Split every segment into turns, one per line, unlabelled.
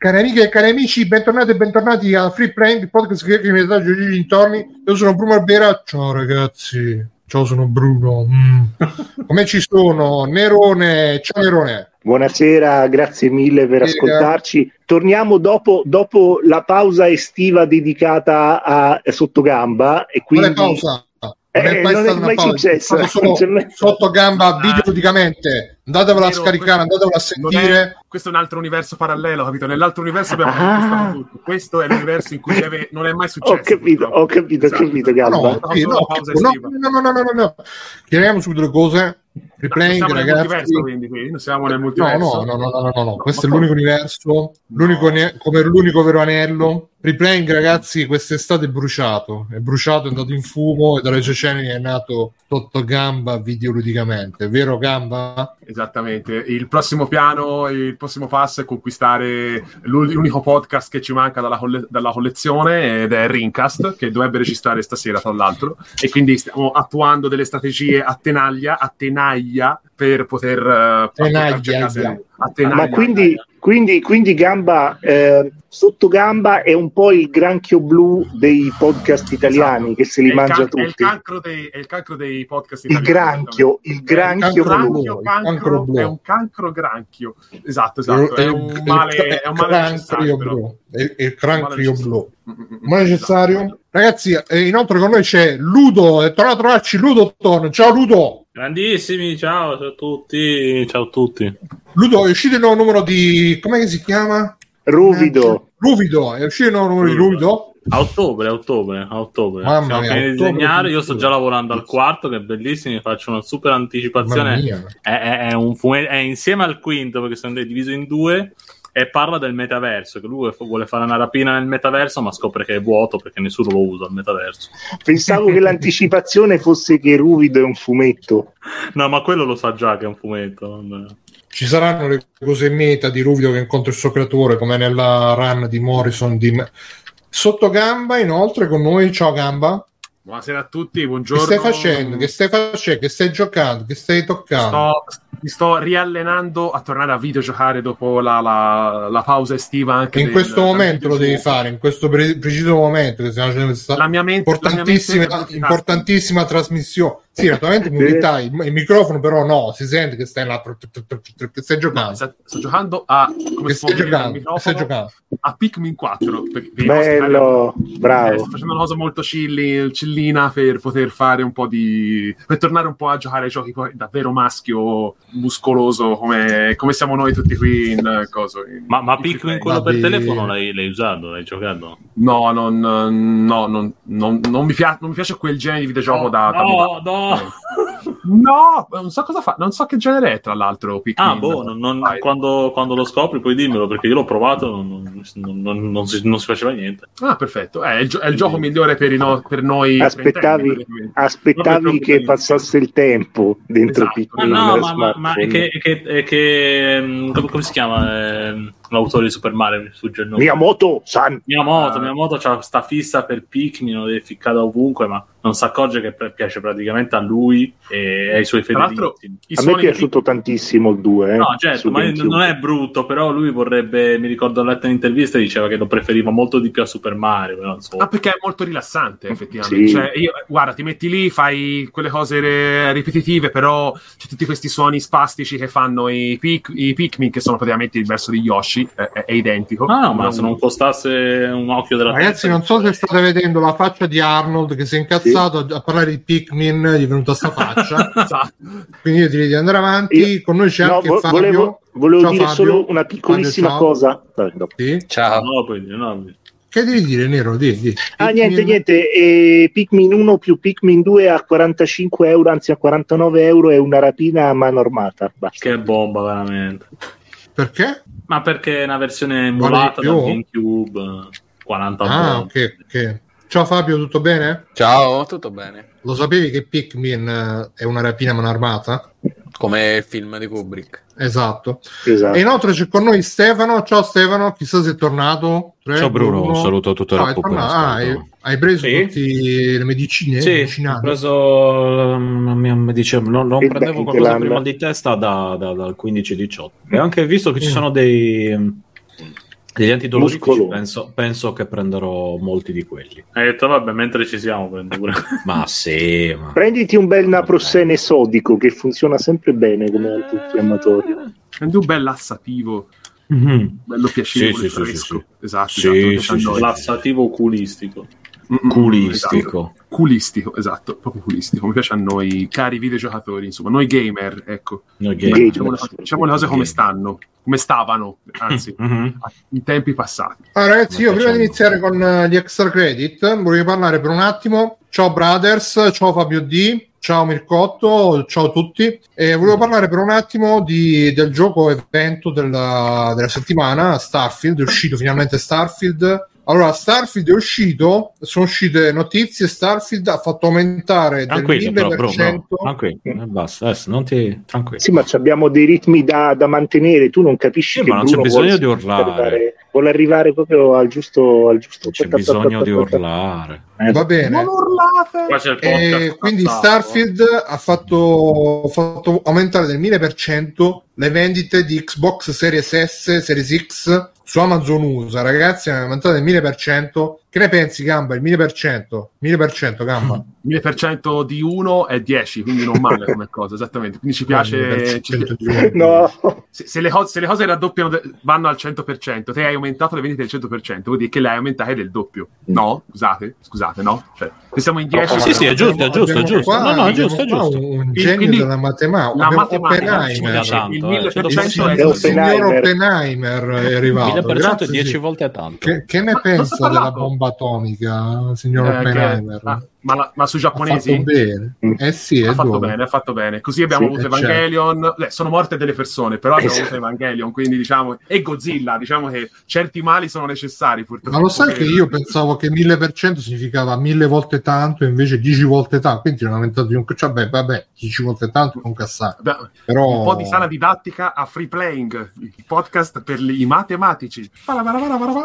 Cari amiche e cari amici, bentornati e bentornati a Free Playing, il podcast che mi dà gli dintorni. Io sono Bruno Albera. Ciao ragazzi, ciao sono Bruno. Mm. Come ci sono? Nerone, ciao Nerone.
Buonasera, grazie mille per ascoltarci. Torniamo dopo, dopo la pausa estiva dedicata a Sottogamba. E quindi...
Quale pausa? Non è mai, non è mai successo. Solo sotto gamba ah. videoludicamente. Andatevela a scaricare, andatevela a sentire.
È, questo è un altro universo parallelo, capito? Nell'altro universo abbiamo ah. tutto. Questo è l'universo in cui deve... non è mai successo.
Ho capito, ho capito, ho capito, Gamba. No,
no, no, no, no, no, no. Chiariamo subito le cose Replaying,
no,
ragazzi.
Multiverso, quindi, quindi siamo nel multiverso.
No, no, no, no, no, no, questo è l'unico universo, l'unico ne- come l'unico vero anello. Replaying, ragazzi, quest'estate è bruciato, è bruciato, è andato in fumo e dalle sue ceneri è nato sotto gamba videoludicamente, vero gamba?
Esattamente, il prossimo piano, il prossimo passo è conquistare l'unico podcast che ci manca dalla, coll- dalla collezione ed è Rincast, che dovrebbe registrare stasera tra l'altro, e quindi stiamo attuando delle strategie a tenaglia, a tenaglia per poter... Uh,
tenaglia,
tenaglia. Ma quindi quindi, quindi Gamba, eh, sotto Gamba è un po' il granchio blu dei podcast italiani esatto. che se li mangia can- tutti. È il,
cancro dei, è il cancro dei podcast italiani.
Il granchio, il granchio,
blu. Cancro, blu. È un cancro granchio. Esatto, esatto. È, è un male, è un male necessario.
Blu. È il crancrio blu. Ma necessario? Ragazzi, inoltre con noi c'è Ludo, è tornato a trovarci Ludo Ton. Ciao Ludo!
Grandissimi, ciao, ciao a tutti, ciao a tutti.
Ludo, è uscito il nuovo numero di... come si chiama?
Ruvido.
Ruvido, è uscito il nuovo numero di Ruvido?
A ottobre, a ottobre, a ottobre. Mamma mia, di disegnare, io sto già lavorando al quarto, che è bellissimo, mi faccio una super anticipazione. È, è, è, un fumetto, è insieme al quinto, perché sono diviso in due, e parla del metaverso, che lui vuole fare una rapina nel metaverso, ma scopre che è vuoto perché nessuno lo usa il metaverso.
Pensavo che l'anticipazione fosse che Ruvido è un fumetto.
No, ma quello lo sa già che è un fumetto. Non...
Ci saranno le cose meta di Ruvido che incontra il suo creatore, come nella run di Morrison di Sotto Gamba, inoltre con noi, ciao Gamba.
Buonasera a tutti, buongiorno.
Che stai facendo? Che stai facendo? Che stai giocando? Che stai toccando?
Sto, mi sto riallenando a tornare a videogiocare dopo la, la, la pausa estiva. Anche
in del, questo momento lo devi fare, in questo pre- preciso momento che stiamo facendo questa la mia mente, importantissima, la mia mente importantissima trasmissione. Sì, naturalmente mobilità, il, il, microfono però no, si sente che stai là, che stai giocando.
sto, giocando a...
Come stai giocando? stai giocando?
A Pikmin 4.
Per, per Bello, bravo. Eh,
sto facendo una cosa molto chilli, chillina per poter fare un po' di... per tornare un po' a giocare ai giochi davvero maschio, muscoloso, come, come siamo noi tutti qui in coso. In,
ma, ma Pikmin quello per telefono l'hai, l'hai, usato? L'hai giocato?
No, non, no, non, non, non mi, piace, non mi piace quel genere di videogioco
no,
da...
No, no,
No, non so cosa fa, non so che genere è tra l'altro.
Pikmin. Ah, boh, non, non, quando, quando, lo scopri puoi dimmelo perché io l'ho provato non, non si, si, faceva niente.
Ah, perfetto, è il, è il gioco migliore per, no, per noi.
Aspettavi, aspettavi che passasse il tempo dentro esatto. Pikmin.
Ah, no, ma, ma, ma è che, è che, è che mm, come, come, si chiama? Eh, l'autore di Super Mario mi sfugge il nome.
Miyamoto San.
Miyamoto, uh, Miyamoto c'ha questa fissa per Pikmin lo deve ficcare ovunque ma non si accorge che piace praticamente a lui e ai suoi fedelissimi.
a me è piaciuto di... tantissimo il 2 eh,
no certo ma non è brutto però lui vorrebbe mi ricordo ho letto in intervista diceva che lo preferiva molto di più a Super Mario però,
ah perché è molto rilassante effettivamente. Sì. cioè, io, guarda ti metti lì fai quelle cose re- ripetitive però c'è tutti questi suoni spastici che fanno i, pic- i Pikmin che sono praticamente il verso di Yoshi Yoshi è, è identico.
Ah, no, ma se non costasse un occhio della
Ragazzi, non so se state vedendo la faccia di Arnold che si è incazzato sì. a parlare di Pikmin, gli è venuta sta faccia. esatto. Quindi io direi di andare avanti. Io... Con noi c'è no, anche vo- Fabio.
Volevo, volevo ciao, dire Fabio. solo una piccolissima Fabio, cosa.
Sì?
Ciao. No, poi, no,
che devi dire, Nero? Di, di.
Ah, niente, niente. Eh, Pikmin 1 più Pikmin 2 a 45 euro, anzi a 49 euro, è una rapina a mano armata. Basta.
Che bomba, veramente.
Perché?
Ma perché è una versione emulata da GameCube 40
Ah, ok, ok. Ciao Fabio, tutto bene?
Ciao, tutto bene.
Lo sapevi che Pikmin eh, è una rapina a mano armata?
Come il film di Kubrick.
Esatto. esatto. E inoltre c'è con noi Stefano. Ciao Stefano, chissà se è tornato.
3, Ciao Bruno, un saluto a tutto il
no, ah, hai, hai, preso sì. tutte le medicine?
Sì, medicinali? ho preso la mia medicina. Non, non prendevo qualcosa prima di testa da, da, dal 15-18. E anche visto che ci mm. sono dei Degli antidolorifici penso, penso, che prenderò molti di quelli.
Hai detto vabbè, mentre ci siamo prendo pure.
ma sì, ma...
Prenditi un bel naprossene sodico che funziona sempre bene come antinfiammatorio.
Prendi un bel lassativo. Mm-hmm. Bello piacevole, sì, sì, sì, Esatto,
sì, esatto, lassativo culistico.
Culistico.
Esatto. Culistico, esatto, proprio culistico. Mi piace a noi, cari videogiocatori, insomma, noi gamer, ecco. Noi gamer. Diciamo, diciamo le cose come stanno, come stavano, anzi, mm-hmm. in tempi passati.
Allora, ragazzi, io prima di iniziare con uh, gli extra credit, vorrei parlare per un attimo. Ciao Brothers, ciao Fabio D, Ciao Mircotto, ciao a tutti. E volevo parlare per un attimo di, del gioco evento della, della settimana, Starfield, è uscito finalmente Starfield allora, Starfield è uscito, sono uscite notizie, Starfield ha fatto aumentare tranquillo, del 1000%. Però, bro,
bro, tranquillo, eh, basta, adesso non ti... tranquillo.
Sì, ma abbiamo dei ritmi da, da mantenere, tu non capisci
sì,
che
ma non c'è bisogno di urlare.
vuole arrivare proprio al giusto... Al giusto
c'è bisogno di urlare.
Eh, Va bene. Non urlate! E quindi Starfield ha fatto, fatto aumentare del 1000% le vendite di Xbox Series S, Series X su Amazon USA, ragazzi, è aumentato del 1000%. Che ne pensi, Gamba? Il 1000%? 1000% Gamba?
1000% di 1 è 10, quindi non male come cosa, esattamente. Quindi ci piace... Ci...
No.
Se, se, le cose, se, le cose, raddoppiano, vanno al 100%, te hai aumentato le vendite del 100%, vuol dire che le hai aumentate del doppio. No, scusate, scusate, no. Cioè, se siamo in 10...
Oh, sì, sì, è giusto, è giusto, è giusto. Qua, no, no, è giusto, è giusto.
Un genio quindi, della matematica. La matematica, il
1000%
è il signor Oppenheimer è arrivato.
1000% è 10 volte tanto.
Che, che ne pensa della bomba atomica, signor eh, Oppenheimer?
Che, ah, ma, la, ma, sui giapponesi?
Ha fatto bene. Eh sì,
ha fatto bene, ha fatto bene. Così abbiamo sì, avuto certo. Evangelion. Certo. Eh, sono morte delle persone, però abbiamo esatto. avuto Evangelion, quindi diciamo e Godzilla, diciamo che certi mali sono necessari purtroppo.
Ma lo sai che io pensavo che 1000% significava mille volte tanto, invece 10 volte tanto, quindi non è aumentato di un cioè, beh, vabbè, 10 volte tanto non cassare.
Però... Un po' di sana didattica a Free Playing, il podcast per i matematici.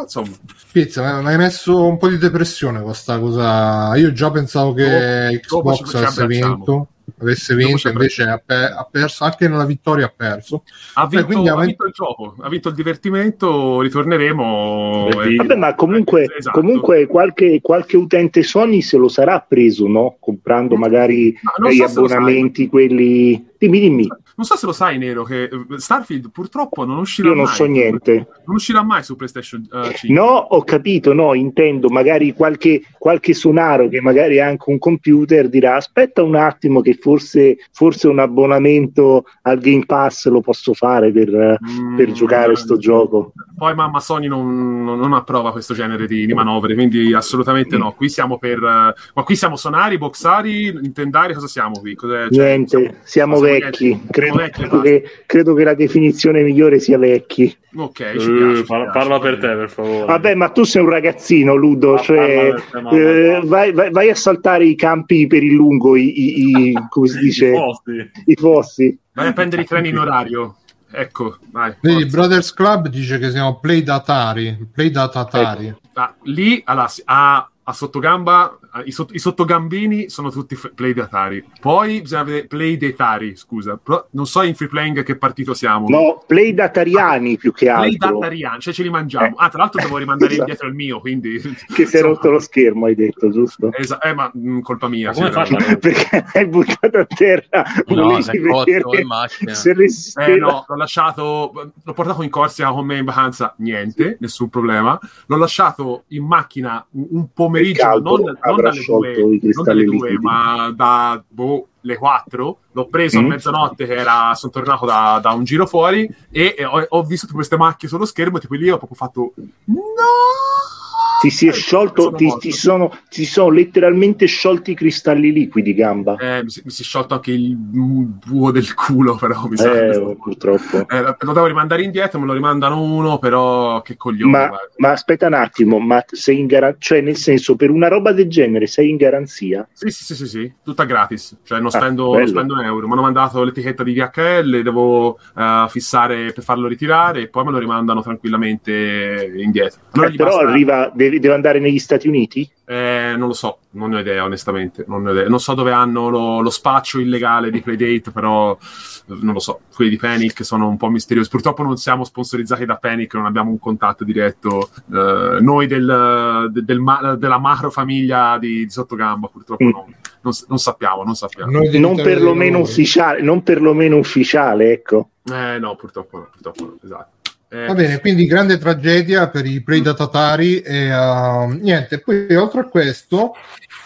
Insomma.
Pizza, mi hai messo un po' di depressione questa cosa. Io già pensavo pensavo che dopo, Xbox dopo avesse vinto avesse vinto invece ha, per, ha, perso anche nella vittoria ha perso.
Ha vinto, Beh, ha vinto il gioco ha vinto il divertimento ritorneremo
e... Vabbè, ma comunque, esatto. comunque qualche, qualche, utente Sony se lo sarà preso no? comprando magari gli so abbonamenti quelli dimmi dimmi
non so se lo sai, Nero, che eh, Starfield purtroppo non uscirà
Io non
mai.
so niente.
Non uscirà mai su PlayStation uh, 5.
No, ho capito, no, intendo magari qualche, qualche sonaro che magari ha anche un computer dirà aspetta un attimo che forse, forse un abbonamento al Game Pass lo posso fare per, mm, per giocare a sto gioco.
Poi mamma Sony non, non, approva questo genere di, di manovre, quindi assolutamente no. Qui siamo per... Uh, ma qui siamo sonari, boxari, intendari, cosa siamo qui? Cos'è?
Cioè, Niente, siamo, siamo vecchi. Credo credo, credo, che, credo, che, la definizione migliore sia vecchi.
Ok, ci uh, piace,
parla, parla, per te, per favore.
Vabbè, ma tu sei un ragazzino, Ludo. Cioè, eh, vai, vai, vai, a saltare i campi per il lungo, i, i, i come si dice? I fossi. I fossi.
Vai a prendere i treni in orario. Ecco, vai.
Vedi, Brothers Club dice che siamo play datari. Play datatari. Ecco.
Ah, lì allora, a, a sottogamba Ah, i, sott- i, sottogambini sono tutti f- play datari. Poi bisogna vedere play datari, scusa. Però non so in free playing che partito siamo.
No, play datariani ah, più che altro.
Play datariani, cioè ce li mangiamo. Eh. Ah, tra l'altro devo rimandare esatto. indietro il mio, quindi...
Che si è rotto lo schermo, hai detto, giusto?
Esa- eh, ma mh, mm, colpa mia.
Ma sì, perché hai buttato a terra.
No, sei cotto in macchina.
Se eh, no, l'ho lasciato... L'ho portato in Corsica con me in vacanza, niente, nessun problema. L'ho lasciato in macchina un pomeriggio, non, non dalle due, non dalle due ma da boh, le 4 l'ho preso mm. a mezzanotte che era, sono tornato da, da, un giro fuori e, e ho, ho, visto queste macchie sullo schermo tipo lì ho proprio fatto no
ti si è sciolto, ti, ti, sono, ti sono letteralmente sciolti i cristalli liquidi, gamba.
Eh, mi, si, mi si è sciolto anche il buo del culo, però mi
sa. Eh, purtroppo.
Eh, lo devo rimandare indietro, me lo rimandano uno, però che coglione.
Ma, ma aspetta un attimo, ma sei in garanzia, cioè nel senso, per una roba del genere sei in garanzia?
Sì, sì, sì, sì, sì. tutta gratis, cioè non, ah, spendo, non spendo, un euro. Mi hanno mandato l'etichetta di DHL, devo uh, fissare per farlo ritirare e poi me lo rimandano tranquillamente indietro.
Allora eh, però basta... arriva deve, deve andare negli Stati Uniti?
Eh, non lo so, non ne ho idea onestamente. Non, ho idea. non so dove hanno lo, lo, spaccio illegale di Playdate, però non lo so. Quelli di Panic sono un po' misteriosi. Purtroppo non siamo sponsorizzati da Panic, non abbiamo un contatto diretto. Eh, noi del, del, del, della macro famiglia di, di Sottogamba, purtroppo mm. non, non, non, sappiamo. Non, sappiamo.
non perlomeno ufficiale, non perlomeno ufficiale, ecco.
Eh no, purtroppo no, purtroppo no, esatto.
Eh, Va bene, quindi grande tragedia per i predatatari e uh, niente, poi oltre a questo,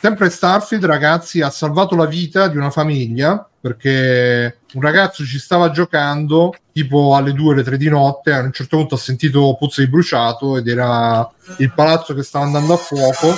sempre Starfield ragazzi ha salvato la vita di una famiglia perché un ragazzo ci stava giocando tipo alle 2 alle 3 di notte a un certo punto ha sentito puzza di bruciato ed era il palazzo che stava andando a fuoco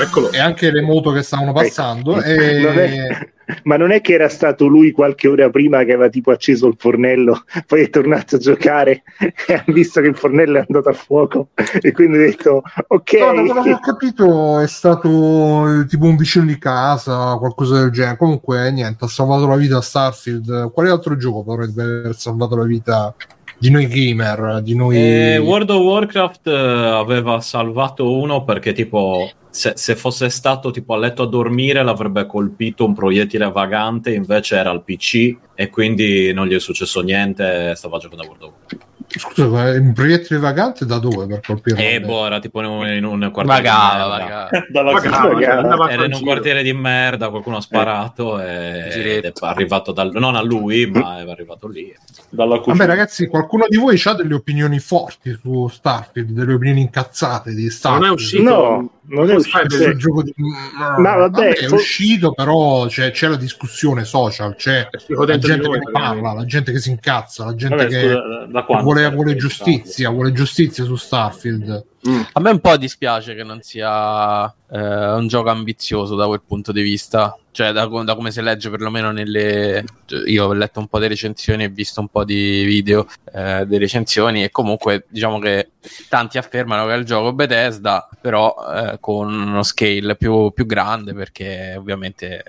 Eccolo.
e anche le moto che stavano passando ecco. e...
ma non è che era stato lui qualche ora prima che aveva tipo acceso il fornello poi è tornato a giocare e ha visto che il fornello è andato a fuoco e quindi ha detto ok
no, da ho capito è stato eh, tipo un vicino di casa qualcosa del genere. Comunque niente ha salvato la vita a Starfield. Quale altro gioco potrebbe aver salvato la vita di noi gamer, di noi...
Eh, World of Warcraft eh, aveva salvato uno perché tipo se, se, fosse stato tipo a letto a dormire l'avrebbe colpito un proiettile vagante, invece era al PC e quindi non gli è successo niente, stava giocando a World of Warcraft.
Scusa, un proiettile vagante da dove per colpire?
Eh, boh, era tipo in un, in un quartiere vagava, di merda.
Vagava,
era in un quartiere di merda, qualcuno ha sparato eh. e è arrivato dal, non a lui, ma è arrivato lì.
Dalla Vabbè, ragazzi, qualcuno di voi ha delle opinioni forti su Starfield, delle opinioni incazzate di Starfield?
Non è uscito. No, non è uscito.
Il gioco di... Ma vabbè, vabbè è uscito, però c'è, c'è, la discussione social, c'è la gente che parla, la gente che si incazza, la gente vabbè, che, scusa, che vuole, vuole giustizia, vuole giustizia su Starfield.
Mm. A me un po' dispiace che non sia eh, un gioco ambizioso da quel punto di vista, cioè da, da, come si legge perlomeno nelle... Io ho letto un po' di recensioni e visto un po' di video eh, delle recensioni e comunque diciamo che tanti affermano che è il gioco Bethesda, però eh, con uno scale più, più grande perché ovviamente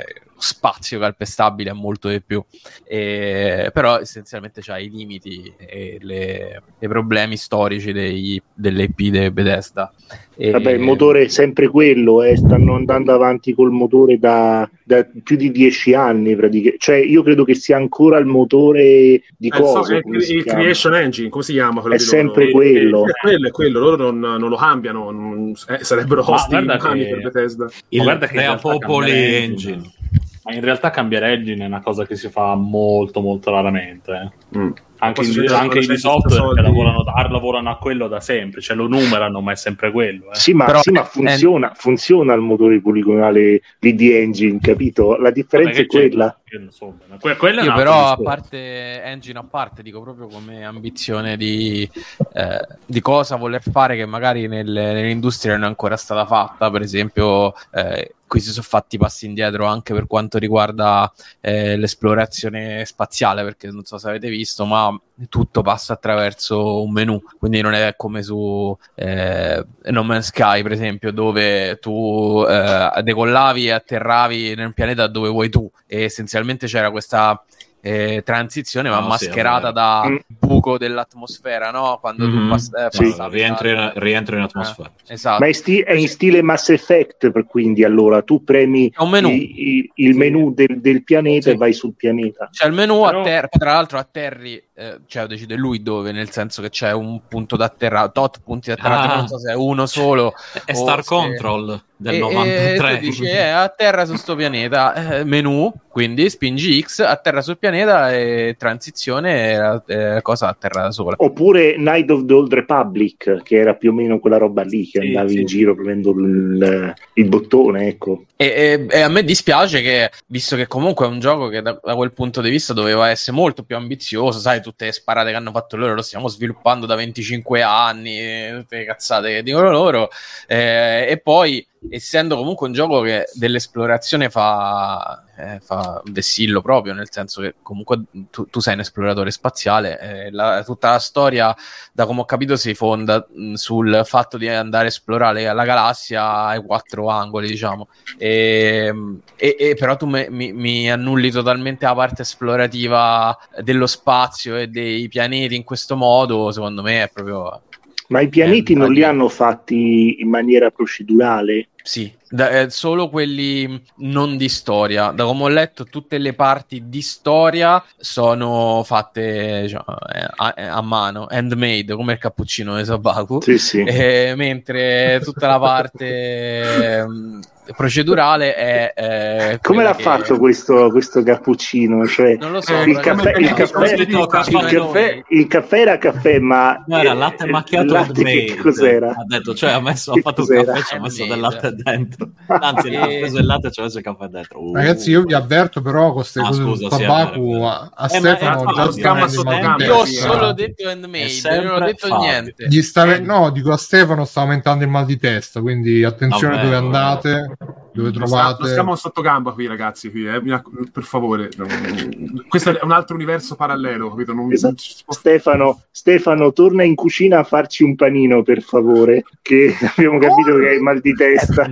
spazio calpestabile a molto di più. E, però essenzialmente c'ha i limiti e le, i problemi storici dei, delle IP di Bethesda.
E... Vabbè, il motore è sempre quello, eh, stanno andando avanti col motore da, da più di dieci anni, praticamente. Cioè, io credo che sia ancora il motore di eh, cosa?
So, il, il Creation Engine, come si chiama?
È sempre loro? quello.
È, è quello, è quello, loro non, non lo cambiano, non, eh, sarebbero hostili per Bethesda.
Il, guarda che è Popoli Engine. engine. Ma in realtà cambiare engine è una cosa che si fa molto molto raramente. Eh. Mm. Anche, in, anche i software che lavorano, lavorano, a quello da sempre, cioè lo numerano, ma è sempre quello. Eh.
Sì, ma, Però, sì, ma funziona, è... funziona, il motore poligonale VD Engine, capito? La differenza è quella.
Insomma, que- quella Io però, a parte engine a parte, dico proprio come ambizione di, eh, di cosa voler fare che magari nelle, nell'industria non è ancora stata fatta. Per esempio, eh, qui si sono fatti passi indietro anche per quanto riguarda eh, l'esplorazione spaziale, perché non so se avete visto, ma tutto passa attraverso un menu, quindi non è come su eh, No Man's Sky, per esempio, dove tu eh, decollavi e atterravi nel pianeta dove vuoi tu e essenzialmente c'era questa eh, transizione ma no, mascherata sì, da mm. buco dell'atmosfera, no? Quando mm-hmm. tu pass- eh,
sì. rientri, in, rientri in atmosfera.
Eh, esatto. Ma è, sti- è, in stile Mass Effect, per quindi allora tu premi
menu.
I, i, il menu del, del pianeta e vai sul pianeta.
C'è il menu, Però... Ter- tra l'altro atterri, eh, cioè decide lui dove, nel senso che c'è un punto d'atterraggio, tot punti d'atterraggio, ah. non so se è uno solo.
È Star se... Control del e, 93.
E dici, eh, atterra su sto pianeta, eh, menu, quindi spingi X, atterra sul pianeta e transizione, eh, cosa atterra da sola.
Oppure Night of the Old Republic, che era più o meno quella roba lì, che sì, andavi sì. in giro prendendo il, il bottone, ecco.
E, e, e, a me dispiace che, visto che comunque è un gioco che da, da, quel punto di vista doveva essere molto più ambizioso, sai, tutte le sparate che hanno fatto loro lo stiamo sviluppando da 25 anni, tutte le cazzate che dicono loro, eh, e poi essendo comunque un gioco che dell'esplorazione fa, eh, fa vessillo proprio, nel senso che comunque tu, tu sei un esploratore spaziale, eh, la, tutta la storia, da come ho capito, si fonda mh, sul fatto di andare a esplorare la galassia ai quattro angoli, diciamo, e, e, e però tu me, mi, mi annulli totalmente la parte esplorativa dello spazio e dei pianeti in questo modo, secondo me è proprio
Ma i pianeti eh, non li hanno fatti in maniera procedurale?
Sì, da, eh, solo quelli non di storia. Da come ho letto, tutte le parti di storia sono fatte diciamo, eh, a, a, mano, handmade, come il cappuccino di Sabaku.
Sì, sì.
Eh, mentre tutta la parte procedurale è...
Eh, Come l'ha che... fatto questo, questo cappuccino? Cioè,
non lo so.
Il, caffè, il, caffè, il, caffè, il, caffè, era caffè, ma...
No, era latte macchiato latte che
cos'era?
Ha detto, cioè ha, messo, ha fatto cos'era? un caffè e ci ha messo del latte dentro. Anzi, ha preso il latte e ci ha messo il caffè dentro. Uh.
Ragazzi, io vi avverto però con queste ah, cose scusa, tabaco a, a eh, Stefano già sta
Io ho solo detto handmade, non ho detto niente.
Gli sta, no, dico a Stefano sta aumentando il mal di testa, quindi attenzione dove andate dove trovate.
Non siamo sotto gamba qui, ragazzi. Qui, eh. Per favore, questo è un altro universo parallelo. Capito? Non,
esatto. non Stefano, Stefano, torna in cucina a farci un panino, per favore. Che abbiamo capito oh! che hai mal di testa.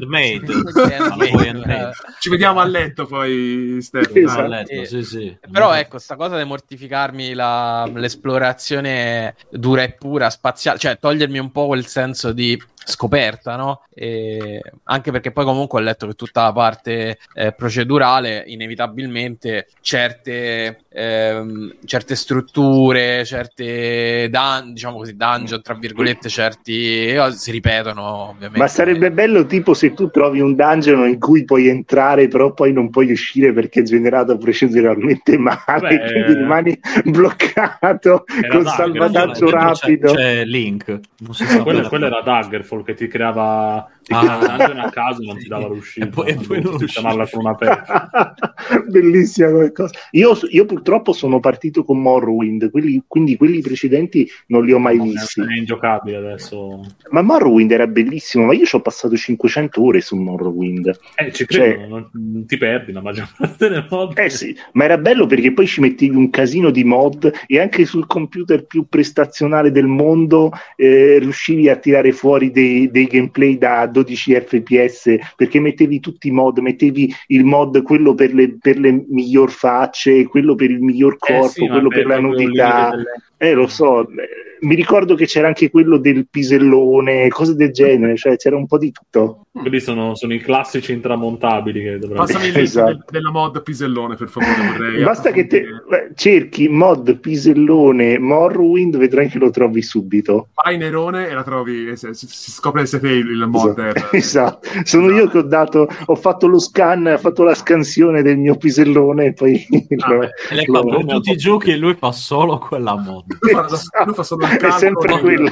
Ci vediamo a letto poi, Stefano.
Esatto. Letto, sì, sì.
Però ecco, sta cosa di mortificarmi la, l'esplorazione dura e pura spaziale, cioè togliermi un po' quel senso di scoperta, no? E anche perché poi comunque ho letto che tutta la parte eh, procedurale, inevitabilmente certe, ehm, certe strutture, certe dun- diciamo così, dungeon, tra virgolette, certi oh, si ripetono ovviamente.
Ma sarebbe bello tipo se tu trovi un dungeon in cui puoi entrare, però poi non puoi uscire perché è generato proceduralmente male, Beh, quindi rimani bloccato con salvataggio rapido.
C'è, c'è Link.
Non si sa quello, quello era Dagger Titanfall che ti creava, ti ah. creava a caso non ti dava l'uscita.
e poi, e poi non
chiamarla con una perla.
Bellissima come cosa. Io, io, purtroppo sono partito con Morrowind, quelli, quindi quelli precedenti non li ho mai
no,
visti.
È ingiocabile adesso.
Ma Morrowind era bellissimo, ma io ci ho passato 500 ore su Morrowind.
Eh, ci credo, cioè, non, non, ti perdi la maggior parte delle mod.
Eh sì, ma era bello perché poi ci mettevi un casino di mod e anche sul computer più prestazionale del mondo eh, riuscivi a tirare fuori dei, dei, gameplay da 12 fps perché mettevi tutti i mod, mettevi il mod quello per le, per le miglior facce, quello per il miglior corpo, eh sì, quello per la nudità. Delle... Eh, lo so, mi ricordo che c'era anche quello del pisellone, cose del genere, cioè c'era un po' di tutto.
Quelli sono, sono i classici intramontabili che
dovrebbero Passami il esatto. del, della mod pisellone, per favore, vorrei.
Basta che te, cerchi mod pisellone Morrowind, vedrai che lo trovi subito.
Fai Nerone e la trovi, si, si scopre se sei il mod.
Esatto. esatto. Sono esatto. io che ho dato, ho fatto lo scan, ho fatto la scansione del mio pisellone e poi...
Ah, lo, lo, lo, tutti i giochi lui fa solo quella mod.
Lui fa, lui fa solo il
è sempre quello.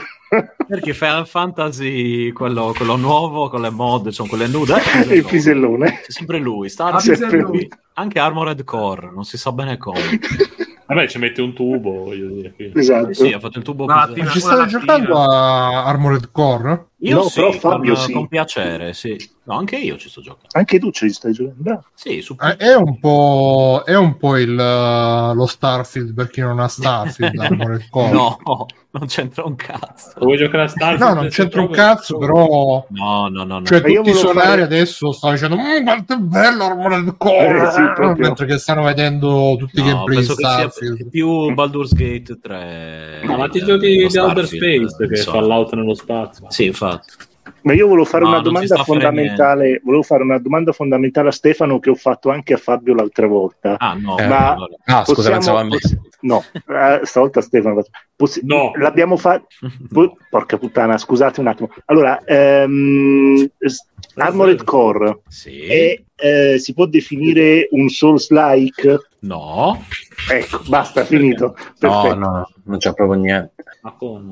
Perché Final Fantasy, quello, quello, nuovo con le mod, sono quelle nude.
Eh, il pisellone.
C'è sempre lui. Sta ah, sempre lui. Anche Armored Core, non si sa bene come.
Vabbè, ci mette un tubo, voglio dire.
Esatto.
Sì, ha fatto il tubo.
Ci state giocando a Armored Core?
Io no, sì, però Fabio
con,
sì.
con piacere, sì. No, anche io ci sto giocando.
Anche tu ci stai giocando?
Sì, su...
eh, è, un po', è un po' il, uh, lo Starfield per chi non ha Starfield.
no, non c'entra un cazzo.
Vuoi giocare a Starfield?
No, non c'entra un cazzo, però...
No, no, no. no.
Cioè, tutti i solari fare... adesso stanno dicendo mmm, quanto è bello Armored Core! Eh, sì, mentre che stanno vedendo tutti i no, gameplay Starfield.
più Baldur's Gate 3.
No, ma ti giochi di Outer Space che. Fallout nello spazio.
Sì, infatti.
Ma io volevo fare no, una domanda fondamentale, volevo fare una domanda fondamentale a Stefano che ho fatto anche a Fabio l'altra volta.
Ah, no.
Ma eh,
ah, scusa, a me.
No, eh, stavolta Stefano. Possi- no. L'abbiamo fatto. Porca puttana, scusate un attimo. Allora, um, Armored Core
sì.
è, eh, si può definire un Souls-like?
No.
Ecco, basta, finito.
Perfetto. No, no, non c'è proprio niente.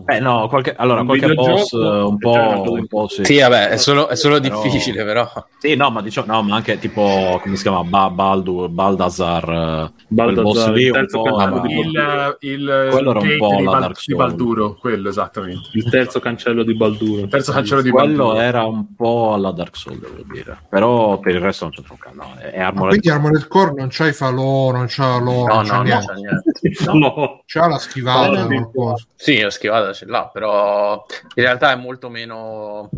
Eh no, qualche, allora, qualche boss un po', un po' sì.
sì. vabbè, è solo, è solo però... difficile però.
Sì, no, ma diciamo, no, ma anche tipo, come si chiama, ba- Baldur, Baldazar, Baldazar boss lì, un po'...
Il, il,
quello era un po' la Dark.
Di Balduro, quello, esattamente.
Il terzo cancello di Balduro. Il
terzo cancello di
quello Balduro. era un po' alla Dark Souls, devo dire. Però per il resto non c'è troppo. No, è Armored
Quindi Armored Core non c'hai falò, non c'ha l'oro,
no, no, niente.
No, niente. no. C'ha la schivata,
no, Sì, la schivata ce l'ha, però in realtà è molto meno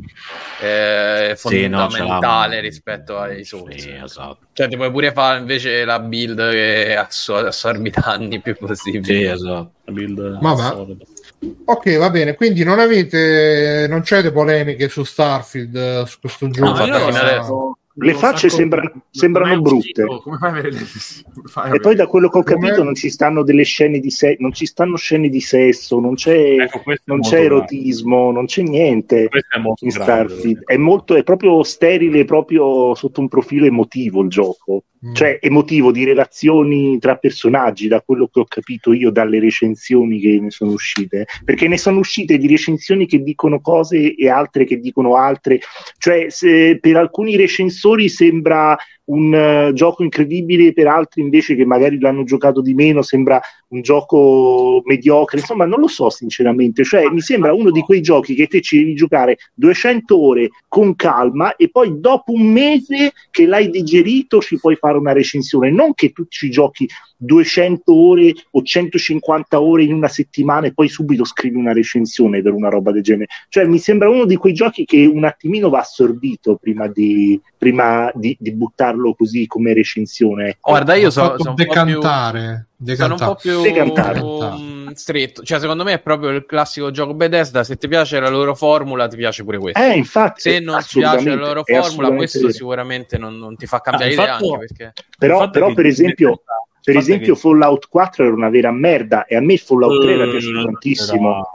eh, fondamentale sì, rispetto ai Souls.
Sì, esatto.
Cioè, ti puoi pure fare invece la build che assorbi danni più possibile.
Sì, esatto.
La build
Vabbè. Ok, va bene, quindi non avete, non c'è polemiche su Starfield, su questo gioco? No,
io le facce sembra, sembrano brutte. Come fai a avere le... fai e poi da quello che ho capito Come... non ci stanno delle scene di sesso, non ci stanno scene di sesso, non c'è, ecco, non c'è erotismo, grave. non c'è niente è in Starfield. È, molto, è proprio sterile proprio sotto un profilo emotivo il gioco. Mm. Cioè emotivo di relazioni tra personaggi, da quello che ho capito io dalle recensioni che ne sono uscite, perché ne sono uscite di recensioni che dicono cose e altre che dicono altre, cioè per alcuni recensori sembra un uh, gioco incredibile, per altri invece che magari l'hanno giocato di meno sembra un gioco mediocre, insomma non lo so sinceramente, cioè mi sembra uno di quei giochi che te ci devi giocare 200 ore con calma e poi dopo un mese che l'hai digerito ci puoi fare una recensione, non che tu ci giochi 200 ore o 150 ore in una settimana e poi subito scrivi una recensione per una roba del genere. Cioè, mi sembra uno di quei giochi che un attimino va assorbito prima di, prima di, di buttarlo così come recensione.
Ecco. Guarda, io sono so decantare. Più, sono un po' più decantare. stretto. Cioè, secondo me è proprio il classico gioco Bethesda. Se ti piace la loro formula, ti piace pure questo.
Eh, infatti,
Se non ti piace la loro formula, questo vero. sicuramente non, non, ti fa cambiare ah, idea. Fatto, perché...
Però, però per esempio per esempio, che... Fallout 4 era una vera merda e a me Fallout 3 uh, era piaciuto tantissimo.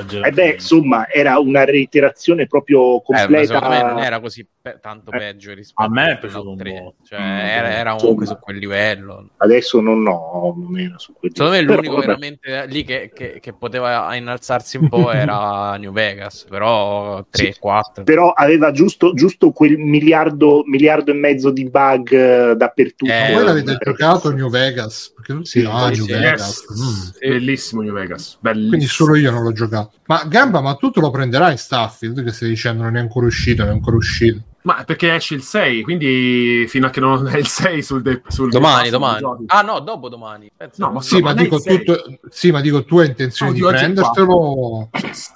E beh, insomma, era una reiterazione proprio completa.
Eh, non era così pe- tanto eh. peggio rispetto a me è piaciuto un 3. Cioè, mm, era, era comunque su quel livello.
Adesso non, no, non era su quel
Secondo me l'unico vabbè. veramente lì che, che, che, poteva innalzarsi un po' era New Vegas, però 3, sì, 4.
Però aveva giusto, giusto quel miliardo, miliardo e mezzo di bug uh, dappertutto.
Eh, voi l'avete giocato New Vegas? Perché tutti
sì,
ah, New
sì, Vegas. Yes. Mm. Bellissimo New Vegas. Bellissimo.
Quindi solo io non l'ho giocato. Ma Gamba, ma tu te lo prenderai in Starfield? Che stai dicendo non è ancora uscito, non è ancora uscito.
Ma perché esce il 6, quindi fino a che non è il 6 sul, de- sul
domani, domani. Ah no, dopo domani.
No, ma sì, ma dico, tu, sì, ma dico, tu hai intenzione no, di, prendertelo?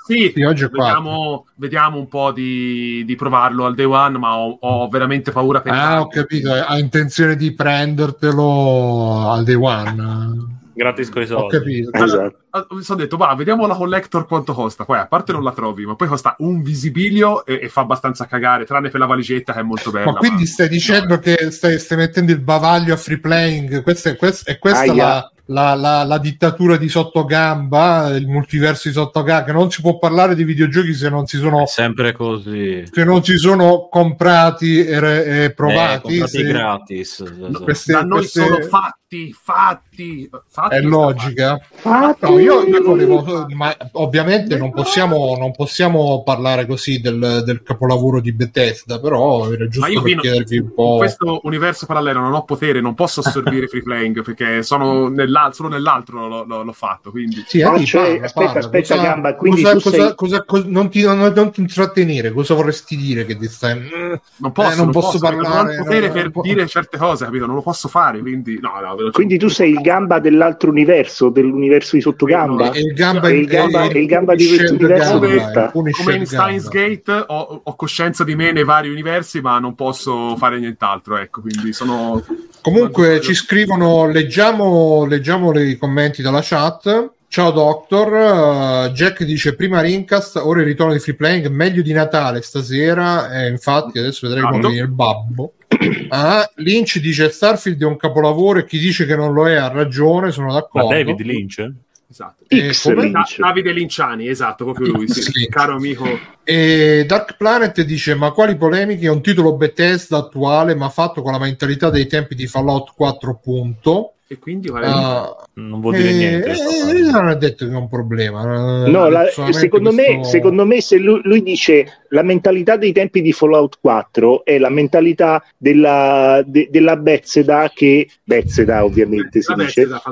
Sì, sì, oggi vediamo, vediamo, un po' di, di, provarlo al day one, ma ho, ho veramente paura
per... Ah, ho capito, hai intenzione di prendertelo al day one
gratis con i soldi.
Ho capito.
Esatto. Mi sono detto, va, vediamo la collector quanto costa. Poi a parte non la trovi, ma poi costa un visibilio e, e fa abbastanza cagare, tranne per la valigetta che è molto bella.
Ma quindi stai dicendo no. che stai, stai, mettendo il bavaglio a free playing? Questa è, questa, è questa la, la, la, la, dittatura di sottogamba, il multiverso di sottogamba, che non si può parlare di videogiochi se non si sono... È
sempre così.
Se non si sono comprati e, e provati. Eh, comprati
se... gratis.
No, queste, da noi queste... sono fatti, fatti, fatti.
È logica. Fatti. No, io, io volevo, ma ovviamente non possiamo, non possiamo parlare così del, del, capolavoro di Bethesda, però era giusto per fino, chiedervi un po'...
In questo universo parallelo non ho potere, non posso assorbire free playing perché sono nella solo nell'altro l'ho, l'ho, l'ho fatto. Quindi.
Sì, ah, cioè, parla, aspetta, parla. aspetta, cosa, gamba. Quindi
cosa, cosa, cosa, cosa non, ti, non, non, ti, intrattenere, cosa vorresti dire? Che ti stai...
Non posso, eh, non, non posso, posso parlare. Non ho potere per dire certe cose, capito? Non lo posso fare. Quindi, no,
no, quindi tu sei il gamba dell'altro universo, dell'universo di sottogamba.
E il gamba, il
gamba, il, il gamba di questo universo. Come,
come in Steins Gate ho, ho, coscienza di me nei vari universi, ma non posso fare nient'altro. Ecco, quindi sono.
Comunque ci scrivono, leggiamo, leggiamo i commenti dalla chat. Ciao Doctor, uh, Jack dice prima Rincast, ora il ritorno di free playing, meglio di Natale stasera, e infatti adesso vedremo come viene il babbo. Ah, Lynch dice Starfield è un capolavoro e chi dice che non lo è ha ragione, sono d'accordo. Ma
David Lynch?
Esatto. X Lynch. Davide Linciani, esatto, proprio lui, sì, caro amico.
E Dark Planet dice: Ma quali polemiche? È un titolo Bethesda attuale, ma fatto con la mentalità dei tempi di Fallout 4. Punto.
E quindi vale uh,
non vuol dire eh, niente.
Eh, non è detto che è un problema.
No, la, secondo, questo... me, secondo me, se lui, lui, dice la mentalità dei tempi di Fallout 4 è la mentalità della, de, della Bethesda che Bethesda ovviamente si dice
Bethesda,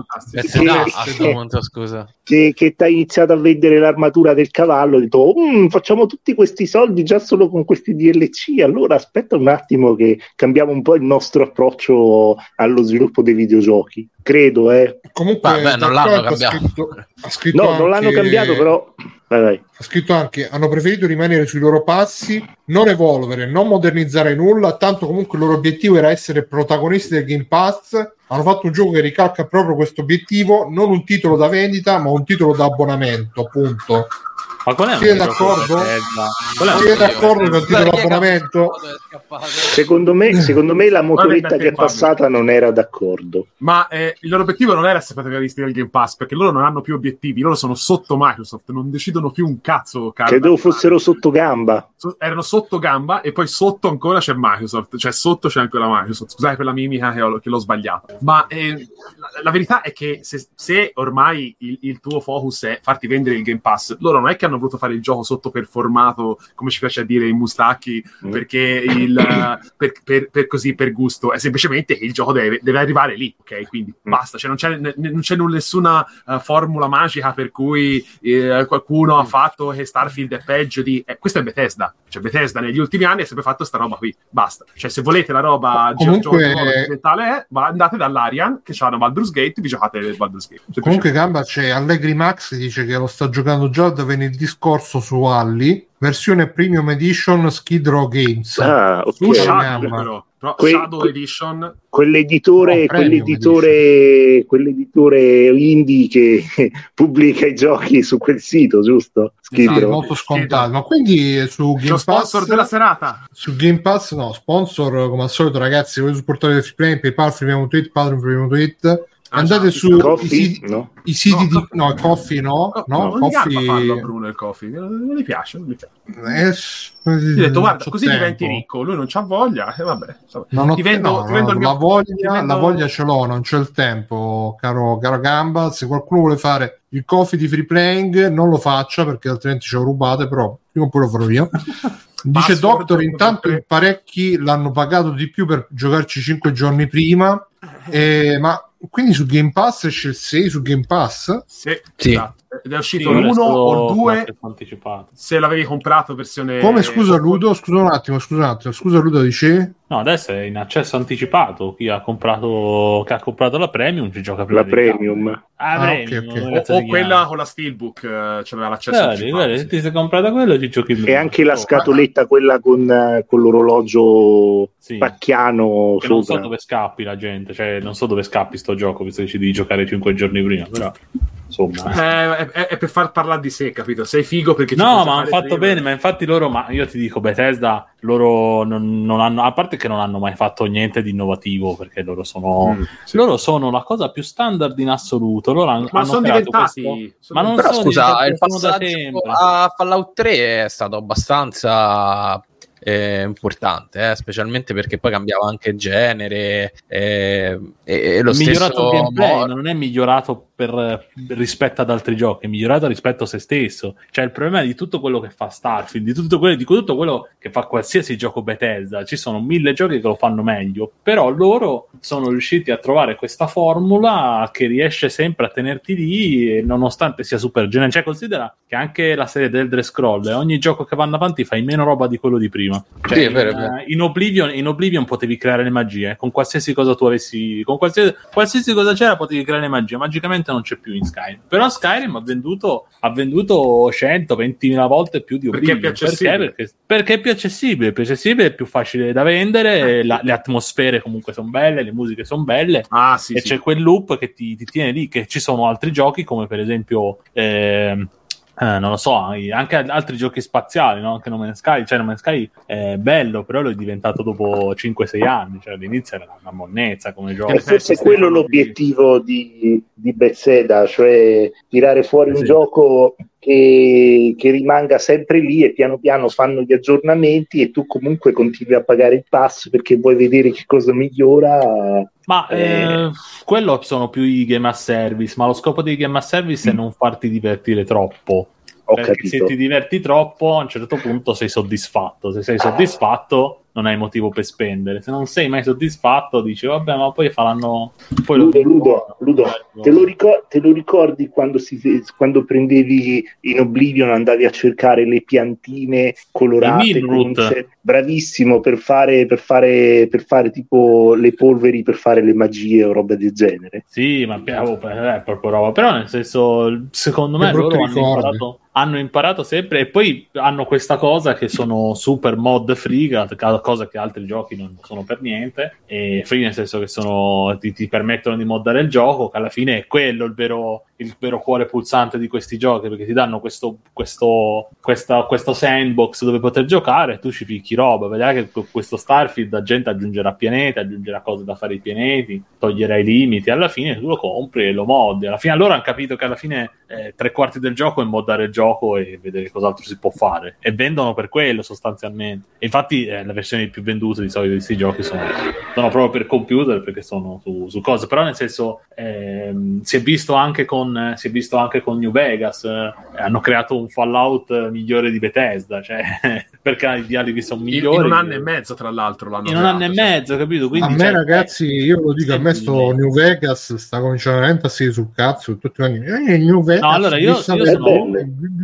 che,
scusa. che, che ti ha iniziato a vendere l'armatura del cavallo e detto mm, facciamo tutti questi soldi già solo con questi DLC allora aspetta un attimo che cambiamo un po' il nostro approccio allo sviluppo dei videogiochi credo, eh.
Comunque,
Beh, non l'hanno cambiato.
Scritto, ha scritto
no, non l'hanno cambiato, però.
Vai, vai. Ha scritto anche: hanno preferito rimanere sui loro passi, non evolvere, non modernizzare nulla. Tanto comunque il loro obiettivo era essere protagonisti del Game Pass. Hanno fatto un gioco che ricalca proprio questo obiettivo, non un titolo da vendita, ma un titolo da abbonamento, appunto.
Ma qual è
Siete d'accordo? Siete d'accordo con il titolo abbonamento?
Secondo me, secondo me la motoretta che è passata non era d'accordo.
Ma eh, il loro obiettivo non era essere protagonisti del Game Pass, perché loro non hanno più obiettivi, loro sono sotto Microsoft, non decidono più un cazzo.
Carla. Credevo fossero sotto gamba.
So, erano sotto gamba e poi sotto ancora c'è Microsoft, cioè sotto c'è ancora Microsoft. Scusate per la mimica che, ho, che l'ho sbagliato. Ma eh, la, la, verità è che se, se ormai il, il tuo focus è farti vendere il Game Pass, loro non è che hanno voluto fare il gioco sottoperformato, come ci piace a dire in Mustacchi, mm. perché il, per, per, per, così per gusto, è semplicemente che il gioco deve, deve arrivare lì, ok? Quindi mm. basta, cioè non c'è, n- non c'è nessuna uh, formula magica per cui eh, qualcuno mm. ha fatto che Starfield è peggio di... Eh, questo è Bethesda, cioè Bethesda negli ultimi anni ha sempre fatto sta roba qui, basta. Cioè se volete la roba
comunque...
occidentale andate dall'Arian che hanno Baldur's Gate, vi giocate Baldur's Gate.
Comunque Gamba c'è Allegri Max dice che lo sta giocando già da venerdì scorso su Alli, versione Premium Edition Skid Row Games.
Ah, ok.
Shadow, però que- Shadow que- Edition
quell'editore, no, quell'editore, quell'editore indie che pubblica i giochi su quel sito, giusto?
Esatto, molto scontato. Ma quindi su Game Lo
Pass sponsor della serata.
Su Game Pass no, sponsor come al solito ragazzi, voi supportate il free play, PayPal, freemium.it, Patreon, freemium.it andate su
coffee, i siti,
no? i siti no, di no, il coffee no, no, no,
no coffee... farlo Bruno il coffee non gli piace, non gli piace. Eh, gli ho detto guarda così tempo. diventi ricco lui non c'ha voglia e vabbè
non ho, ti vendo, ti vendo la, voglia, vendo... la voglia ce l'ho non c'è il tempo caro, caro Gamba. Se qualcuno vuole fare il coffee di free playing non lo faccia perché altrimenti ce lo rubate però prima o poi lo farò io. Dice Doctor, intanto in parecchi l'hanno pagato di più per giocarci 5 giorni prima, eh, ma quindi su Game Pass esce il 6 su Game Pass?
Sì, sì. Esatto. Ed è uscito sì, l'uno o il 2 se l'avevi comprato versione
come scusa Ludo scusa un attimo scusa un attimo scusa Ludo dice?
No adesso è in accesso anticipato. Chi ha comprato, chi ha comprato la premium ci gioca
prima la premium.
Ah, ah, premium
okay, okay. o, o quella con la steelbook eh, c'aveva l'accesso guardi,
anticipato guardi, se ti sei comprato quello ci giochi
prima e anche la scatoletta oh, quella con, con l'orologio sì. pacchiano
non so dove scappi la gente cioè non so dove scappi sto gioco visto che ci devi giocare 5 giorni prima però insomma.
Eh, è, è, per far parlare di sé capito? Sei figo perché
no ma hanno fatto bene ma infatti loro ma io ti dico Bethesda loro non, non, hanno a parte che non hanno mai fatto niente di innovativo perché loro sono mm, sì. loro sono la cosa più standard in assoluto loro hanno,
ma
hanno
sono diventati questo,
sono ma non però, scusa il passaggio a Fallout 3 è stato abbastanza eh, importante, eh, specialmente perché poi cambiava anche genere eh, e, lo migliorato stesso gameplay, mo- non è migliorato per, rispetto ad altri giochi, è migliorato rispetto a se stesso. Cioè il problema di tutto quello che fa Starfield, di tutto quello, di tutto quello che fa qualsiasi gioco Bethesda, ci sono mille giochi che lo fanno meglio, però loro sono riusciti a trovare questa formula che riesce sempre a tenerti lì nonostante sia super generico. Cioè considera che anche la serie del Dress Scroll, ogni gioco che vanno avanti fai meno roba di quello di prima. Cioè, sì, vero, in, vero. In, Oblivion, in, Oblivion, potevi creare le magie, con qualsiasi cosa tu avessi, con qualsiasi, qualsiasi cosa c'era potevi creare le magie, magicamente non c'è più in Skyrim. Però Skyrim ha venduto, ha venduto 120.000 volte più di Oblivion.
Perché è più accessibile.
Perché, perché, perché è più accessibile, più accessibile, è più facile da vendere, la, le atmosfere comunque sono belle, le musiche sono belle,
ah, sì,
e
sì.
c'è quel loop che ti, ti, tiene lì, che ci sono altri giochi come per esempio... Eh, eh, non lo so, anche altri giochi spaziali, no? anche No Man's Sky, cioè No Man's Sky è bello, però lo è diventato dopo 5-6 anni, cioè all'inizio era una monnezza come gioco.
E forse è quello l'obiettivo di, di Bethesda, cioè tirare fuori sì. un gioco che, che, rimanga sempre lì e piano piano fanno gli aggiornamenti e tu comunque continui a pagare il pass perché vuoi vedere che cosa migliora.
Ma eh... Eh, quello sono più i game as service, ma lo scopo dei game as service mm. è non farti divertire troppo.
Ho perché capito.
se ti diverti troppo, a un certo punto sei soddisfatto. Se sei soddisfatto, non hai motivo per spendere. Se non sei mai soddisfatto, dici vabbè, ma poi faranno. Poi
Ludo, Ludo, Ludo, te lo, ricor- te lo ricordi quando, si, quando, prendevi in Oblivion, andavi a cercare le piantine colorate? Bravissimo per fare, per, fare, per fare tipo le polveri per fare le magie o roba del genere.
Sì, ma oh, è proprio roba. Però nel senso, secondo me loro hanno imparato hanno imparato sempre e poi hanno questa cosa che sono super mod friga, cosa che altri giochi non sono per niente, e free nel senso che sono, ti, ti, permettono di moddare il gioco, che alla fine è quello il vero, il vero cuore pulsante di questi giochi, perché ti danno questo, questo, questa, questo sandbox dove poter giocare e tu ci picchi roba, vedrai che con questo Starfield la gente aggiungerà pianeti, aggiungerà cose da fare ai pianeti, toglierà i limiti, alla fine tu lo compri e lo moddi, alla fine loro hanno capito che alla fine eh, tre quarti del gioco è moddare il gioco gioco e vedere cos'altro si può fare. E vendono per quello sostanzialmente. E infatti eh, le versioni più vendute di solito di questi giochi sono, sono proprio per computer perché sono su, su cose. Però nel senso ehm, si, è visto anche con, eh, si è visto anche con New Vegas. Eh, hanno creato un Fallout migliore di Bethesda. Cioè, perché i dialoghi sono migliori. In,
un anno e mezzo, tra l'altro.
L'hanno in un anno e cioè. mezzo, capito? Quindi,
a me, cioè, ragazzi, io lo dico, a me sto New Vegas sta cominciando veramente a sedere sul cazzo. Tutti gli anni, eh, New Vegas.
No, allora io, io sono,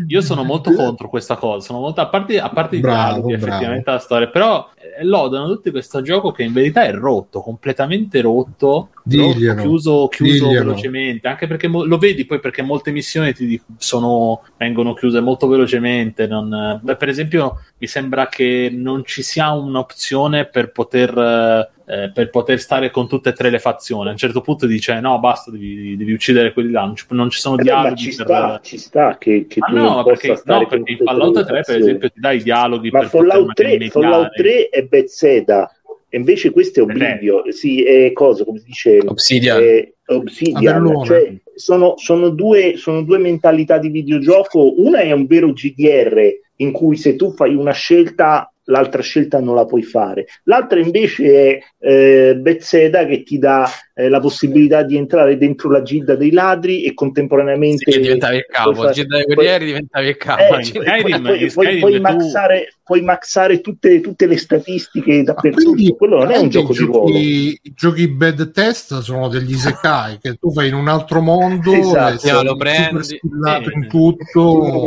io sono molto contro questa cosa. Sono molto, a parte, a parte bravo, i dialoghi, effettivamente la storia, però eh, lodano tutti questo gioco che in verità è rotto, completamente rotto, rotto chiuso, chiuso velocemente. Anche perché mo- lo vedi poi perché molte missioni ti sono, vengono chiuse molto velocemente. Non, beh, per esempio, mi sembra che non ci sia un'opzione per poter eh, per poter stare con tutte e tre le fazioni. A un certo punto dice: No, basta, devi, devi uccidere quelli là. Non ci, non ci sono eh dialoghi.
Ci, per... sta, ci sta che, che
ah, no, perché, no, perché in Fallout 3, per esempio, ti dai i dialoghi.
Ma Fallout 3, Fallout 3 è Bethesda. E invece questo è Oblivio, sì, è cosa, come si dice?
Obsidian.
È Obsidian. Cioè, sono, sono, due, sono due mentalità di videogioco. Una è un vero GDR in cui se tu fai una scelta l'altra scelta non la puoi fare. L'altra invece è eh, Bethesda che ti dà eh, la possibilità di entrare dentro la gilda dei ladri e contemporaneamente
sì, diventavi il capo, fare... gilda dei guerrieri diventavi il capo. Eh,
Skyrim, poi, poi, puoi, maxare, puoi maxare tutte, tutte, le statistiche dappertutto. Quello non è un gioco di ruolo.
I giochi bad test sono degli isekai che tu vai in un altro mondo esatto.
e lo prendi
in tutto.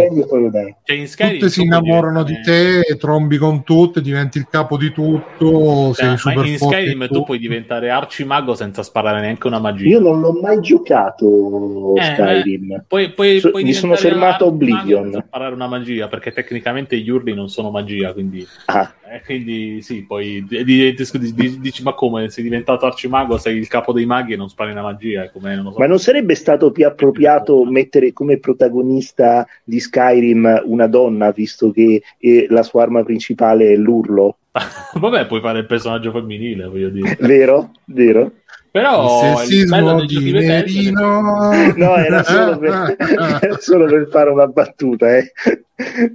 Cioè, in tutte si innamorano di te, trombi con tutte, diventi il capo di tutto. Cioè, sei
ma in Skyrim tu puoi diventare arcimago senza sparare neanche una magia.
Io non l'ho mai giocato eh, Skyrim.
Poi, poi,
so, mi sono fermato a Oblivion.
A sparare una magia perché tecnicamente gli urli non sono magia, quindi,
ah.
eh, quindi sì, poi dici, ma come sei diventato arcimago, sei il capo dei maghi e non spari una magia?
Non so. Ma non sarebbe stato più appropriato mettere come protagonista di Skyrim una donna, visto che eh, la sua arma principale è l'urlo?
Vabbè, puoi fare il personaggio femminile, voglio dire.
Vero, vero.
Però
il sessismo il di Merino
no era solo, per, era solo per fare una battuta eh.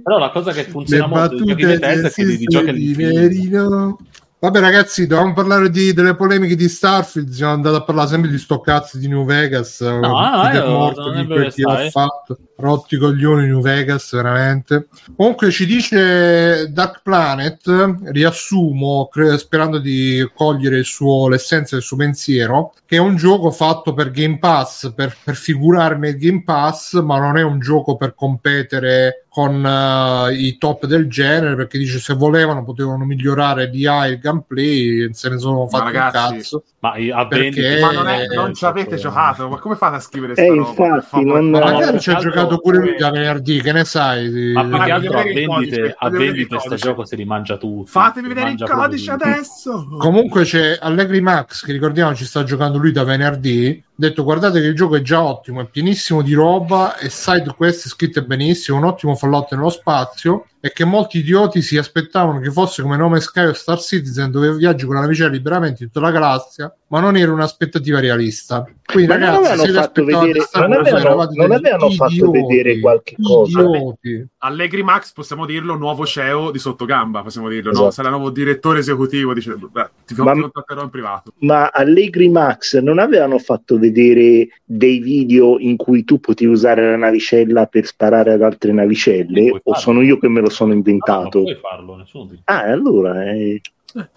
però la cosa che funziona Le molto di giochi Bethesda è che di giochi di Merino
Vabbè, ragazzi, dovevamo parlare di, delle polemiche di Starfield. Siamo andati a parlare sempre di sto cazzo di New Vegas. No,
no, no, morto,
di quel che ha fatto. Rotti coglioni New Vegas, veramente. Comunque ci dice Dark Planet, riassumo, cre- sperando di cogliere il suo, l'essenza del suo pensiero, che è un gioco fatto per Game Pass, per, per figurare nel Game Pass, ma non è un gioco per competere con uh, i top del genere perché dice se volevano potevano migliorare di il gameplay se ne sono fatti ragazzi, un cazzo
ma, a perché... ma non, è, non ci avete giocato? Ma come fate a scrivere
eh, infatti, non...
magari ci ha giocato pure lui da venerdì che ne sai
ma perché altro a vendite, a vendite questo gioco si rimangia tutto
fatemi vedere il codice adesso.
Comunque c'è Allegri Max che ricordiamo ci sta giocando lui da venerdì detto guardate che il gioco è già ottimo, è pienissimo di roba e side quest scritte benissimo, un ottimo Fallout nello spazio e che molti idioti si aspettavano che fosse come nome Sky o Star Citizen dove viaggi con la navicella liberamente in tutta la galassia ma non era un'aspettativa realista quindi
ma ragazzi non avevano, fatto vedere, non avevano, non avevano fatto idioti, vedere qualche cosa
idioti. Allegri Max possiamo dirlo nuovo CEO di Sottogamba possiamo dirlo esatto. no? sarà nuovo direttore esecutivo dice, beh, ti, ma, ti contatterò in privato
ma Allegri Max non avevano fatto vedere dei video in cui tu potevi usare la navicella per sparare ad altre navicelle o sono io che me lo sono inventato. No,
non puoi farlo, nessuno
Ah, allora... Eh...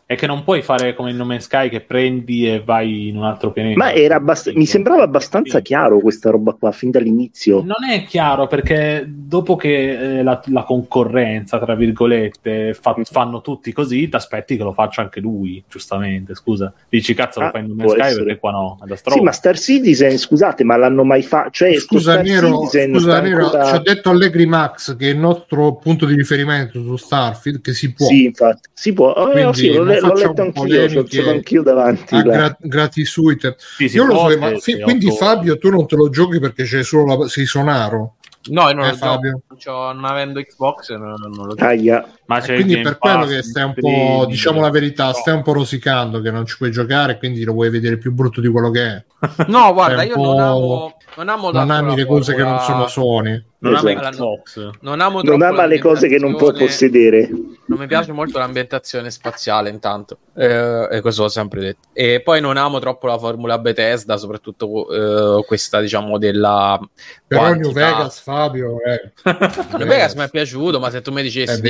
È che non puoi fare come in No Man's Sky che prendi e vai in un altro pianeta.
Ma era abbast- mi sembrava abbastanza chiaro questa roba qua fin dall'inizio.
Non è chiaro perché dopo che eh, la, la, concorrenza, tra virgolette, fa- fanno tutti così, ti aspetti che lo faccia anche lui, giustamente. Scusa, dici cazzo ah, lo fai in No Man's Sky essere. perché qua no. È da
sì, ma Star Citizen, scusate, ma l'hanno mai fatto? Cioè,
scusa, Nero, scusa Nero, ancora... ci ha detto Allegri Max che è il nostro punto di riferimento su Starfield, che si può.
Sì, infatti, si può. Oh, Quindi, sì, l'ho letto anch'io, ce l'ho anch'io davanti.
Gra- gratuite. Sì, Io lo so, ma fi- quindi Fabio tu non te lo giochi perché c'è solo la Sonaro.
No, io non, eh, Fabio. Gioco, non avendo Xbox non, non lo
gioco.
Ma c'è quindi per quello che stai un po', diciamo la verità, stai un po' rosicando che non ci puoi giocare, quindi lo vuoi vedere più brutto di quello che è.
No, guarda, io non amo, non amo
non ami le cose che non sono Sony.
Non, esatto. non, amo non ama le cose che non può possedere.
Non mi piace molto l'ambientazione spaziale, intanto, eh, e questo l'ho sempre detto. E poi non amo troppo la formula Bethesda, soprattutto eh, questa, diciamo, della.
Però quantità. New Vegas, Fabio. Eh.
New Vegas mi è piaciuto, ma se tu mi dicessi eh,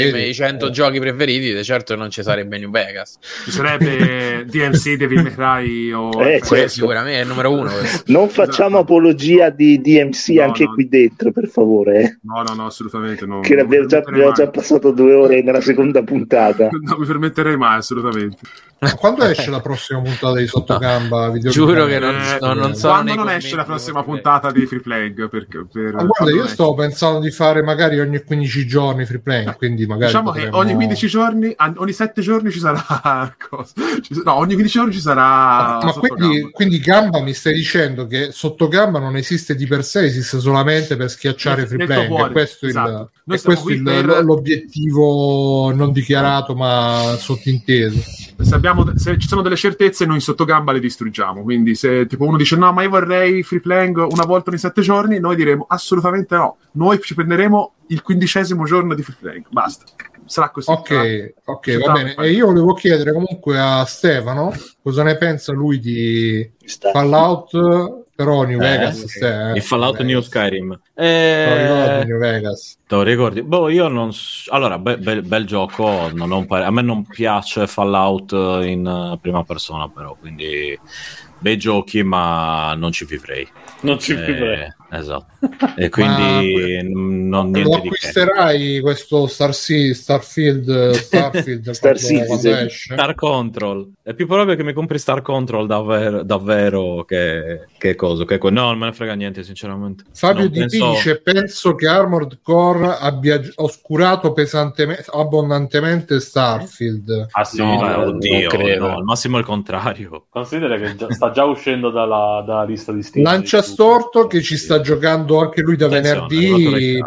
i 100 giochi preferiti, certo non ci sarebbe New Vegas.
Ci sarebbe DMC, Devil May Cry o.
Eh, certo. Sicuramente è il numero uno.
non facciamo apologia di DMC no, anche no. qui dentro, per favore favore.
No, no, no, assolutamente no.
Che abbiamo già, abbiamo già passato due ore nella seconda puntata.
non mi permetterei mai, assolutamente.
Quando esce la prossima puntata di Sottogamba?
No, giuro che non, eh, non, non so.
Quando non esce la prossima puntata di Free Playing? Perché, per,
ah, guarda, io sto pensando di fare magari ogni 15 giorni Free Playing, quindi magari
diciamo potremmo... che ogni 15 giorni, ogni 7 giorni ci sarà. no, ogni 15 giorni ci sarà.
Ma quindi, quindi, Gamba mi stai dicendo che Sottogamba non esiste di per sé, esiste solamente per schiacciare Free Playing. Questo esatto. il, è questo il, per... l'obiettivo non dichiarato ma sottinteso.
Se abbiamo se ci sono delle certezze, noi in sottogamba le distruggiamo. Quindi, se tipo uno dice no, ma io vorrei free playing una volta ogni sette giorni, noi diremo assolutamente no. Noi ci prenderemo il quindicesimo giorno di free playing. Basta. Sarà così.
Ok, sarà... ok, va bene. E io volevo chiedere comunque a Stefano cosa ne pensa lui di Fallout però New eh, Vegas
se, il Fallout New Skyrim.
Eh, New Vegas.
te lo ricordi? Boh, io non allora be- be- bel gioco non un par- a me non piace Fallout in uh, prima persona però quindi bei giochi ma non ci vivrei.
Non ci eh, vivrei
esatto. E quindi non, niente
lo acquisterai questo Star Sea, Starfield Starfield
Star, quando,
Star Control. È più probabile che mi compri Star Control davvero, davvero che, che cosa che, no non me ne frega niente sinceramente.
Fabio Di penso... dice penso che Armored Core abbia oscurato pesantemente abbondantemente Starfield.
Ah sì no, no, oddio, no, al massimo il contrario.
Considera che già, sta già uscendo dalla, dalla lista di Steam.
Lancia storto che ci sta giocando anche lui da venerdì.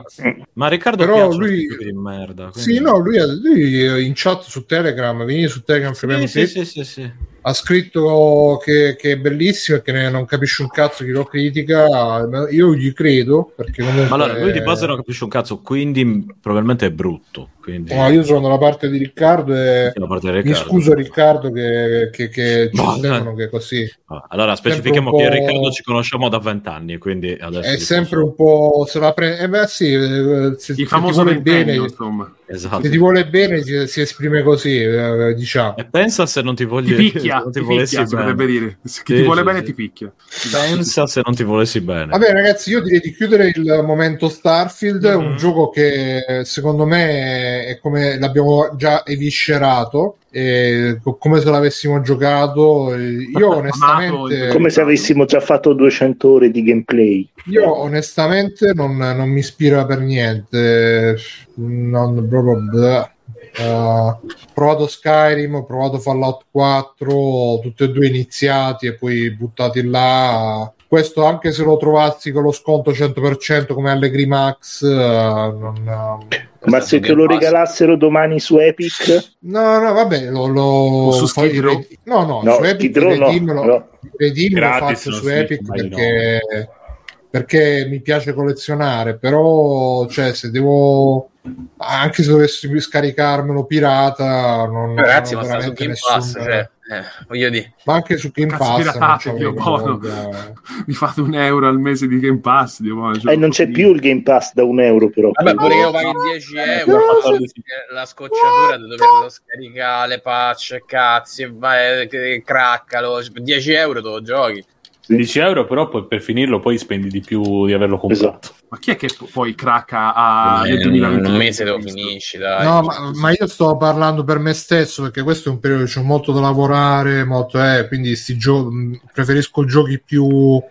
Ma Riccardo
però lui di merda. Quindi... Sì, no, lui, lui, in chat su Telegram, vieni su Telegram
sì, sì, sì, sì, sì
ha scritto che, che, è bellissimo e che non capisce un cazzo chi lo critica. Io gli credo perché comunque.
Ma allora, lui di base non capisce un cazzo, quindi probabilmente è brutto. Quindi...
No, io sono dalla parte di Riccardo e di Riccardo. mi scuso Riccardo che, che, che ci no, che è così.
Allora, specifichiamo che Riccardo ci conosciamo da vent'anni, quindi
adesso è sempre posso... un po' se la prende. Eh beh, sì, eh, se
il famoso
vuole bene, insomma. Esatto. Se ti vuole bene si, si esprime così, eh, diciamo.
E pensa se non ti voglio
ti picchia, ti, ti picchia, potrebbe dire. Se chi sì, ti vuole sì, bene sì. ti picchia.
Pensa se non ti volessi bene.
Vabbè ragazzi, io direi di chiudere il momento Starfield, mm-hmm. un gioco che secondo me è come l'abbiamo già eviscerato eh, come se l'avessimo giocato. Io onestamente...
come se avessimo già fatto 200 ore di gameplay.
Io onestamente non, non mi ispira per niente. Non proprio... Uh, provato Skyrim, ho provato Fallout 4, tutti e due iniziati e poi buttati là questo anche se lo trovassi con lo sconto 100% come Allegri Max uh, non,
uh, ma se te lo regalassero domani su Epic?
No no vabbè lo, lo
su Skid Row?
no, no no su Epic Redeem, no, faccio su Epic perché, no. perché mi piace collezionare però cioè se devo anche se dovessi scaricarmelo pirata non
ragazzi ma sta su Game nessun... Pass cioè Eh, voglio dire.
Ma anche su Game Pass.
Piratate, Dio buono. Mi fate un euro al mese di Game Pass. Dio buono,
cioè, eh, non c'è più il Game Pass da un euro, però.
Vabbè, pure io paghi 10 euro. La scocciatura di doverlo scaricare, le patch, cazzi, vai, craccalo. 10 euro te lo giochi.
10 euro, però poi, per finirlo poi spendi di più di averlo comprato. Esatto.
Ma chi è che poi cracca a nel 2020?
Un mese lo finisci, dai.
No, ma, ma, io sto parlando per me stesso perché questo è un periodo c'è molto da lavorare, molto, eh, quindi gio- preferisco giochi più uh,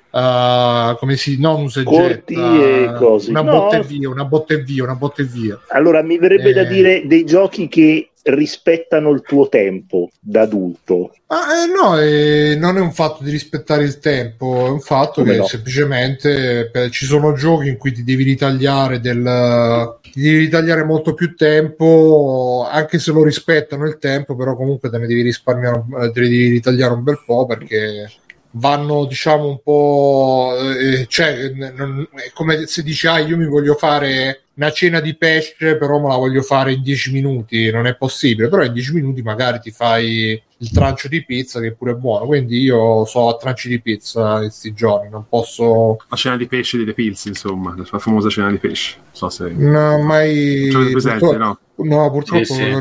come si non un
corti e cose.
Una no. botta e via, una botta e via, una botta e via.
Allora mi verrebbe eh... da dire dei giochi che rispettano il tuo tempo da adulto.
Ah, eh, no, eh, non è un fatto di rispettare il tempo, è un fatto Come che no? semplicemente per, ci sono giochi in cui ti devi ritagliare del ti devi ritagliare molto più tempo, anche se lo rispettano il tempo, però comunque te ne devi risparmiare, eh, te ne devi ritagliare un bel po' perché vanno diciamo un po' eh, cioè non, è come se dici ah io mi voglio fare una cena di pesce però me la voglio fare in 10 minuti non è possibile. Però in 10 minuti magari ti fai il trancio di pizza che è pure buono. Quindi io so a tranci di pizza questi giorni non posso
la cena di pesce The Pills insomma la famosa cena di pesce. Non so se
no mai
presente, no?
No, purtroppo, sì,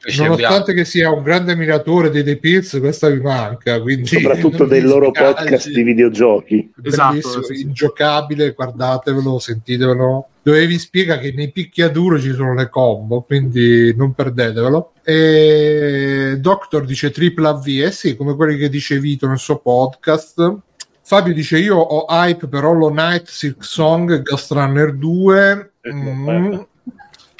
sì. nonostante che sia un grande ammiratore dei The Pills, questa mi manca. Quindi
Soprattutto dei loro podcast di videogiochi.
Esatto, sì. ingiocabile, guardatevelo, sentitevelo. Dove vi spiega che nei picchiaduro ci sono le combo, quindi non perdetevelo. E Doctor dice tripla V, eh sì, come quelli che dice Vito nel suo podcast. Fabio dice io ho hype per Hollow Knight, Silk Song, Ghost Runner 2. Mm,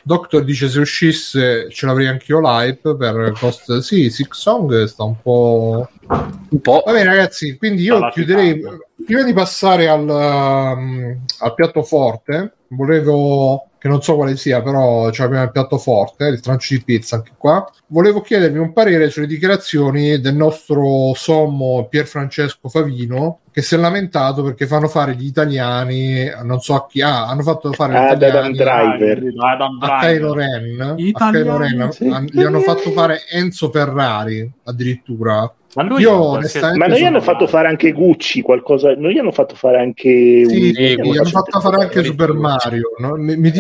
Doctor dice se uscisse ce l'avrei anch'io l'hype per Ghost sì, Six Song sta un po' un po' va bene ragazzi quindi io chiuderei prima di passare al, um, al piatto forte volevo che non so quale sia, però c'è il piatto forte, il trancio di pizza anche qua. Volevo chiedervi un parere sulle dichiarazioni del nostro sommo Pier Francesco Favino, che si è lamentato perché fanno fare gli italiani, non so a chi, ah, hanno fatto fare
gli italiani
Driver. a Kylo Ren, a Kylo Ren sì. gli hanno fatto fare Enzo Ferrari addirittura
ma, lui Io, ma non gli hanno fatto fare anche Gucci qualcosa? Non gli hanno fatto fare anche.
Sì, un... gli, gli hanno fatto fare anche Super Mario. No? Mi, mi,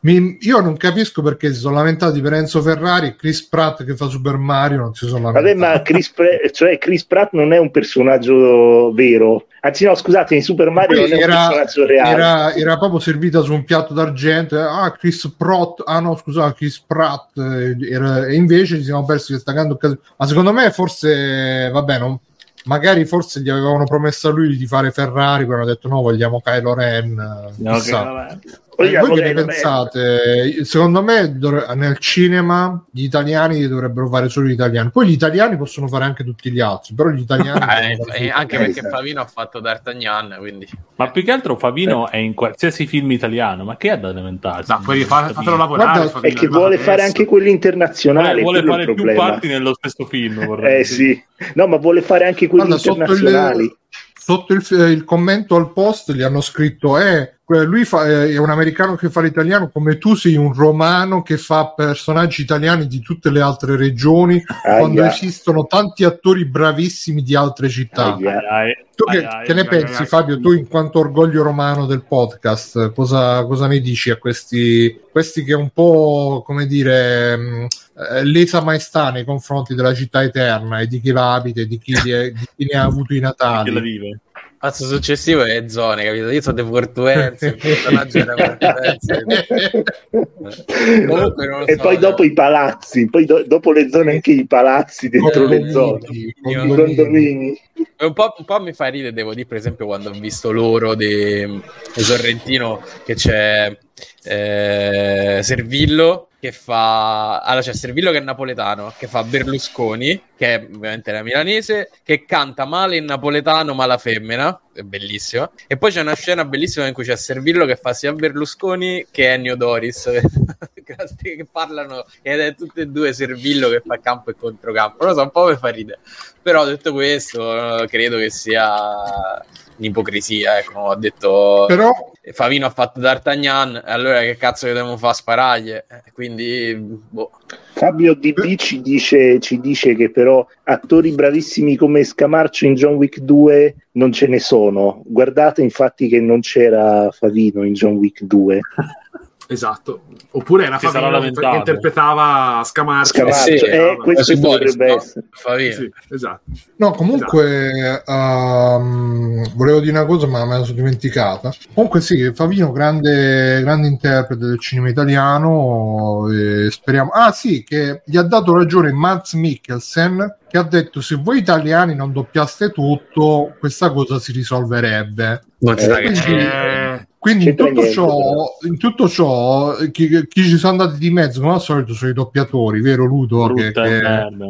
mi, io non capisco perché si sono lamentati per Enzo Ferrari e Chris Pratt che fa Super Mario. Non si sono lamentati.
Vabbè, ma Chris, Pre- cioè Chris Pratt non è un personaggio vero. Anzi, no, scusate, in Super Mario non è era, un personaggio reale.
Era, era, proprio servita su un piatto d'argento. Ah, Chris Pratt. Ah, no, scusate, Chris Pratt. Eh, era, e invece ci siamo persi questa grande occasione. Ma secondo me, forse, vabbè, non, magari forse gli avevano promesso a lui di fare Ferrari. Poi hanno detto no, vogliamo Kylo Ren. No, eh, voi che ne pensate? Secondo me nel cinema gli italiani dovrebbero fare solo gli italiani. Poi gli italiani possono fare anche tutti gli altri, però gli italiani...
eh, anche perché Favino ha fatto D'Artagnan, quindi...
Ma più che altro Favino eh. è in qualsiasi film italiano, ma che ha da lamentarsi?
No, poi fa, fatelo lavorare.
Guarda, è che vuole fare anche quelli internazionali.
Vuole, vuole fare più parti nello stesso film.
Eh sì. No, ma vuole fare anche quelli Guarda, internazionali.
Sotto il, sotto il, il commento al post gli hanno scritto eh lui fa, eh, è un americano che fa l'italiano come tu sei un romano che fa personaggi italiani di tutte le altre regioni ah, quando yeah. esistono tanti attori bravissimi di altre città. Ah, yeah. Tu che, ah, che ne pensi Fabio? Tu in quanto orgoglio romano del podcast, cosa, cosa ne dici a questi, questi che un po' come dire mh, eh, lesa maestà nei confronti della città eterna e di chi la abita e di chi, è, di chi ne ha avuto i natali?
Pazzo successivo è Zone, capito? Io sono De Portuense, il personaggio era Portuense.
Comunque e so, poi dopo i palazzi, poi do- dopo le zone anche i palazzi dentro le zone, i condomini.
Un po', un po', mi fa ridere, devo dire, per esempio, quando ho visto loro di Sorrentino che c'è eh, Servillo che fa allora c'è Servillo che è napoletano che fa Berlusconi che è ovviamente la milanese che canta male in napoletano ma la femmina è bellissima e poi c'è una scena bellissima in cui c'è Servillo che fa sia Berlusconi che Ennio Doris che parlano ed è tutte e due Servillo che fa campo e controcampo. Lo so, un po' mi fa ridere. Però detto questo, credo che sia un'ipocrisia, ecco, ho detto
Però...
Favino ha fatto D'Artagnan, allora che cazzo che dobbiamo fare a sparagli? Eh, quindi, boh.
Fabio DB ci dice, ci dice che però attori bravissimi come Scamarcio in John Wick 2 non ce ne sono. Guardate infatti che non c'era Favino in John Wick 2.
Esatto, oppure era Favino che interpretava Scamarcio.
Scamarcio. Eh, sì, eh, questo eh, potrebbe no? essere.
Sì, esatto.
No, comunque esatto. Um, volevo dire una cosa, ma me la sono dimenticata. Comunque, sì, Favino, grande, grande interprete del cinema italiano. speriamo. Ah, sì, che gli ha dato ragione Mads Mikkelsen che ha detto se voi italiani non doppiaste tutto, questa cosa si risolverebbe.
Non eh, quindi,
eh, quindi in, tutto ciò, in tutto ciò, chi, chi, ci sono andati di mezzo, come al solito, sono i doppiatori, vero Ludo? Che, che... Merda,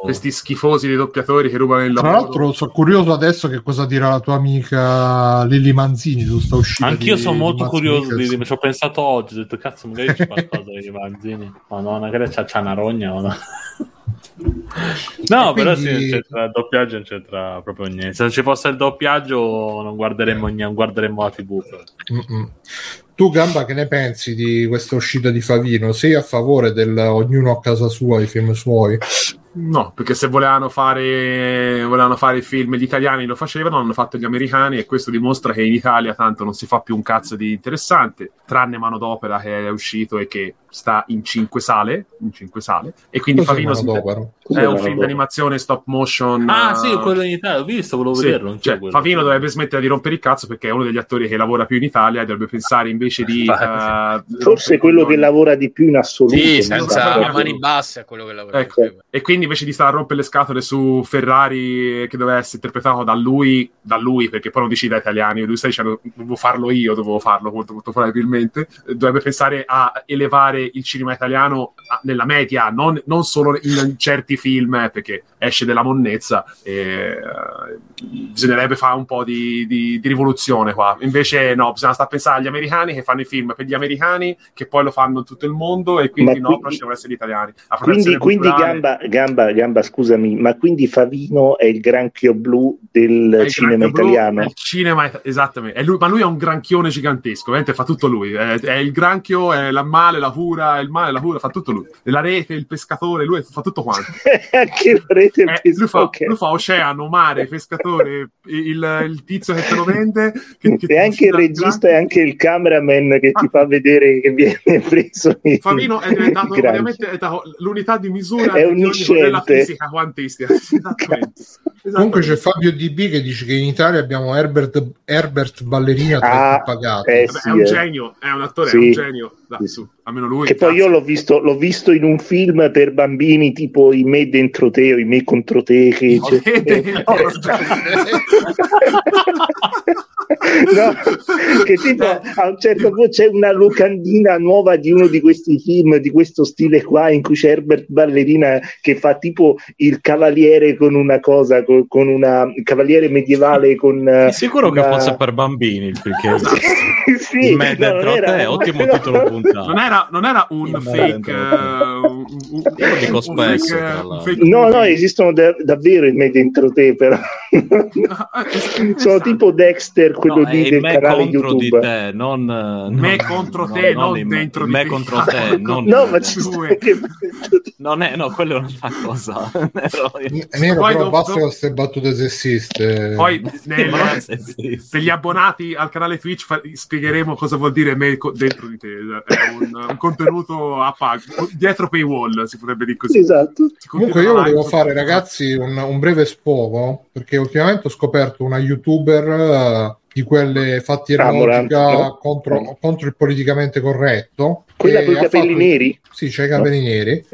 Questi schifosi dei doppiatori che rubano il
lavoro. Tra l'altro, sono curioso adesso che cosa dirà la tua amica Lili Manzini su sta uscita.
Anch'io di, sono molto curioso di, di, ci ho pensato oggi, ho detto cazzo, magari c'è qualcosa di Manzini. Ma no, magari c'ha una rogna o no? No, però quindi... sì, c'entra, il doppiaggio non c'entra proprio niente. Se non ci fosse il doppiaggio, non guarderemmo, non guarderemmo la TV.
Mm-mm. Tu, Gamba, che ne pensi di questa uscita di Favino? Sei a favore del ognuno a casa sua, i film suoi?
No, perché se volevano fare, volevano fare i film, gli italiani lo facevano, hanno fatto gli americani e questo dimostra che in Italia tanto non si fa più un cazzo di interessante, tranne Manodopera che è uscito e che sta in cinque sale, in cinque sale e quindi Cos'è Favino è un film d'animazione stop motion.
Ah, uh, sì, quello in Italia, ho visto, volevo sì, vederlo.
Cioè, Favino dovrebbe smettere di rompere il cazzo perché è uno degli attori che lavora più in Italia e dovrebbe pensare invece di
uh, forse quello che lavora di più in assoluto.
Sì, senza mani basse è quello che lavora
ecco. di più. E quindi invece di stare a rompere le scatole su Ferrari che doveva essere interpretato da lui, da lui perché poi non dici da italiani, lui sta dicendo devo farlo io, dovevo farlo molto, molto probabilmente, dovrebbe pensare a elevare il cinema italiano nella media, non, non solo in certi film, eh, perché esce della monnezza e uh, bisognerebbe fare un po' di, di, di, rivoluzione qua. Invece no, bisogna stare a pensare agli americani che fanno i film per gli americani, che poi lo fanno in tutto il mondo e quindi ma no, però ci devono essere gli italiani.
Quindi, quindi gamba, gamba, gamba, scusami, ma quindi Favino è il granchio blu del cinema italiano?
Blu, cinema, esattamente, lui, ma lui è un granchione gigantesco, veramente fa tutto lui. È, è il granchio, è la male, la cura, il male, la cura, fa tutto lui. La rete, il pescatore, lui fa tutto quanto.
Anche la rete, il
eh, lui, fa, okay. lui, fa, oceano, mare, pescatore, il, il, tizio che te lo vende. Che,
che e anche il regista e anche il cameraman che ah. ti fa vedere che viene preso.
Favino è diventato ovviamente è l'unità di misura
è di ogni
fisica quantistica.
Comunque c'è Fabio DB che dice che in Italia abbiamo Herbert, Herbert Ballerina ah, pagato.
Eh, sì, è un eh. genio, è un attore, sì. è un genio. Dai, su, almeno lui.
Che poi io l'ho visto, l'ho visto, in un film per bambini tipo I me dentro te o I me contro te. Che no, no, che tipo a un certo punto c'è una locandina nuova di uno di questi film di questo stile qua in cui c'è Herbert Ballerina che fa tipo il cavaliere con una cosa con, con una cavaliere medievale con
sicuro
una...
che fosse per bambini il perché
sì,
dentro no, te ottimo no, titolo puntata
non era, non era un fake
io dico spesso
un fake, no no esistono da, davvero in me dentro te però. Sono tipo Dexter quello no, lì del canale YouTube
di te, non,
me non, contro no, te, non, non dentro
me, di me contro te, non,
no, ma ci che...
non è, no, quello è un'altra cosa.
Nero, poi però dopo, basta queste battute sessiste.
Poi nel, per gli abbonati al canale Twitch fa, spiegheremo cosa vuol dire me dentro di te. È un, un contenuto a pago, dietro paywall, si potrebbe dire così.
Esatto.
Comunque io volevo fare, ragazzi, un, un breve sfogo, perché ultimamente ho scoperto una youtuber di quelle fatti in logica contro, mm. contro, il politicamente corretto.
Quella con i capelli fatto... neri?
Sì, c'è i capelli no. neri.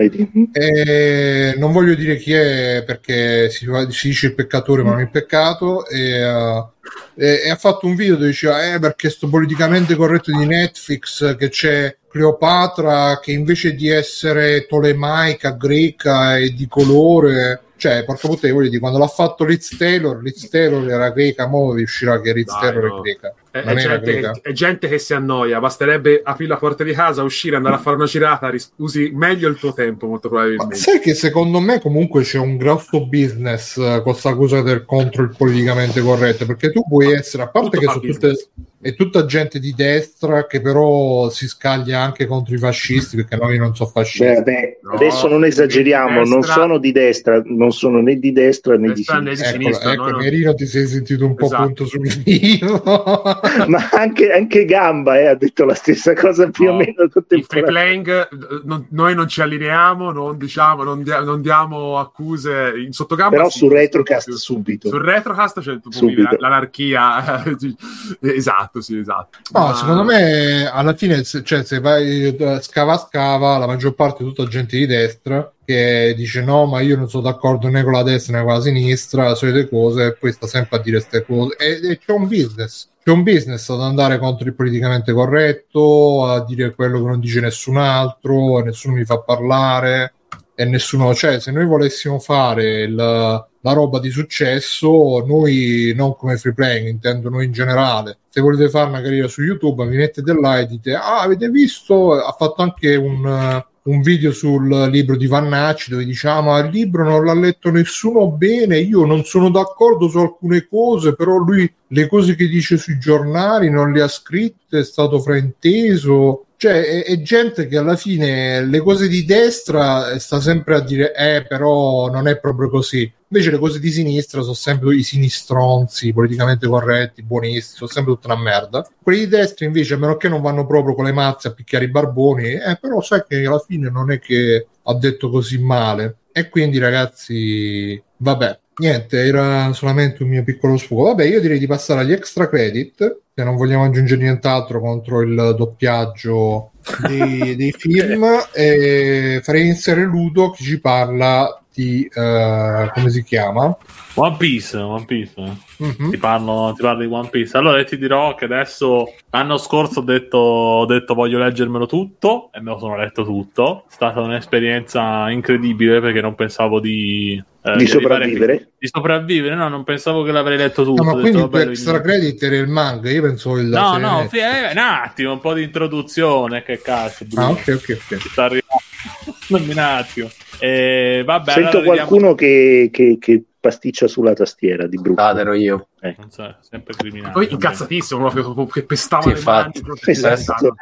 E non voglio dire chi è perché si, si dice il peccatore, ma non il peccato. E, uh, e, e, ha fatto un video dove diceva: Eh, perché sto politicamente corretto di Netflix che c'è Cleopatra che invece di essere tolemaica, greca e di colore cioè, porca puttana, voglio dire, quando l'ha fatto Liz Taylor, Liz Taylor era greca, mo riuscirà che Liz Taylor no. è greca.
È, è, gente che, è, gente che, si annoia, basterebbe aprire la porta di casa, uscire, andare a fare una girata, ris- usi meglio il tuo tempo, molto probabilmente.
Ma sai che secondo me comunque c'è un grosso business con questa cosa del contro il politicamente corretto, perché tu puoi essere, a parte che sono tutte è tutta gente di destra che però si scaglia anche contro i fascisti perché noi non sono fascisti.
Beh, beh, no, adesso non esageriamo, non sono di destra, non sono né di destra né destra, di sinistra.
Né di ecco, ecco no, Merino ti sei sentito un po' esatto. punto sul.
Ma anche, anche Gamba eh, ha detto la stessa cosa più no, o meno.
Il free playing, non, noi non ci allineiamo, non, diciamo, non, dia, non diamo accuse in sottogamba.
Però sì, su Retrocast subito.
Su Retrocast c'è subito. l'anarchia. esatto esatto, sì, esatto.
No, Ma... secondo me alla fine, cioè, se vai eh, scava scava, la maggior parte è tutta gente di destra che dice no, ma io non sono d'accordo né con la destra né con la sinistra, le solite cose, e poi sta sempre a dire queste cose. E, e c'è un business. C'è un business ad andare contro il politicamente corretto, a dire quello che non dice nessun altro, nessuno mi fa parlare, e nessuno, cioè, se noi volessimo fare il, la roba di successo, noi non come free playing, intendo noi in generale. Se volete fare una carriera su YouTube, vi mettete là e dite: Ah, avete visto? Ha fatto anche un, un video sul libro di Vannacci dove diciamo: ah, il libro non l'ha letto nessuno bene. Io non sono d'accordo su alcune cose, però lui le cose che dice sui giornali non le ha scritte, è stato frainteso cioè è, è, gente che alla fine le cose di destra sta sempre a dire eh però non è proprio così invece le cose di sinistra sono sempre i sinistronzi politicamente corretti buonisti sono sempre tutta una merda. Quelli di destra invece a meno che non vanno proprio con le mazze a picchiare i barboni eh però sai che alla fine non è che ha detto così male. E quindi ragazzi vabbè niente, era solamente un mio piccolo sfogo. Vabbè, io direi di passare agli extra credit se non vogliamo aggiungere nient'altro contro il doppiaggio dei, dei film, e farei iniziare Ludo che ci parla di uh, come si chiama?
One Piece, One Piece. Mm-hmm. Ti, parlo, ti, parlo, di One Piece. Allora ti dirò che adesso l'anno scorso ho detto, ho detto voglio leggermelo tutto e me lo sono letto tutto. È stata un'esperienza incredibile perché non pensavo di
eh, di sopravvivere?
Di sopravvivere, no, non pensavo che l'avrei letto tutto. No,
ma quindi il extra credit era il manga, io penso il...
No, no, fi- eh, un attimo, un po' di introduzione, che cazzo.
Ah, ok, ok, ok.
Sta arrivando. Un attimo. Eh, vabbè,
Sento allora qualcuno che, che, che pasticcia sulla tastiera di Brooklyn.
Ah, ero io.
Eh. Non so, sempre criminale.
Poi incazzatissimo proprio che pestava sì, le infatti. mani.
Esatto.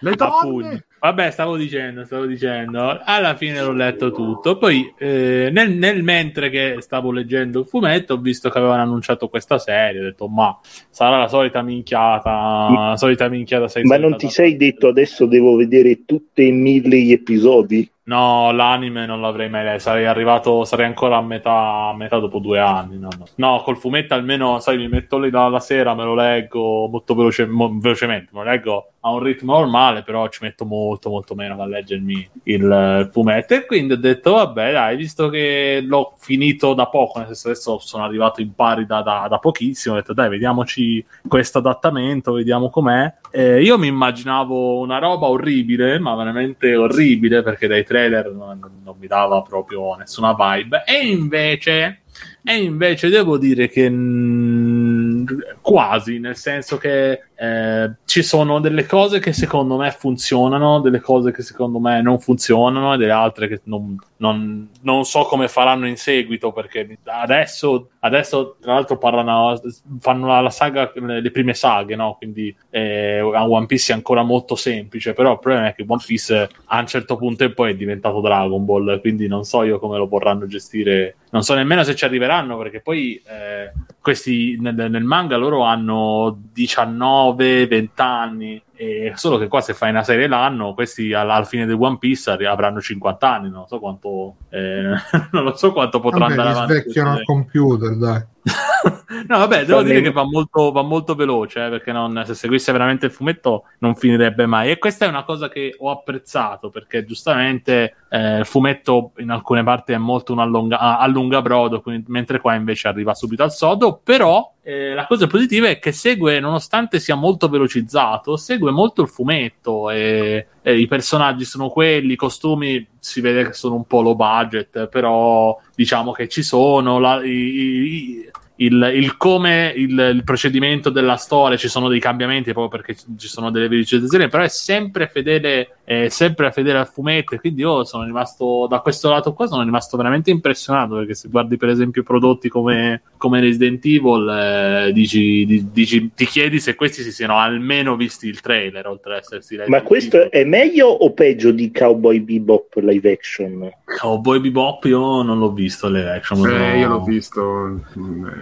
Le donne!
Vabbè, stavo dicendo, stavo dicendo. Alla fine l'ho letto tutto. Poi, eh, nel, nel, mentre che stavo leggendo il fumetto, ho visto che avevano annunciato questa serie. Ho detto, ma sarà la solita minchiata. La solita minchiata.
Ma non ti sei detto adesso devo vedere tutti e mille gli episodi?
No, l'anime non l'avrei mai letto, sarei arrivato, sarei ancora a metà, a metà dopo due anni. No, no. no, col fumetto almeno, sai, mi metto lì dalla sera, me lo leggo molto veloce, mo, velocemente, me lo leggo a un ritmo normale, però ci metto molto, molto meno a leggermi il, il fumetto. E quindi ho detto, vabbè, dai, visto che l'ho finito da poco, nel senso adesso sono arrivato in pari da, da, da pochissimo, ho detto, dai, vediamoci questo adattamento, vediamo com'è. Eh, io mi immaginavo una roba orribile, ma veramente orribile, perché dai trailer non, non mi dava proprio nessuna vibe. E invece, e invece devo dire che mh, quasi, nel senso che eh, ci sono delle cose che secondo me funzionano, delle cose che secondo me non funzionano e delle altre che non, non, non so come faranno in seguito perché adesso, adesso tra l'altro parlano, fanno la, la saga, le prime saghe, no? quindi eh, One Piece è ancora molto semplice, però il problema è che One Piece a un certo punto poi è diventato Dragon Ball, quindi non so io come lo vorranno gestire, non so nemmeno se ci arriveranno perché poi eh, questi nel, nel manga loro hanno 19 19-20 anni. E solo che qua se fai una serie l'anno, questi al, al fine di One Piece avranno 50 anni, non so quanto, eh, non lo so quanto potrà Vabbè, andare avanti.
Svecchiano al computer, dai.
no, vabbè, devo dire che va molto, va molto veloce, eh, perché non, se seguisse veramente il fumetto non finirebbe mai. E questa è una cosa che ho apprezzato, perché giustamente eh, il fumetto in alcune parti è molto un allunga, allungabrodo, quindi, mentre qua invece arriva subito al sodo, però eh, la cosa positiva è che segue, nonostante sia molto velocizzato, segue molto il fumetto e, e, i personaggi sono quelli, i costumi si vede che sono un po' low budget, però diciamo che ci sono, la, i, i, il, il come il, il, procedimento della storia, ci sono dei cambiamenti proprio perché ci sono delle velocizzazioni, però è sempre fedele, è sempre fedele al fumetto. Quindi io sono rimasto da questo lato qua, sono rimasto veramente impressionato perché se guardi per esempio prodotti come, come Resident Evil, eh, dici, dici, ti chiedi se questi si siano almeno visti il trailer oltre ad essersi
Ma questo è meglio o peggio di Cowboy Bebop live action?
Cowboy Bebop io non l'ho visto live action.
Eh, io l'ho visto.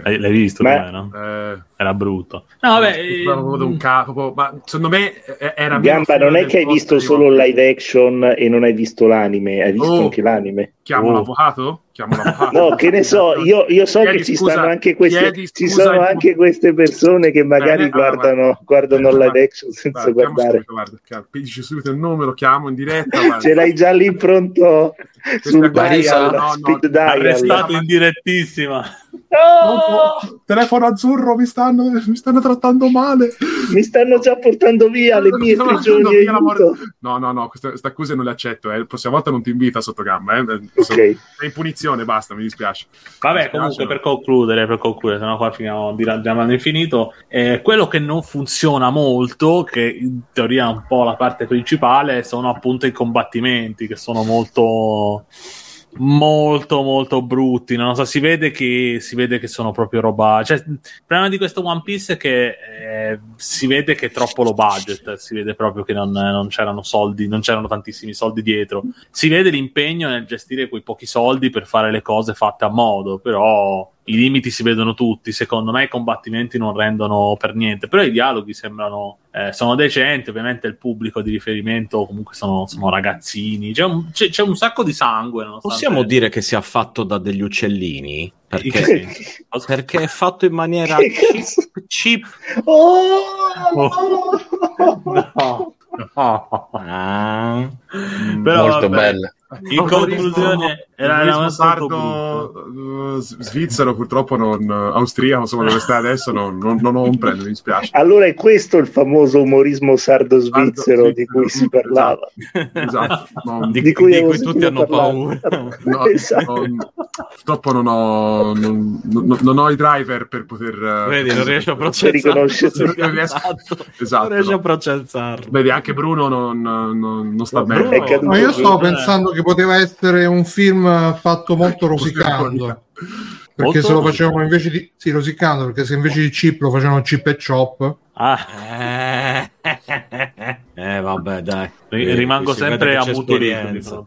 Eh, l'hai visto com'è, no? Eh, era brutto. No, vabbè,
un capo, ma secondo me era
Gamba, non è che hai visto solo il live action e non hai visto l'anime, hai visto oh, anche l'anime.
Chiamo oh. l'avvocato? Chiamo l'avvocato.
No, che ne so, io, io so chiedi che ci scusa, stanno anche queste, ci sono anche queste persone che magari Bene, guardano, allora, guardano il live action senza guarda, guardare.
Subito, guarda, dici subito il numero, chiamo in diretta.
Ce l'hai già lì pronto sul dial, no,
speed no, dial. Arrestato in direttissima.
Telefono azzurro, mi stanno, mi stanno, trattando male.
Mi stanno già portando via le mie prigioni.
No, no, no, queste, queste, accuse non le accetto. Eh. La prossima volta non ti invita sotto gamba. Eh.
Okay.
È in punizione, basta, mi dispiace.
Vabbè,
mi dispiace,
comunque, per concludere, per concludere, sennò qua finiamo di raggiamo all'infinito. Eh, quello che non funziona molto, che in teoria è un po' la parte principale, sono appunto i combattimenti, che sono molto molto molto brutti non so si vede che si vede che sono proprio roba cioè il problema di questo One Piece è che eh, si vede che è troppo low budget si vede proprio che non, non, c'erano soldi non c'erano tantissimi soldi dietro. Si vede l'impegno nel gestire quei pochi soldi per fare le cose fatte a modo però i limiti si vedono tutti. Secondo me i combattimenti non rendono per niente, però i dialoghi sembrano eh, sono decenti. Ovviamente il pubblico di riferimento comunque sono, sono ragazzini. C'è un, c'è, c'è un, sacco di sangue.
Possiamo dire che sia fatto da degli uccellini? Perché, perché è fatto in maniera cheap. cheap. Oh,
no. No. Ah,
Però, molto vabbè. bella.
In conclusione, era
il sardo uh, svizzero, purtroppo non austriaco, insomma, dove sta adesso, non, non, non ho un premio, mi dispiace.
Allora è questo il famoso umorismo sardo svizzero di cui si parlava.
Esatto, esatto.
Non, di, di, cui, di cui tutti hanno paura.
No, esatto. purtroppo non ho, non, ho i driver per poter...
Uh, Vedi, non riesco a processare.
Esatto. esatto.
Non riesco a processarlo.
Vedi, anche Bruno non, non sta bene.
Ma io stavo pensando che poteva essere un film fatto molto rosicando. Perché molto se lo facevano invece di sì, rosicando, perché se invece di chip lo facevano chip e chop.
Ah. eh vabbè, dai. Eh, rimango sempre a
sì.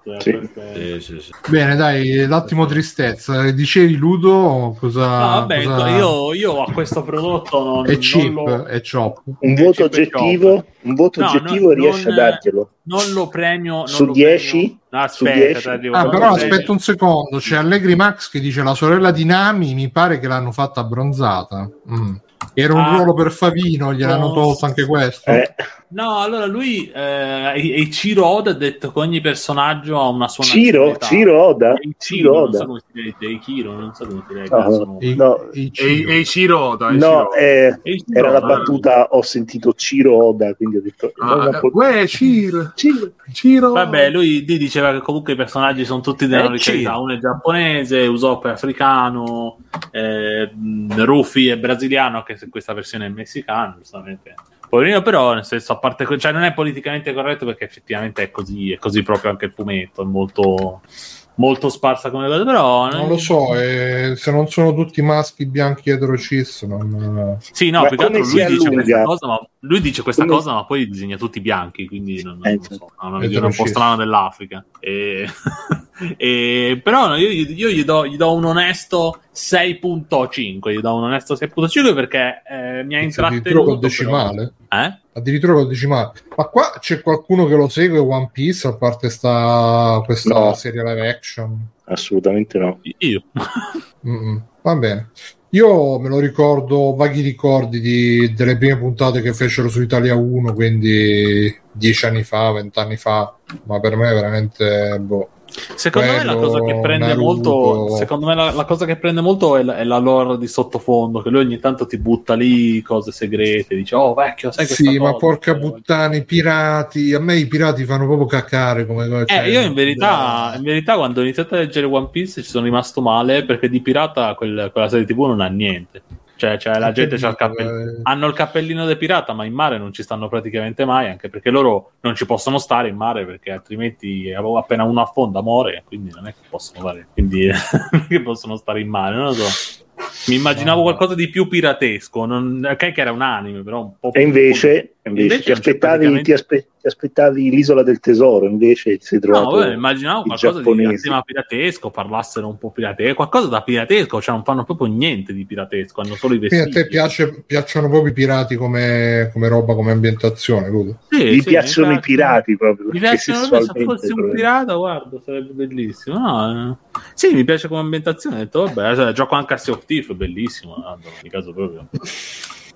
Perché... sì, sì, Bene, dai, l'attimo tristezza. Dicevi Ludo cosa,
no, vabbè, cosa... Io, io, a questo prodotto non,
è chip, non
lo...
è chop.
Un voto oggettivo, un voto no, oggettivo no, riesce non, a darglielo.
Non lo premio non
su 10.
Aspetta,
ah, però aspetta un secondo. C'è Allegri Max che dice la sorella di Nami mi pare che l'hanno fatta abbronzata. Mm. Era un ah, ruolo per Favino, gliel'hanno tolto anche questo.
Eh.
No, allora lui eh, e Ciro Oda ha detto che ogni personaggio ha una sua
Ciro, Ciro Oda,
e Ciro, Oda. non so come si legge, Ciro, non so come si legge. No,
sono... e, no. E, Ciro Oda.
No, eh, era la battuta, ho sentito Ciro Oda, quindi ho detto...
Ah, eh, uè, Ciro.
Ciro.
Ciro.
Vabbè, lui, lui, diceva che comunque i personaggi sono tutti della eh, Uno è giapponese, Usopp è africano, eh, Rufy è brasiliano, anche se questa versione è messicana, giustamente. Poverino, però, nel senso, a parte, cioè, non è politicamente corretto perché effettivamente è così, è così proprio anche il fumetto, è molto, molto sparsa come cosa, però...
Non lo so, eh, se non sono tutti maschi bianchi eterocis, non...
Sì, no, più che altro lui dice questa cosa, ma, lui dice questa come... cosa, ma poi disegna tutti bianchi, quindi non, non lo so, ha una visione un po' strana dell'Africa. E... e... però io, io gli, do, gli, do, un onesto 6.5, gli do un onesto 6.5 perché eh, mi ha intrattenuto...
col decimale?
Però. Eh?
addirittura col decimale. Ma qua c'è qualcuno che lo segue One Piece a parte sta, questa no. serie live action?
Assolutamente no.
Io.
Va bene. Io me lo ricordo, vaghi ricordi di, delle prime puntate che fecero su Italia 1, quindi dieci anni fa, vent'anni fa, ma per me è veramente boh,
Secondo Quello, me la cosa che prende Naruto. molto, secondo me la, la, cosa che prende molto è la, è la, lore di sottofondo, che lui ogni tanto ti butta lì cose segrete, dice "Oh, vecchio, sai che
Sì,
ma
cosa? porca puttana, i pirati, a me i pirati fanno proprio caccare come
cosa. Eh, cioè, io in verità, in verità quando ho iniziato a leggere One Piece ci sono rimasto male perché di pirata quel, quella serie TV non ha niente. Cioè, cioè la gente c'ha il cappell- hanno il cappellino del pirata, ma in mare non ci stanno praticamente mai, anche perché loro non ci possono stare in mare perché altrimenti appena uno affonda muore, quindi non è che possono fare, quindi che possono stare in mare, non lo so. Mi immaginavo qualcosa di più piratesco, non, ok che era un anime, però un po'
E invece, invece, invece ti, aspettavi, praticamente... ti, aspe- ti, aspettavi, l'isola del tesoro, invece si trovato
No, beh, immaginavo qualcosa giapponesi. di tema piratesco, parlassero un po' piratesco, qualcosa da piratesco, cioè non fanno proprio niente di piratesco, hanno solo i vestiti.
Quindi a te piace, piacciono proprio i pirati come, come roba, come ambientazione,
Sì, Gli sì, piacciono i pirati proprio.
Mi piacciono se fossi un pirata, guarda, sarebbe bellissimo. No, eh. Sì, mi piace come ambientazione, ho detto, vabbè, cioè, gioco anche a Sea of Thief, bellissimo, no? in caso proprio.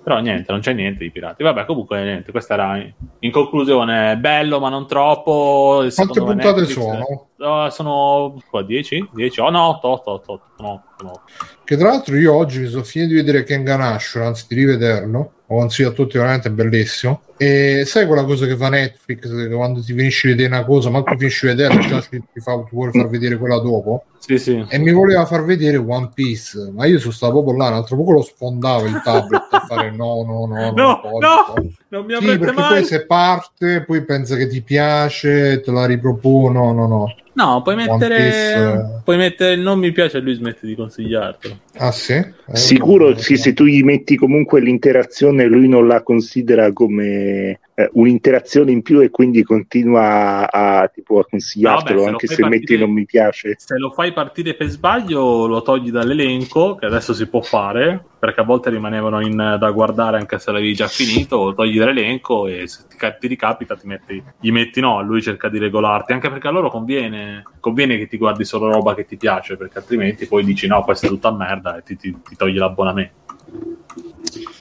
Però niente, non c'è niente di pirati. Vabbè, comunque niente, questa era in conclusione bello, ma non troppo.
Quante puntate Netflix, sono?
Uh, sono qua 10? 10? Oh no, 8, 8, 8, 8, 8.
Che tra l'altro io oggi mi sono finito di vedere Kengan Ashur, anzi di rivederlo. Lo consiglio a tutti, veramente bellissimo. E sai quella cosa che fa Netflix che quando ti finisci di vedere una cosa, ma tu finisci di vedere, già ti, fa, ti vuole far vedere quella dopo?
Sì, sì.
E mi voleva far vedere One Piece, ma io sono stato proprio là, un altro poco lo sfondavo il tablet a fare no, no, no,
no, no, no, no non mi sì, perché mai.
poi se parte, poi pensa che ti piace, te la ripropono, no, no.
No, puoi mettere, Piece... puoi mettere non mi piace e lui smette di consigliartelo.
Ah sì? Eh,
Sicuro sì, se tu gli metti comunque l'interazione lui non la considera come eh, un'interazione in più e quindi continua a, a, tipo, a consigliartelo no, anche se partire, metti non mi piace.
Se lo fai partire per sbaglio lo togli dall'elenco, che adesso si può fare, perché a volte rimanevano in, da guardare anche se l'avevi già finito, lo togli dall'elenco e se ti, ti ricapita ti metti, gli metti no, lui cerca di regolarti, anche perché a loro conviene, conviene che ti guardi solo roba che ti piace, perché altrimenti poi dici no, questa è tutta merda e ti, ti, ti togli l'abbonamento.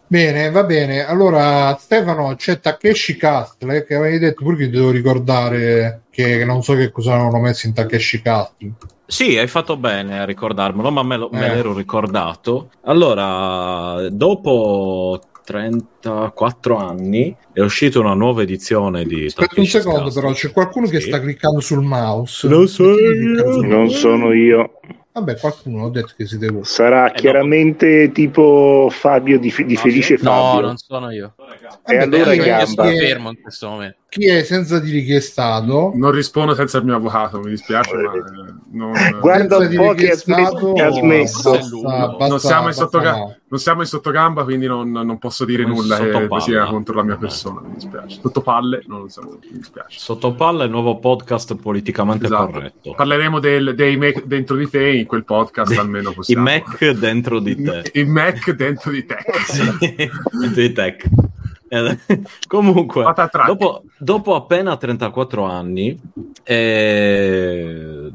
Bene, va bene. Allora, Stefano, c'è Takeshi Castle che avevi detto pure che devo ricordare che non so che cosa hanno messo in Takeshi Castle.
Sì, hai fatto bene a ricordarmelo, ma me, lo, eh. me l'ero ricordato. Allora, dopo 34 anni è uscita una nuova edizione di
Aspetta un secondo Castle. però c'è qualcuno sì. che sta cliccando sul mouse
non, so io. non sono io
Vabbè, qualcuno ha detto che siete voi.
Sarà eh, chiaramente no. tipo Fabio di, di Felice Fabio.
No, non sono io.
E Vabbè, allora io gamba.
fermo in questo momento.
Chi è senza dire chi è stato?
Non rispondo senza il mio avvocato, mi dispiace. Ma, eh, non,
Guarda un po' che ha smesso. Ha smesso.
Basta, basta, non, siamo sottogamba, non, siamo in sottogamba, quindi non, non posso dire non nulla che sia contro la mia persona. Mi dispiace. Sotto palle, non siamo, mi dispiace.
Sotto palle, il nuovo podcast politicamente esatto. corretto.
Parleremo del, dei Mac dentro di te in quel podcast almeno possiamo.
I Mac dentro di te.
I Mac dentro di te.
sì, dentro di te. Eh, comunque, dopo, dopo, appena 34 anni è,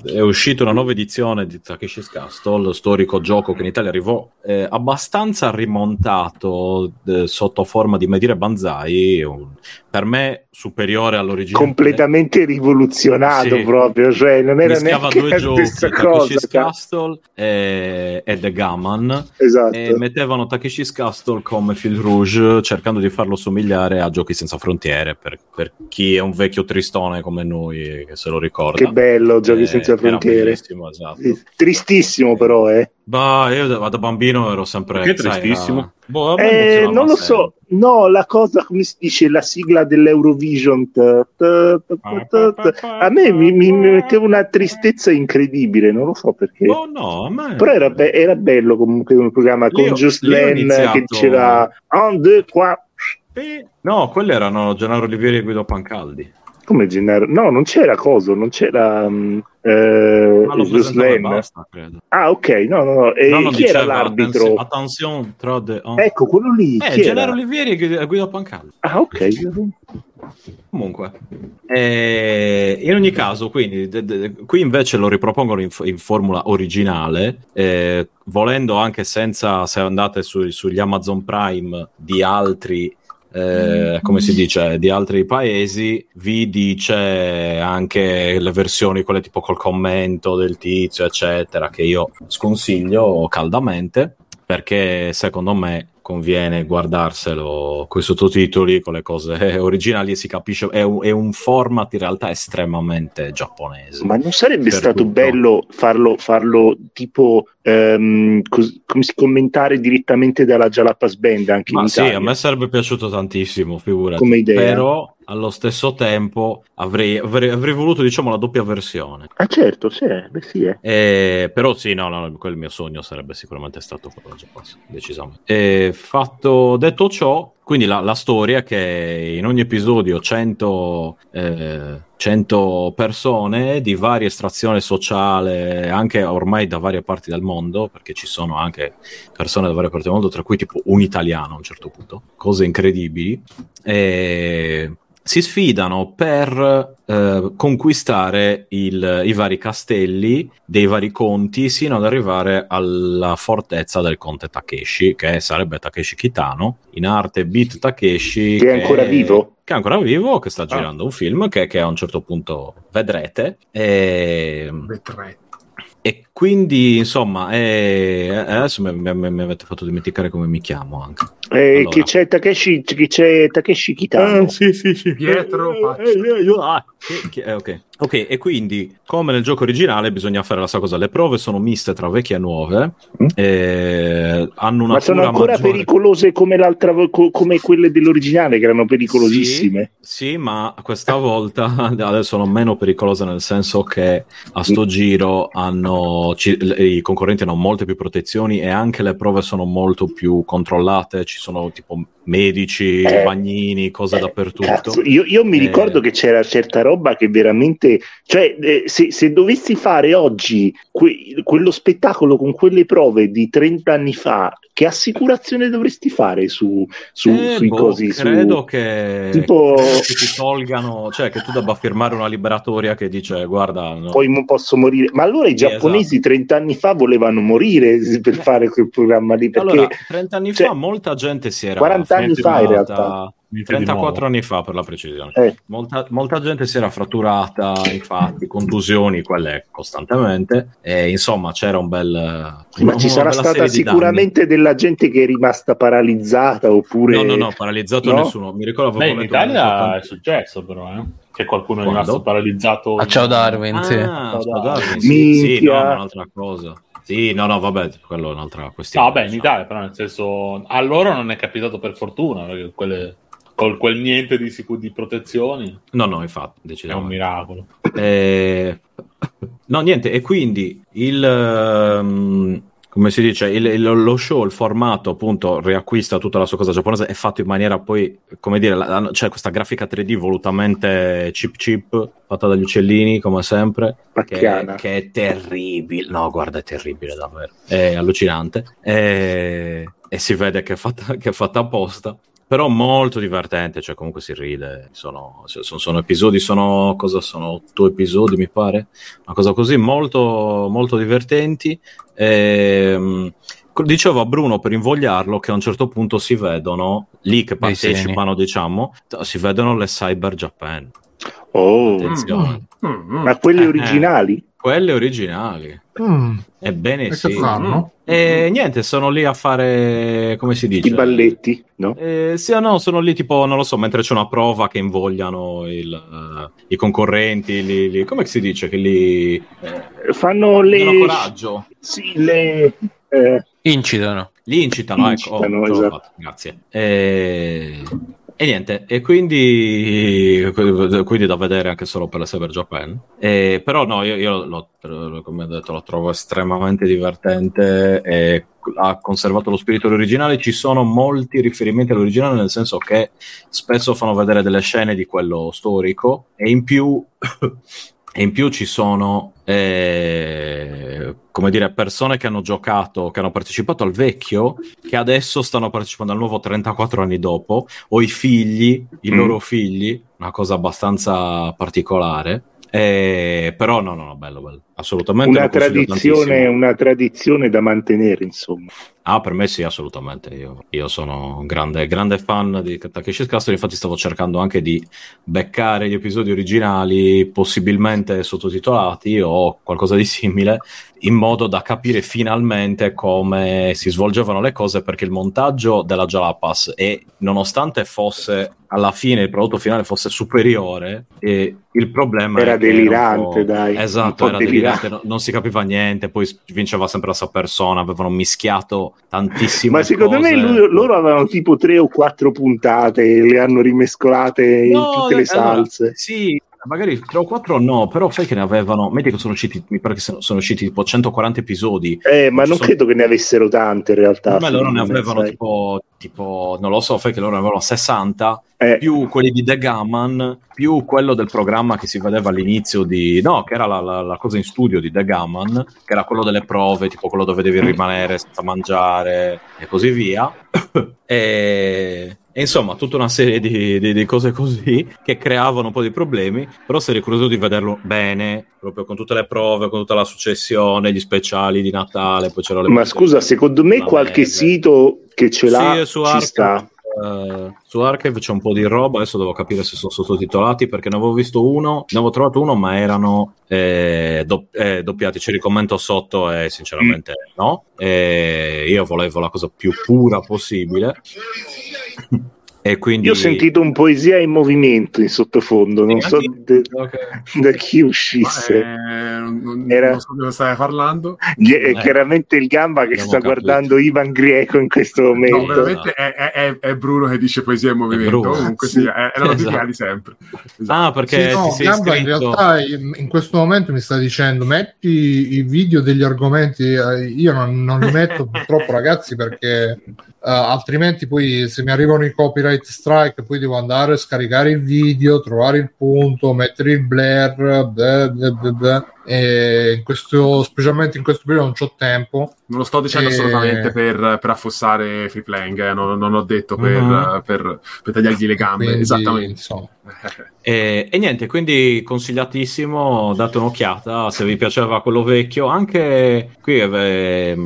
è, uscita una nuova edizione di Takeshi's Castle, storico gioco che in Italia arrivò eh, abbastanza rimontato eh, sotto forma di Medire Banzai, un, per me superiore all'originale.
Completamente rivoluzionato sì. proprio, cioè non era neanche due giochi,
Takeshi's Castle e, e, The Gaman,
esatto.
e mettevano Takeshi's Castle come Fil Rouge cercando di farlo somigliare a Giochi senza frontiere per, per, chi è un vecchio tristone come noi che se lo ricorda.
Che bello Giochi eh, senza frontiere. Esatto. Tristissimo però, eh.
Bah, io da, bambino ero sempre...
Che tristissimo. Sai,
boh, eh, non lo so, no, la cosa, come si dice, la sigla dell'Eurovision, a me mi, mi, metteva una tristezza incredibile, non lo so perché.
Oh, no, me...
Però era, be- era, bello comunque un programma con Just Len che diceva 1, 2, 4.
No, quelli erano Gennaro Olivieri e Guido Pancaldi.
Come Gennaro? No, non c'era Coso, non c'era... Um, eh,
basta,
ah, ok, no, no, no. E no, chi era l'arbitro?
Attenzione, trode,
oh. Ecco, quello lì.
Eh, Gennaro Olivieri e Guido Pancaldi.
Ah, ok.
Comunque, eh, in ogni caso, quindi, de, de, qui invece lo ripropongono in, in formula originale, eh, volendo anche senza, se andate su, sugli Amazon Prime di altri eh, come si dice, di altri paesi, vi dice anche le versioni, quelle tipo col commento del tizio, eccetera, che io sconsiglio caldamente perché secondo me conviene guardarselo con i sottotitoli, con le cose originali e si capisce, è un, è un format in realtà estremamente giapponese.
Ma non sarebbe stato tutto. bello farlo, farlo tipo ehm, cos- come si commentare direttamente dalla Jalapas Band anche Ma in Italia?
Sì, a me sarebbe piaciuto tantissimo, figurati. Come idea. Però allo stesso tempo avrei, avrei, avrei, voluto diciamo la doppia versione
ah certo sì, beh, sì eh.
eh, però sì no, no quel mio sogno sarebbe sicuramente stato quello giapponese decisamente e fatto detto ciò quindi la, la storia che in ogni episodio 100, eh, 100 persone di varia estrazione sociale, anche ormai da varie parti del mondo, perché ci sono anche persone da varie parti del mondo, tra cui tipo un italiano a un certo punto, cose incredibili. E si sfidano per eh, conquistare il, i vari castelli dei vari conti sino ad arrivare alla fortezza del conte Takeshi, che sarebbe Takeshi Kitano, in arte Beat Takeshi.
Che è ancora vivo?
Che è ancora vivo, che sta ah. girando ah. un film che, che, a un certo punto vedrete. E... Vedrete. E quindi, insomma, eh, adesso mi, mi, mi, avete fatto dimenticare come mi chiamo anche.
Eh, allora. Chi c'è Takeshi, chi c'è Takeshi Kitano?
Ah, sì, sì, sì.
Pietro eh, eh,
eh, ah, eh, ok. Ok, e quindi, come nel gioco originale, bisogna fare la stessa cosa. Le prove sono miste tra vecchie e nuove. Mm. E hanno una
Ma sono ancora
maggiore...
pericolose come, come, quelle dell'originale, che erano pericolosissime.
Sì, sì, ma questa volta adesso sono meno pericolose, nel senso che a sto giro hanno, ci, i concorrenti hanno molte più protezioni e anche le prove sono molto più controllate. Ci sono tipo medici, eh, bagnini, cose eh, dappertutto. Cazzo,
io, io, mi eh. ricordo che c'era certa roba che veramente, cioè, eh, se, se, dovessi fare oggi que- quello spettacolo con quelle prove di 30 anni fa, che assicurazione dovresti fare su, su
eh,
sui
boh,
cosi?
Credo su, che, tipo... che ti tolgano, cioè che tu debba firmare una liberatoria che dice guarda,
no. poi non posso morire. Ma allora i giapponesi esatto. 30 anni fa volevano morire per fare quel programma lì. Perché,
allora, 30 anni cioè, fa molta gente si era
40 anni fa in realtà
34 anni fa per la precisione. Eh. Molta, molta, gente si era fratturata, infatti, contusioni, quelle costantemente. E insomma, c'era un bel.
Ma ci sarà stata sicuramente della gente che è rimasta paralizzata oppure.
No, no, no, paralizzato no? nessuno. Mi ricordo
Beh, in Italia è successo, però, eh? Che qualcuno Quando? è rimasto paralizzato.
A ciao Darwin,
ah,
sì.
Ciao Darwin, sì, sì, no, un'altra cosa. Sì, no, no, vabbè, quello è un'altra questione.
No, beh, in. Italia, però, nel senso, a loro non è capitato per fortuna, perché quelle con quel niente di, sicu- di protezioni.
No, no, infatti,
è un miracolo.
Eh... No, niente, e quindi il... Um come si dice, il, il, lo show, il formato appunto riacquista tutta la sua cosa giapponese, è fatto in maniera poi, come dire, la, c'è questa grafica 3D volutamente chip chip, fatta dagli uccellini come sempre, che, che, è terribile, no guarda è terribile davvero, è allucinante, e, e si vede che è fatta, che è fatta apposta però molto divertente, cioè comunque si ride, sono, sono, sono, episodi, sono, cosa sono, otto episodi mi pare, una cosa così, molto, molto divertenti. E, ehm, dicevo a Bruno per invogliarlo che a un certo punto si vedono, lì che partecipano diciamo, si vedono le Cyber Japan.
Oh, attenzione. Mm, mm, mm. Ma quelle eh, originali?
Quelle originali. Mm. Ebbene e sì. Fanno? E niente, sono lì a fare, come si dice?
I balletti, no?
Eh, sì, no, sono lì tipo, non lo so, mentre c'è una prova che invogliano il, uh, i concorrenti, li, li, come si dice? Che li...
Eh, fanno le...
coraggio.
Sì, le...
Eh... Incitano.
Li incitano, incitano ecco. Oh, esatto. Grazie. E... E niente, e quindi, quindi da vedere anche solo per la Cyber Japan. E, però no, io, io lo, come ho detto, lo trovo estremamente divertente e ha conservato lo spirito originale. Ci sono molti riferimenti all'originale, nel senso che spesso fanno vedere delle scene di quello storico e in più E in più ci sono, eh, come dire, persone che hanno giocato, che hanno partecipato al vecchio, che adesso stanno partecipando al nuovo 34 anni dopo, o i figli, i mm. loro figli, una cosa abbastanza particolare. Eh, però no, no, no, bello, bello. Assolutamente.
Una tradizione, una tradizione da mantenere, insomma.
Ah, per me sì, assolutamente. Io, io sono un grande, grande, fan di Takeshi's Castle, infatti stavo cercando anche di beccare gli episodi originali, possibilmente sottotitolati o qualcosa di simile, in modo da capire finalmente come si svolgevano le cose, perché il montaggio della Jalapas, e nonostante fosse alla fine il prodotto finale fosse superiore, e il problema
era delirante, era dai.
Esatto, era delirante, delirante. non si capiva niente, poi vinceva sempre la sua persona, avevano mischiato tantissime
Ma secondo
cose.
me lui, loro avevano tipo tre o quattro puntate, le hanno rimescolate no, in tutte le salse.
Allora, sì, magari 3 o 4 no, però sai che ne avevano, metti che sono usciti, mi pare che sono usciti tipo 140 episodi.
Eh, ma non sono... credo che ne avessero tante in realtà.
Ma loro ne avevano tipo, tipo, non lo so, fai che loro ne avevano 60, eh. più quelli di The Gammon, più quello del programma che si vedeva all'inizio di, no, che era la, la, la cosa in studio di The Gammon, che era quello delle prove, tipo quello dove devi rimanere senza mangiare e così via. e e insomma, tutta una serie di, di, di, cose così che creavano un po' di problemi, però sarei curioso di vederlo bene, proprio con tutte le prove, con tutta la successione, gli speciali di Natale. Poi c'era
le Ma scusa, secondo me qualche mese. sito che ce l'ha sì, su ci Archive, sta.
Uh, su Archive c'è un po' di roba, adesso devo capire se sono sottotitolati perché ne avevo visto uno, ne avevo trovato uno, ma erano eh, do, eh, doppiati. C'è il commento sotto e sinceramente no. E io volevo la cosa più pura possibile.
E quindi... Io ho sentito un poesia in movimento in sottofondo, non so de... okay. da chi uscisse.
Eh, non, Era... non so cosa stai parlando.
Gli, eh, chiaramente il Gamba che sta capito. guardando Ivan Greco in questo momento. No,
veramente è, è, è, Bruno che dice poesia in movimento. Comunque sì, è, è la esatto. di sempre.
Esatto. Ah, perché
sì, no, Gamba in realtà in, in, questo momento mi sta dicendo metti i video degli argomenti, eh, io non, non li metto purtroppo ragazzi perché Uh, altrimenti poi se mi arrivano i copyright strike poi devo andare a scaricare il video trovare il punto mettere il blur blah, blah, blah, e in questo, specialmente in questo periodo non ho tempo
non lo sto dicendo e... assolutamente per, per affossare free playing eh. non, non, ho detto per, uh-huh. per, per tagliargli le gambe quindi, esattamente
e, e, niente quindi consigliatissimo date un'occhiata se vi piaceva quello vecchio anche qui eh,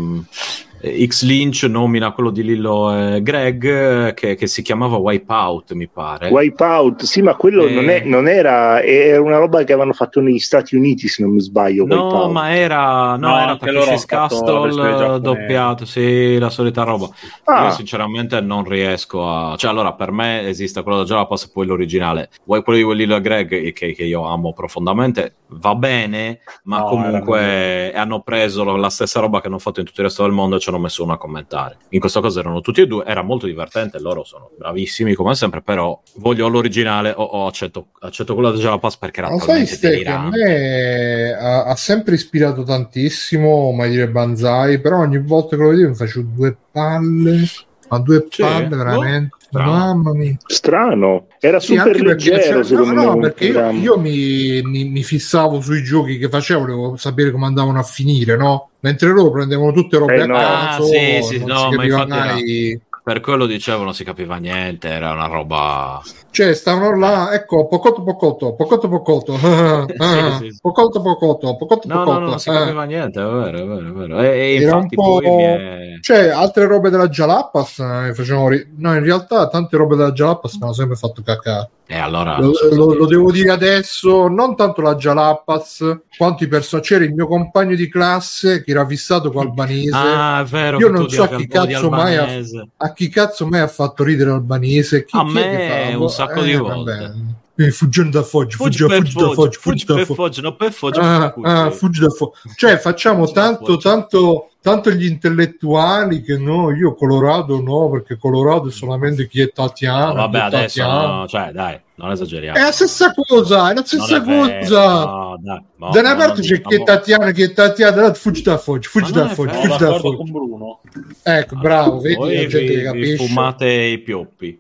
X Lynch nomina quello di Lillo e Greg che, che, si chiamava Wipeout mi pare.
Wipeout sì ma quello e... non, è, non, era era una roba che avevano fatto negli Stati Uniti se non mi sbaglio
no Wipeout. ma era no, no era Takeshi's Castle doppiato sì la solita roba. Ah. io sinceramente non riesco a cioè allora per me esiste quello da Jalapas e poi l'originale. Quello di Lillo e Greg che, che io amo profondamente va bene ma no, comunque hanno preso la stessa roba che hanno fatto in tutto il resto del mondo hanno messo uno a commentare. In questo caso erano tutti e due, era molto divertente, loro sono bravissimi come sempre, però voglio l'originale o, o accetto, accetto quello di Jalapas perché era
Ma talmente sai, a me ha, ha, sempre ispirato tantissimo mai dire Banzai, però ogni volta che lo vedevo mi facevo due palle, ma due palle boh. veramente. Strano. Mamma mia.
Strano. Era sì, super leggero, secondo no, no,
perché io, io mi, mi, mi, fissavo sui giochi che facevo, volevo sapere come andavano a finire, no? Mentre loro prendevano tutte robe eh, a no. caso, ah, sì, sì, no, ma infatti
mai... Per quello dicevo non si capiva niente, era una roba...
Cioè, stavano là, ecco, pocotto pocotto, pocotto pocotto, sì, sì. pocotto pocotto, pocotto
no,
pocotto.
No, non si capiva eh. niente, è vero, è vero, è vero. E, e infatti
poi è... Cioè, altre robe della Jalapas eh, facevano... Ri... No, in realtà tante robe della Jalapas mi hanno sempre fatto cacare.
E allora...
Lo, lo, lo, devo dire adesso, non tanto la Jalapas, quanto i personaggi. C'era il mio compagno di classe che era fissato con Albanese.
Ah, vero.
Io non so a chi, cazzo mai ha, a chi cazzo mai ha fatto ridere Albanese. Chi,
a chi me un sacco di eh, volte.
Eh, fuggendo da Foggi, fuggi, fuggi, da Foggi, fuggi,
da Foggi, no per Foggi,
ah, ah, fuggi da Foggi. Cioè facciamo tanto, tanto, tanto gli intellettuali che no, io Colorado no, perché Colorado è solamente chi è Tatiana. No,
vabbè, adesso no, cioè dai, non esageriamo.
È la stessa cosa, è la stessa cosa. No, dai, no, da una parte c'è chi è Tatiana, chi è Tatiana, fuggi da Foggi, fuggi da Foggi, fuggi da Foggi. con Bruno. Ecco, bravo, vedi, la gente vi, capisce.
Fumate i pioppi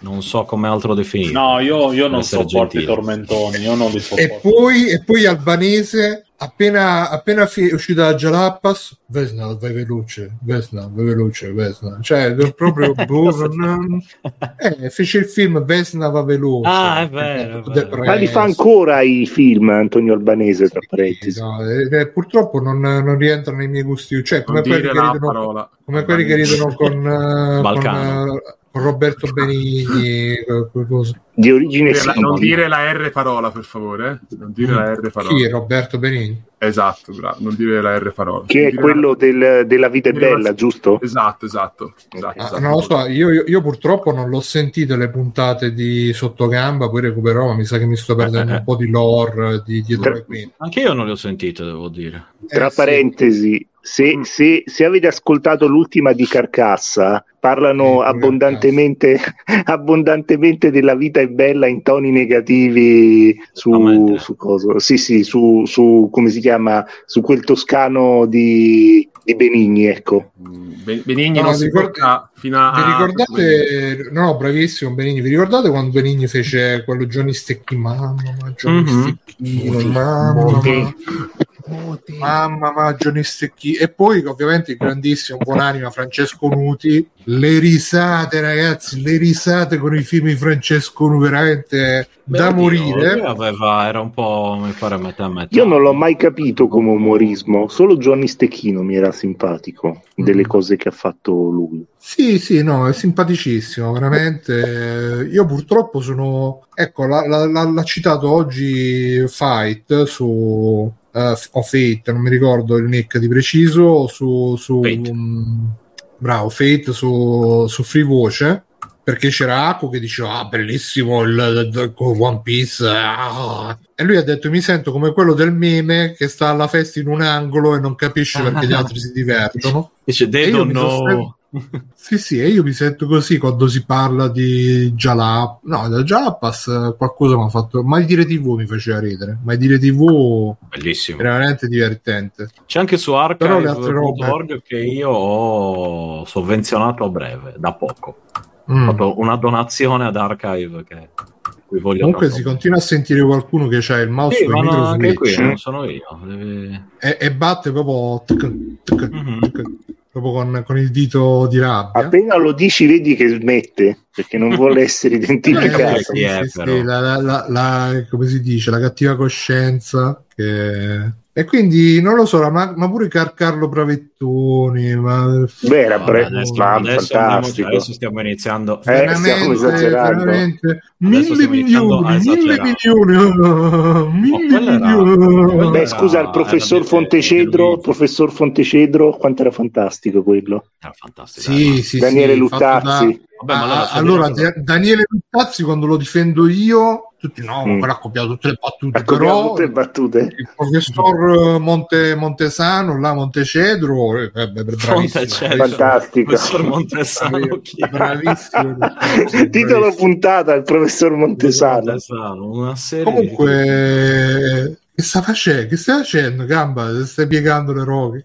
non so come altro definire.
No, io, io non sopporto i tormentoni, io non li sopporto.
E poi, e poi albanese appena, appena fi- è uscita la Jalappas, Vesna, vai veloce, Vesna, vai veloce, Vesna. Cioè, proprio... non... eh, fece il film Vesna va veloce.
Ah, è vero. È vero. Ma li fa ancora i film Antonio Albanese, tra parentesi.
No, eh, eh, purtroppo non, non rientra nei miei gusti. Cioè, come quelli che ridono, come quelli che ridono con... Uh, con uh, Roberto Benigni
di origine
non dire, non dire la R parola per favore eh? non dire la R parola
chi è Roberto Benigni?
esatto bravo. non dire la R parola
che è quello la... del, della vita è bella giusto?
esatto esatto, esatto,
ah, esatto. non lo so io, io, io, purtroppo non l'ho sentito le puntate di Sottogamba poi recuperò ma mi sa che mi sto perdendo un po' di lore di dietro
Tra... anche io non le ho sentite devo dire
tra eh, parentesi sì se, mm. se, se, avete ascoltato l'ultima di Carcassa, parlano eh, abbondantemente, abbondantemente, della vita è bella in toni negativi su, su cosa? Sì, sì, su, su, come si chiama? Su quel toscano di, di Benigni, ecco.
Benigni no, non si ricorda fino a...
Vi ricordate... No, bravissimo Benigni. Vi ricordate quando Benigni fece quello Johnny Stecchi? Mamma, Johnny mm-hmm. Stecchino, mamma, mamma. Nuti. Mamma mia, Johnny Stecchi. E poi, ovviamente, il grandissimo buonanima Francesco Nuti. Le risate, ragazzi, le risate con i film di Francesco Nuti, veramente Beh, da oddio, morire.
Aveva, era un po', mi pare, metà metà.
Io non l'ho mai capito come umorismo, solo Johnny Stecchino mi era simpatico delle mm. cose che ha fatto lui.
Sì, sì, no, è simpaticissimo, veramente. Io purtroppo sono... Ecco, l'ha, l'ha, l'ha citato oggi Fight su uh, o Fate, non mi ricordo il nick di preciso, su, su um, bravo, Fate su, su Free Voce perché c'era Aku che diceva ah bellissimo il, il, il One Piece ah. e lui ha detto mi sento come quello del meme che sta alla festa in un angolo e non capisce perché gli altri si divertono
dice they don't know
sì, sì, e io mi sento così quando si parla di Jalap. No, da Jalapas qualcosa mi ha fatto. Mai dire TV mi faceva ridere. Mai dire TV
bellissimo.
Era veramente divertente.
C'è anche su Archive.org che io ho sovvenzionato a breve, da poco. Mm. Ho fatto una donazione ad Archive che
Comunque si continua a sentire qualcuno che ha il mouse sì,
no, anche qui, non sono io. Deve...
E, e, batte proprio tic, tic, mm-hmm. tic, proprio con, con, il dito di rabbia.
Appena lo dici, vedi che smette perché non vuole essere identificato. Eh,
sì, sì, sì, la, la, la, come si dice, la cattiva coscienza che e quindi non lo so, ma, ma pure Car Carlo Bravettoni. Ma...
Beh, era bre- adesso, ma
adesso, fantastico. adesso stiamo iniziando.
Eh, veramente, veramente.
Mille milioni, mille milioni, mille
milioni. Beh, scusa, il professor Fontecedro, il professor Fontecedro, quanto era fantastico quello?
Era fantastico.
Sì, sì,
Daniele sì, Luttazzi.
Vabbè, ah, allora, Daniele Luttazzi, quando lo difendo io, tutti no, mm. ha copiato tutte le battute, però
tutte le battute.
il professor Monte, Montesano, là Montecedro, eh,
bravissimo. Fantastico.
Professor Montesano,
bravissimo.
Titolo puntata il professor Montesano. Montesano
una serie
Comunque, che sta facendo? Che stai facendo, Gamba? Stai piegando le roghe?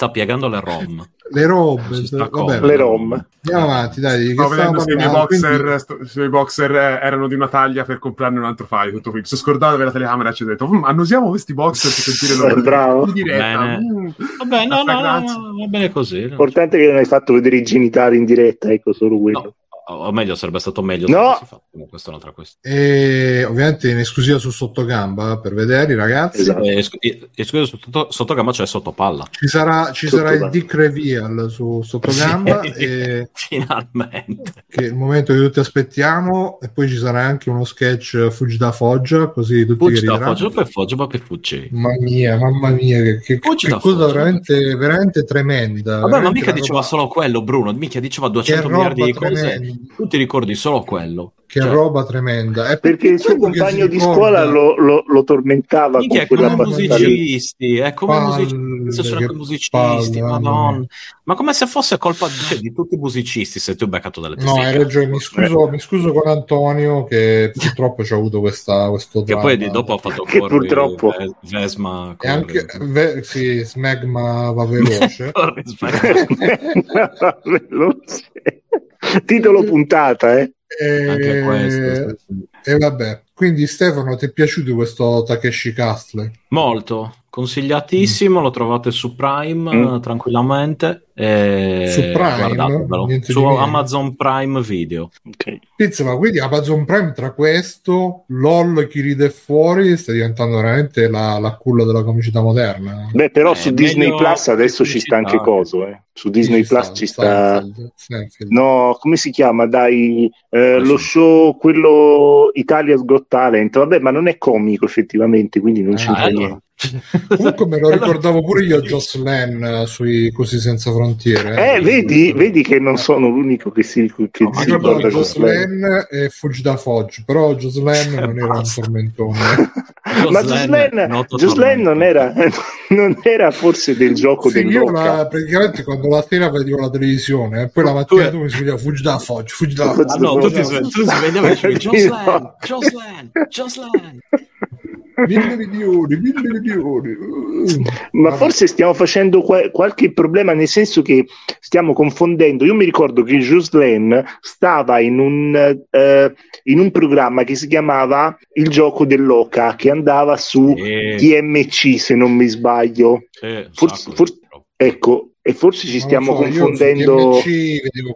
sta piegando le ROM.
Le robe,
vabbè, le ROM.
Andiamo avanti, dai.
Stavo vedendo se i boxer, quindi... sto, se i boxer erano di una taglia per comprarne un altro file. Tutto qui. Si è scordato della telecamera e ci ha detto: mm, Annusiamo questi boxer per sentire
loro. Bravo.
In diretta. Mm, Vabbè, no, no, no, no, va bene così.
L'importante è che non hai fatto vedere i genitali in diretta, ecco solo quello.
No o meglio sarebbe stato meglio
no.
se fatto, questa è un'altra questione.
E ovviamente in esclusiva su sottogamba per vedere ragazzi.
Esatto. eh, esclusiva su sotto, sottogamba c'è cioè sottopalla.
Ci sarà, ci sarà il dick reveal su sottogamba sì. e
finalmente.
che è il momento che tutti aspettiamo e poi ci sarà anche uno sketch fuggi da Foggia così tutti
fuggi da Foggia per Foggia ma per fuggi
mamma mia mamma mia che, che, che cosa veramente, veramente tremenda
vabbè
veramente
ma mica diceva roba... solo quello Bruno mica diceva 200 miliardi di cose tu ti ricordi solo quello.
Che cioè, roba tremenda.
È perché il suo compagno di scuola lo, lo, lo tormentava
Minchia, con come musicisti, è come palle, musicisti, sono anche musicisti, madonna. Ma come se fosse colpa cioè, di tutti i musicisti se tu hai beccato delle
No, hai ragione, mi scuso, mi scuso con Antonio che purtroppo ci ha avuto questa, questo
dramma. Che poi dopo ha fatto
che purtroppo
Vesma
e anche ve, sì, Smegma va veloce.
veloce. Titolo puntata, eh.
Eh, E vabbè, quindi Stefano, ti è piaciuto questo Takeshi Castle?
Molto, consigliatissimo, mm. lo trovate su Prime mm. tranquillamente. E
su Prime?
Su Amazon Prime Video.
Okay. Pizza, ma quindi Amazon Prime tra questo, LOL, chi ride fuori, sta diventando veramente la, la culla della comicità moderna.
Beh, però eh, su Disney Plus adesso ci sta anche coso, eh. Su Disney Plus sta, ci sta... Seinfeld. No, come si chiama? Dai, eh, lo show, quello Italia's Got Talent. Vabbè, ma non è comico effettivamente, quindi non ah, c'entra niente.
Comunque me lo ricordavo pure io Jocelyn uh, sui Così Senza Frontiere.
Eh, eh vedi, vedi che non sono l'unico che si, che
no, si ricorda Jocelyn e Fuggi da Foggi, però Jocelyn non era un tormentone.
ma Jocelyn non era, non era forse del gioco sì, del io
la, praticamente quando la sera vedevo la televisione e poi la mattina tu, tu mi svegliavo Fuggi da Foggi, Fuggi da Foggi. Ah, no, tu ti svegliavi e dicevi Jocelyn, Jocelyn, Jocelyn
mille milioni, mille milioni. Ma forse stiamo facendo qua- qualche problema, nel senso che stiamo confondendo. Io mi ricordo che Jocelyn stava in un, uh, in un programma che si chiamava Il gioco dell'Oca, che andava su eh. TMC, se non mi sbaglio. Eh, forse, forse, ecco, e forse ci stiamo so, confondendo.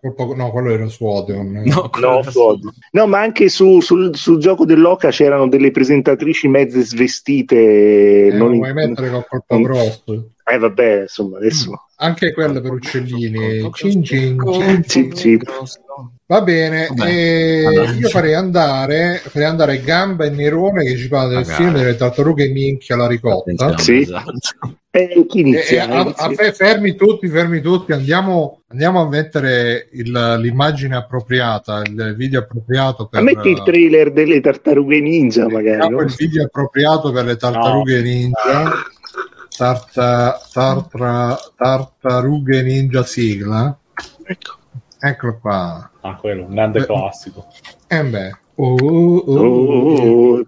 Colpo... No, quello era su Odeon.
No, no, su Odeon. no ma anche su, sul, sul, gioco dell'Oca c'erano delle presentatrici mezze svestite.
Eh, non, non vuoi mettere con colpo grosso.
Eh vabbè, insomma, adesso... Mm.
Anche quelle per uccellini. Cin cin, cin, cin, cin. Va bene, eh, io farei andare, farei andare Gamba e Nerone che ci parla del Magari. film delle tartarughe minchia la ricotta.
Sì. Esatto.
Eh, inizia, eh, a, a, fermi tutti, fermi tutti, andiamo, andiamo a mettere il, l'immagine appropriata, il video appropriato per...
Metti il trailer delle tartarughe ninja magari. No?
Il video appropriato per le tartarughe no. ninja. Tarta, tartra, tartarughe ninja sigla. Ecco. Eccolo qua.
Ah, quello, un grande beh, classico.
Eh beh. Oh, oh, oh,
oh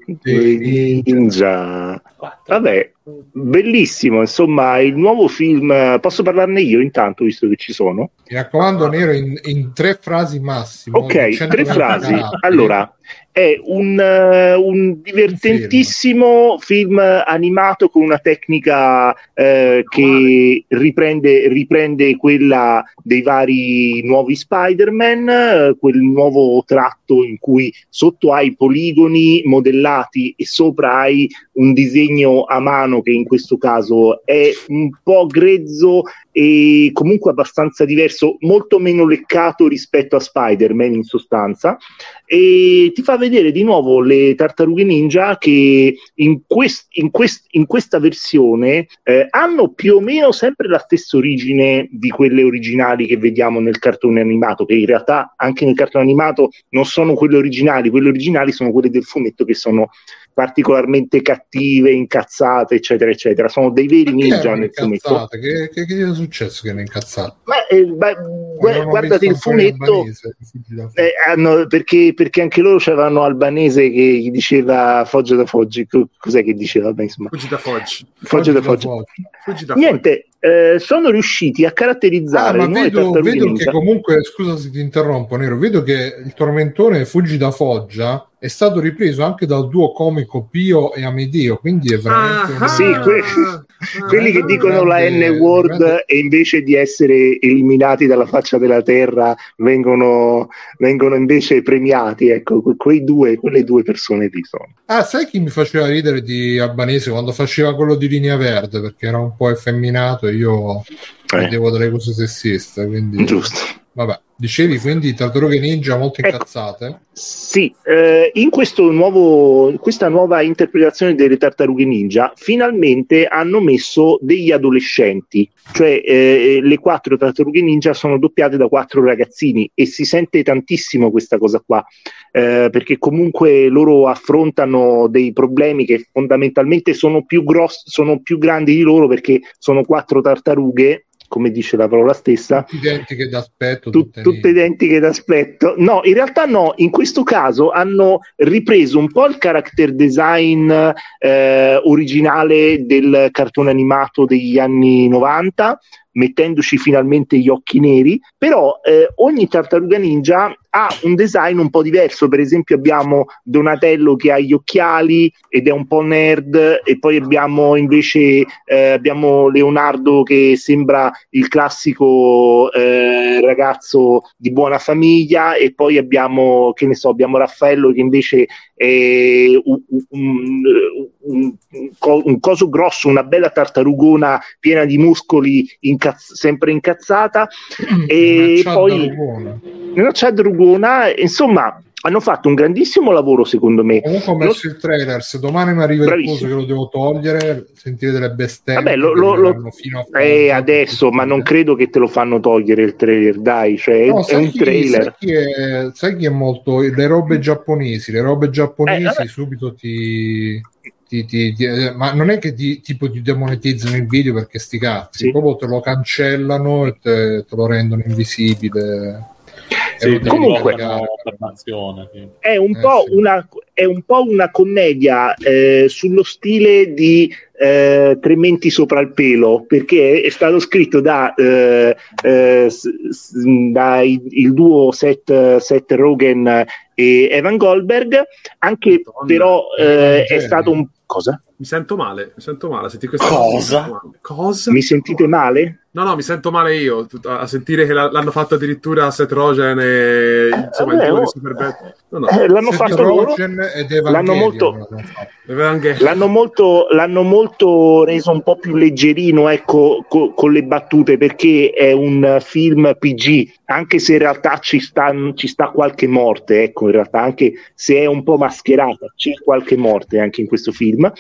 ninja. Vabbè, bellissimo. Insomma, il nuovo film. Posso parlarne io intanto, visto che ci sono?
Mi raccomando, Nero, in, in tre frasi massimo.
Ok, tre frasi. Allora, è un, uh, un divertentissimo film. film. animato con una tecnica uh, che riprende, riprende, quella dei vari nuovi Spider-Man, quel nuovo tratto in cui sotto hai poligoni modellati e sopra hai un disegno a mano che in questo caso è un po' grezzo e comunque abbastanza diverso, molto meno leccato rispetto a Spider-Man in sostanza, e ti fa vedere di nuovo le tartarughe ninja che in, quest- in, quest- in questa versione eh, hanno più o meno sempre la stessa origine di quelle originali che vediamo nel cartone animato, che in realtà anche nel cartone animato non sono quelle originali, quelle originali sono quelle del fumetto che sono particolarmente cattive, incazzate, eccetera, eccetera. Sono dei veri ninja nel fumetto.
Che, che, che è successo che ne incazzate?
Ma, eh, ma, gu- guardate il fumetto, eh, hanno, perché, perché, anche loro avevano albanese che gli diceva Foggia da Foggi. Cos'è che diceva? Beh, insomma.
Fuggi da Foggi.
Foggia da Foggi. Foggi. Niente, eh, sono riusciti a caratterizzare ah,
ma vedo, vedo che comunque, scusa se ti interrompo, Nero, vedo che il tormentone Fuggi da Foggia è stato ripreso anche dal duo comico Pio e Amedeo, quindi è veramente...
Ah, una... sì, que- ah, quelli che dicono la N-word grande... e invece di essere eliminati dalla faccia della terra vengono, vengono invece premiati, ecco, quei due, quelle due persone lì sono.
Ah, sai chi mi faceva ridere di Albanese quando faceva quello di Linea Verde, perché era un po' effeminato e io eh. vedevo delle cose sessiste, quindi...
Giusto.
Vabbè. Dicevi quindi tartarughe ninja molto ecco. incazzate? Ecco,
sì, eh, in nuovo, questa nuova interpretazione delle tartarughe ninja finalmente hanno messo degli adolescenti, cioè eh, le quattro tartarughe ninja sono doppiate da quattro ragazzini e si sente tantissimo questa cosa qua, eh, perché comunque loro affrontano dei problemi che fondamentalmente sono più, grossi, sono più grandi di loro perché sono quattro tartarughe come dice la parola stessa.
Tutte identiche d'aspetto.
Tut- tutte identiche d'aspetto. No, in realtà no, in questo caso hanno ripreso un po' il character design eh, originale del cartone animato degli anni 90 mettendoci finalmente gli occhi neri, però eh, ogni tartaruga ninja ha un design un po' diverso. Per esempio, abbiamo Donatello che ha gli occhiali ed è un po' nerd, e poi abbiamo invece eh, abbiamo Leonardo che sembra il classico eh, ragazzo di buona famiglia, e poi abbiamo, che ne so, abbiamo Raffaello che invece è un, un, un, un coso grosso, una bella tartarugona piena di muscoli, incazz- sempre incazzata, e poi una Chad insomma, hanno fatto un grandissimo lavoro secondo me.
Comunque ho messo lo... il trailer, se domani mi arriva Bravissimo. il coso che lo devo togliere, sentire delle bestemmie.
Vabbè, lo, lo, lo... Eh, adesso, ma non credo che te lo fanno togliere il trailer, dai, cioè no, è un chi, trailer.
Sai chi, è, sai chi, è, molto... le robe giapponesi, le robe giapponesi eh, subito ti... Ti, ti, ti, eh, ma non è che ti, tipo ti demonetizzano il video perché sti cazzi, sì. proprio te lo cancellano e te, te lo rendono invisibile.
Sì, comunque è un, eh, sì. una, è un, po una, commedia eh, sullo stile di eh, Tre menti sopra il pelo perché è stato scritto da, eh, eh, da il, il, duo Seth, Seth Rogen e Evan Goldberg anche Madonna, però eh, è stato un cosa?
Mi sento male, mi sento male. Senti
questa cosa? cosa? Mi sentite male?
No, no, mi sento male io a sentire che l'hanno fatto addirittura Seth Rogen e insomma eh, il
oh, no, no. Eh, l'hanno Seth fatto loro. L'hanno molto, l'hanno molto, l'hanno molto reso un po' più leggerino, ecco, co- con le battute perché è un film PG, anche se in realtà ci sta, ci sta qualche morte, ecco, in realtà anche se è un po' mascherata, c'è qualche morte anche in questo film.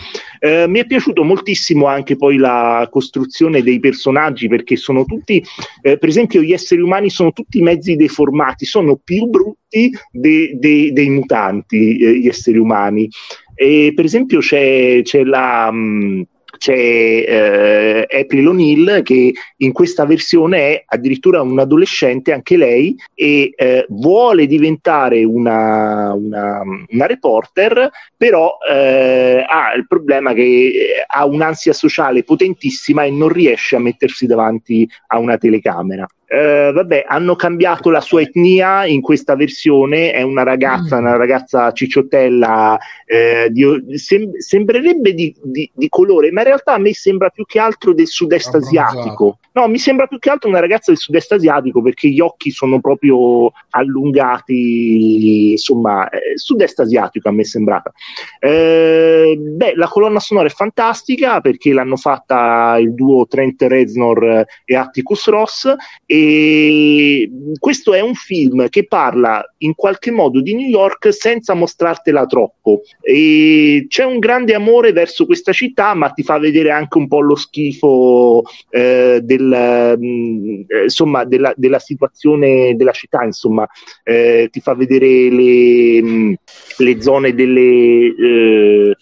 Eh, mi è piaciuto moltissimo anche poi la costruzione dei personaggi perché sono tutti, eh, per esempio, gli esseri umani sono tutti mezzi deformati, sono più brutti de, de, dei mutanti, eh, gli esseri umani. E, per esempio, c'è, c'è la. Mh, mm, c'è eh, April O'Neill che in questa versione è addirittura un adolescente anche lei e eh, vuole diventare una, una, una reporter però eh, ha il problema che eh, ha un'ansia sociale potentissima e non riesce a mettersi davanti a una telecamera eh, vabbè, hanno cambiato la sua etnia in questa versione, è una ragazza, mm. una ragazza cicciottella, eh, di, sem- sembrerebbe di, di, di, colore, ma in realtà a me sembra più che altro del sud-est asiatico. No, mi sembra più che altro una ragazza del sud-est asiatico perché gli occhi sono proprio allungati, insomma, eh, sud-est asiatico a me è sembrata. Eh, beh, la colonna sonora è fantastica perché l'hanno fatta il duo Trent Reznor e Atticus Ross e questo è un film che parla in qualche modo di New York senza mostrartela troppo. E c'è un grande amore verso questa città, ma ti fa vedere anche un po' lo schifo eh, del del, mm, eh, insomma, della, della, situazione della città, insomma, eh, ti fa vedere le, mm, le zone delle, eh,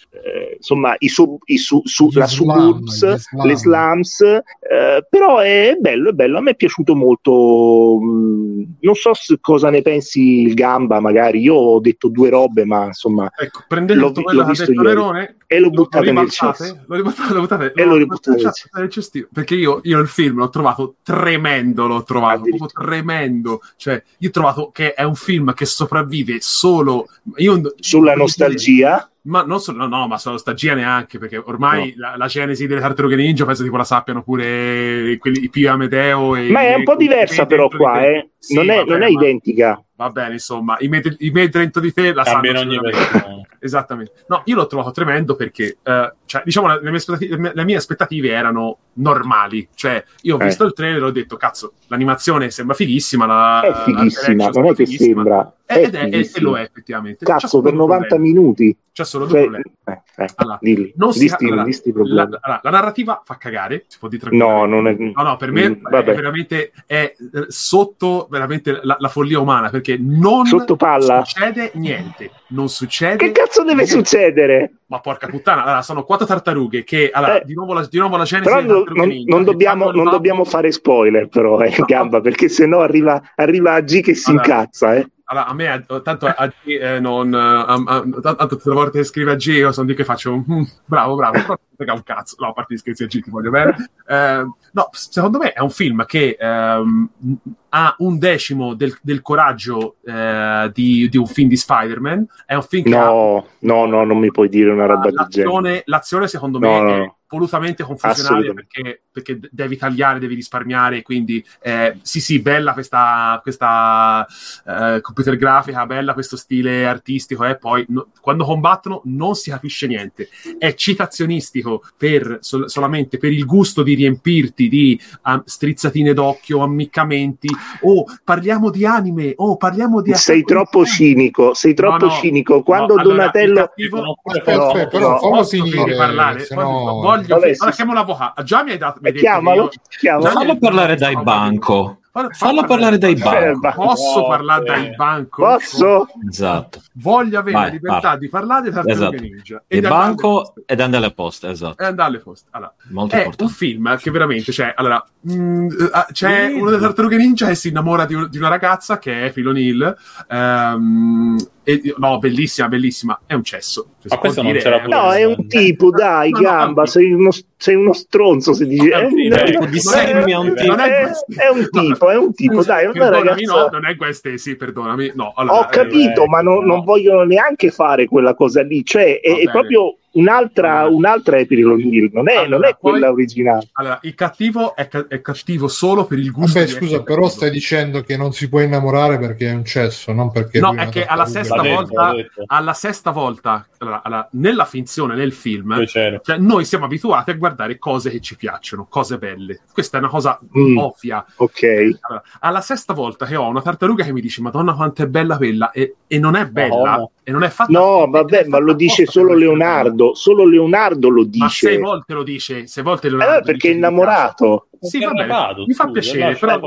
insomma, i sub, i su, su, la suburbs, le slums, eh, però è bello, è bello, a me è piaciuto molto, mm, non so cosa ne pensi il Gamba, magari, io ho detto due robe, ma insomma,
ecco, prendete l'ho, l'ho visto
ieri, e lo buttate nel cest.
Lo buttate, e lo ributtate nel cestino, perché io, io il film l'ho trovato tremendo, l'ho trovato proprio tremendo, cioè io ho trovato che è un film che sopravvive solo io,
sulla nostalgia
ma non solo, no, no, ma sulla nostalgia neanche, perché ormai no. la, la, genesi delle tartarughe ninja penso che la sappiano pure quelli, Pio Amedeo. E,
ma è un po' diversa però qua, eh. Sì, non, è, vabbè, non è identica.
Va bene, insomma, i metri, i metri dentro di te la
sanno. ogni
Esattamente. No, io l'ho trovato tremendo perché, uh, cioè, diciamo, le mie, le mie, aspettative erano normali. Cioè, io ho eh. visto il trailer e ho detto, cazzo, l'animazione sembra fighissima. La,
è fighissima, non è che sembra.
È ed è, e lo è effettivamente.
Cazzo, per 90 problemi. minuti.
C'è solo due cioè, problemi.
Eh, eh, allora, dilli,
non si, disti, allora, disti la, allora, la, narrativa fa cagare, si può dire
No, non è...
No, no, per me mm, è veramente è eh, sotto veramente la, la follia umana, perché non
Sotto palla.
succede niente. Non succede
Che cazzo deve niente. succedere?
Ma porca puttana, allora, sono quattro tartarughe che, allora, eh, di, nuovo la, di nuovo la genesi
non, non, non, dobbiamo, non dobbiamo, fare spoiler però, eh, no. Gamba, perché sennò arriva, arriva a G che si allora, incazza, eh.
Allora, a me, tanto a G eh, non. A, a, tanto tutte le volte che scrive a G, io sono di che faccio. Mm, bravo, bravo. Però un cazzo. No, a parte gli scherzi a G, ti voglio bene. Eh, no, secondo me è un film che ehm, ha un decimo del, del coraggio eh, di, di, un film di Spider-Man. È un film che
no, ha... no, no, non mi puoi dire una roba del genere.
L'azione, secondo me, no, è volutamente confusionale perché, perché, devi tagliare, devi risparmiare. Quindi, eh, sì, sì, bella questa, questa eh, computer grafica, bella questo stile artistico. E eh, poi no, quando combattono non si capisce niente. È citazionistico per, sol- solamente per il gusto di riempirti di um, strizzatine d'occhio, ammiccamenti. Oh, parliamo di anime. Oh, parliamo di.
Sei troppo cinico. Sei troppo no, cinico. Quando Donatello. Allora,
cattivo... aspetta, aspetta, però, però finire.
Parlare.
Sennò...
Voglio Vabbè, allora, chiamo l'avvocato. Già mi hai dato. Mi hai
chiamalo, chiamalo.
Fallo parlare dai banco. Fallo, fallo parlare dai banco.
Posso oh, parlare eh. dai banco?
Posso?
Esatto.
Voglio avere Vai, la libertà parla. di parlare di Tartarughe esatto. Ninja.
E il banco ed andare alle poste, esatto.
E andare alle poste. Allora,
Molto
è
importante.
un film che veramente, cioè, allora, mh, mm, eh, c'è uno delle Tartarughe Ninja e si innamora di, di, una ragazza che è Neal. Um, e, no, bellissima, bellissima. È un cesso.
Ma questo non c'era pure.
No, è un tipo, dai, no, gamba. No, sei, uno, sei, uno, stronzo. Se dici,
no, eh, è, un di semmia, un tipo.
È, è, un tipo, è un tipo, dai. Una ragazza...
no, non è queste, sì, perdonami. No, allora,
Ho capito, eh, ma non, non vogliono neanche fare quella cosa lì. Cioè, è, è proprio un'altra, un'altra April O'Neil, non è, allora, non è quella poi, originale.
Allora, il cattivo è, ca- è, cattivo solo per il gusto.
Vabbè, scusa, però cattivo. stai dicendo che non si può innamorare perché è un cesso, non perché.
No, è che alla sesta, volta, alla sesta volta, allora, alla, nella finzione, nel film, cioè, noi siamo abituati a guardare cose che ci piacciono, cose belle. Questa è una cosa mm, ovvia.
Ok.
Allora, alla sesta volta che ho una tartaruga che mi dice, Madonna, quanto è bella quella, e, e non è bella, oh. E non è fatta.
No, vabbè, ma lo dice solo Leonardo. Solo Leonardo lo dice. Ma
sei volte lo dice, sei volte
Leonardo. Eh, perché è innamorato.
Sì, va bene, mi fa piacere, però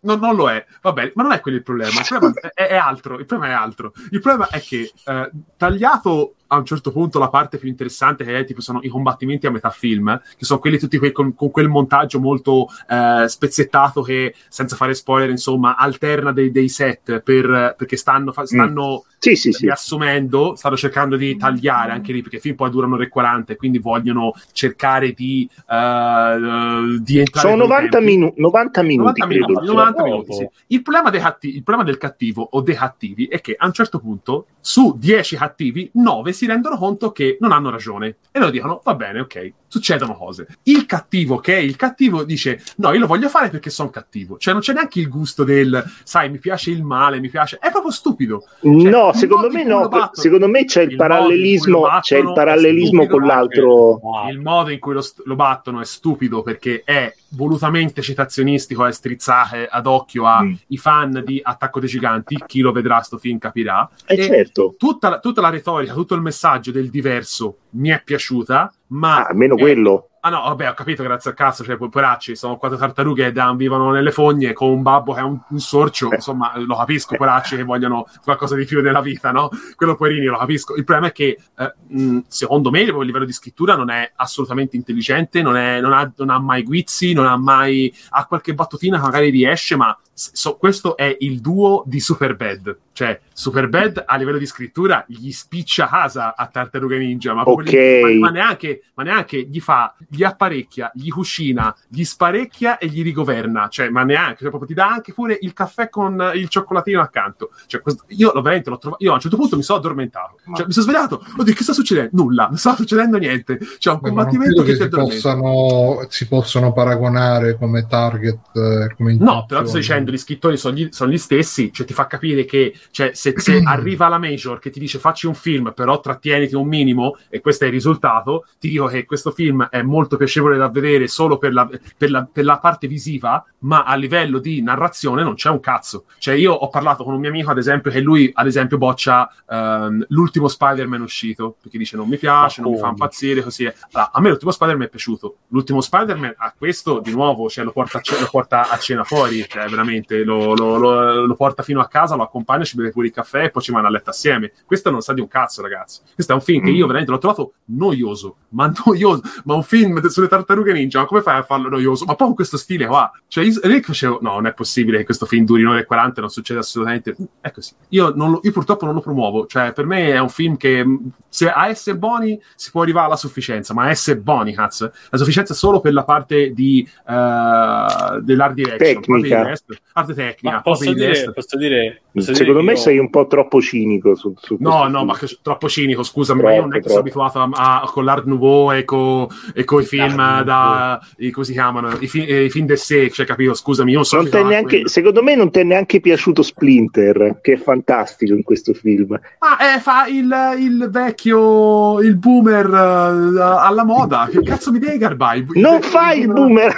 non, non, lo è. Va bene, ma non è quello il problema. Il problema è, è, altro. Il problema è altro. Il problema è che eh, tagliato a un certo punto la parte più interessante che è tipo sono i combattimenti a metà film, che sono quelli tutti quei, con, con, quel montaggio molto eh, spezzettato che, senza fare spoiler, insomma, alterna dei, dei set per, perché stanno, stanno mm.
sì, sì, sì.
riassumendo, stanno cercando di tagliare anche lì, perché i film poi durano ore 40 e quindi vogliono cercare di, uh, di entrare...
Sono 90, minu- 90 minuti,
90 minuti, 90 minuti sì. il, problema cattivi, il problema del cattivo o dei cattivi è che a un certo punto su 10 cattivi, 9 si rendono conto che non hanno ragione e loro dicono va bene, ok, succedono cose. Il cattivo, che è il cattivo, dice no, io lo voglio fare perché sono cattivo. Cioè non c'è neanche il gusto del, sai, mi piace il male, mi piace... È proprio stupido.
Cioè, no, secondo me no, battono, secondo me c'è il, il parallelismo, c'è il parallelismo con l'altro...
Il modo in cui lo, lo battono è stupido perché è volutamente citazionistico e strizzate ad occhio ai mm. fan di Attacco dei Giganti, chi lo vedrà sto film capirà.
Eh e certo.
tutta, tutta la retorica, tutto il messaggio del diverso mi è piaciuta, ma...
Ah, almeno è, quello
Ah no, vabbè, ho capito, grazie al cazzo, cioè, poracci, sono quattro tartarughe che vivono nelle fogne con un babbo che è un, un sorcio, eh. insomma, lo capisco, poracci che vogliono qualcosa di più nella vita, no? Quello poverini lo capisco. Il problema è che, eh, secondo me, a livello di scrittura non è assolutamente intelligente, non, è, non, ha, non ha mai guizzi, non ha mai... ha qualche battutina che magari riesce, ma So, questo è il duo di Superbad. Cioè, Superbad a livello di scrittura gli spiccia casa a Tartaruga Ninja, ma,
okay.
gli, ma, ma, neanche, ma, neanche, gli fa, gli apparecchia, gli cucina, gli sparecchia e gli rigoverna. Cioè, ma neanche, cioè, proprio ti dà anche pure il caffè con il cioccolatino accanto. Cioè, questo, io lo veramente l'ho trovato. Io a un certo punto mi sono addormentato. Cioè, mi sono svegliato. Oddio, che sta succedendo? Nulla, non sta succedendo niente. Cioè, un Beh, combattimento che, che
si possano, si possono paragonare come target. Eh, come
no, però sto dicendo gli scrittori sono gli, sono gli, stessi, cioè ti fa capire che cioè, se, se arriva la major che ti dice facci un film, però trattieniti un minimo, e questo è il risultato, ti dico che questo film è molto piacevole da vedere solo per la, per la, per la parte visiva, ma a livello di narrazione non c'è un cazzo. Cioè io ho parlato con un mio amico, ad esempio, che lui, ad esempio, boccia um, l'ultimo Spider-Man uscito, perché dice non mi piace, ma non mi fa impazzire, così è. Allora, a me l'ultimo Spider-Man è piaciuto. L'ultimo Spider-Man a questo, di nuovo, cioè, lo, porta a, lo porta a cena fuori, cioè veramente lo, lo, lo, porta fino a casa, lo accompagna, ci beve pure il caffè e poi ci vanno a letto assieme. Questo non sa di un cazzo, ragazzi. Questo è un film che io mm. veramente l'ho trovato noioso, ma noioso, ma un film sulle tartarughe ninja, ma come fai a farlo noioso? Ma poi con questo stile qua. Cioè, io, io facevo, no, non è possibile che questo film duri 9 e 40 non succede assolutamente. È così. Io, lo, io purtroppo non lo promuovo, cioè per me è un film che se a essere buoni si può arrivare alla sufficienza, ma a essere buoni, cazzo, la sufficienza solo per la parte di, uh, dell'art direction,
tecnica.
Arte tecnica.
Posso dire, posso dire,
posso Secondo dire me io... sei un po' troppo cinico su, su
No, no, film. ma che, troppo cinico, scusami, troppo, ma io non è che sono abituato a, a, con l'art nouveau e con, e con i film ah, da, i, come si chiamano, i, fi, i film del sé, cioè capito, scusami, io non so...
Non neanche, secondo me non ti è neanche piaciuto Splinter, che è fantastico in questo film.
Ah, eh, fa il, il vecchio, il boomer uh, alla moda, che cazzo mi devi garbai?
Non fai il boomer!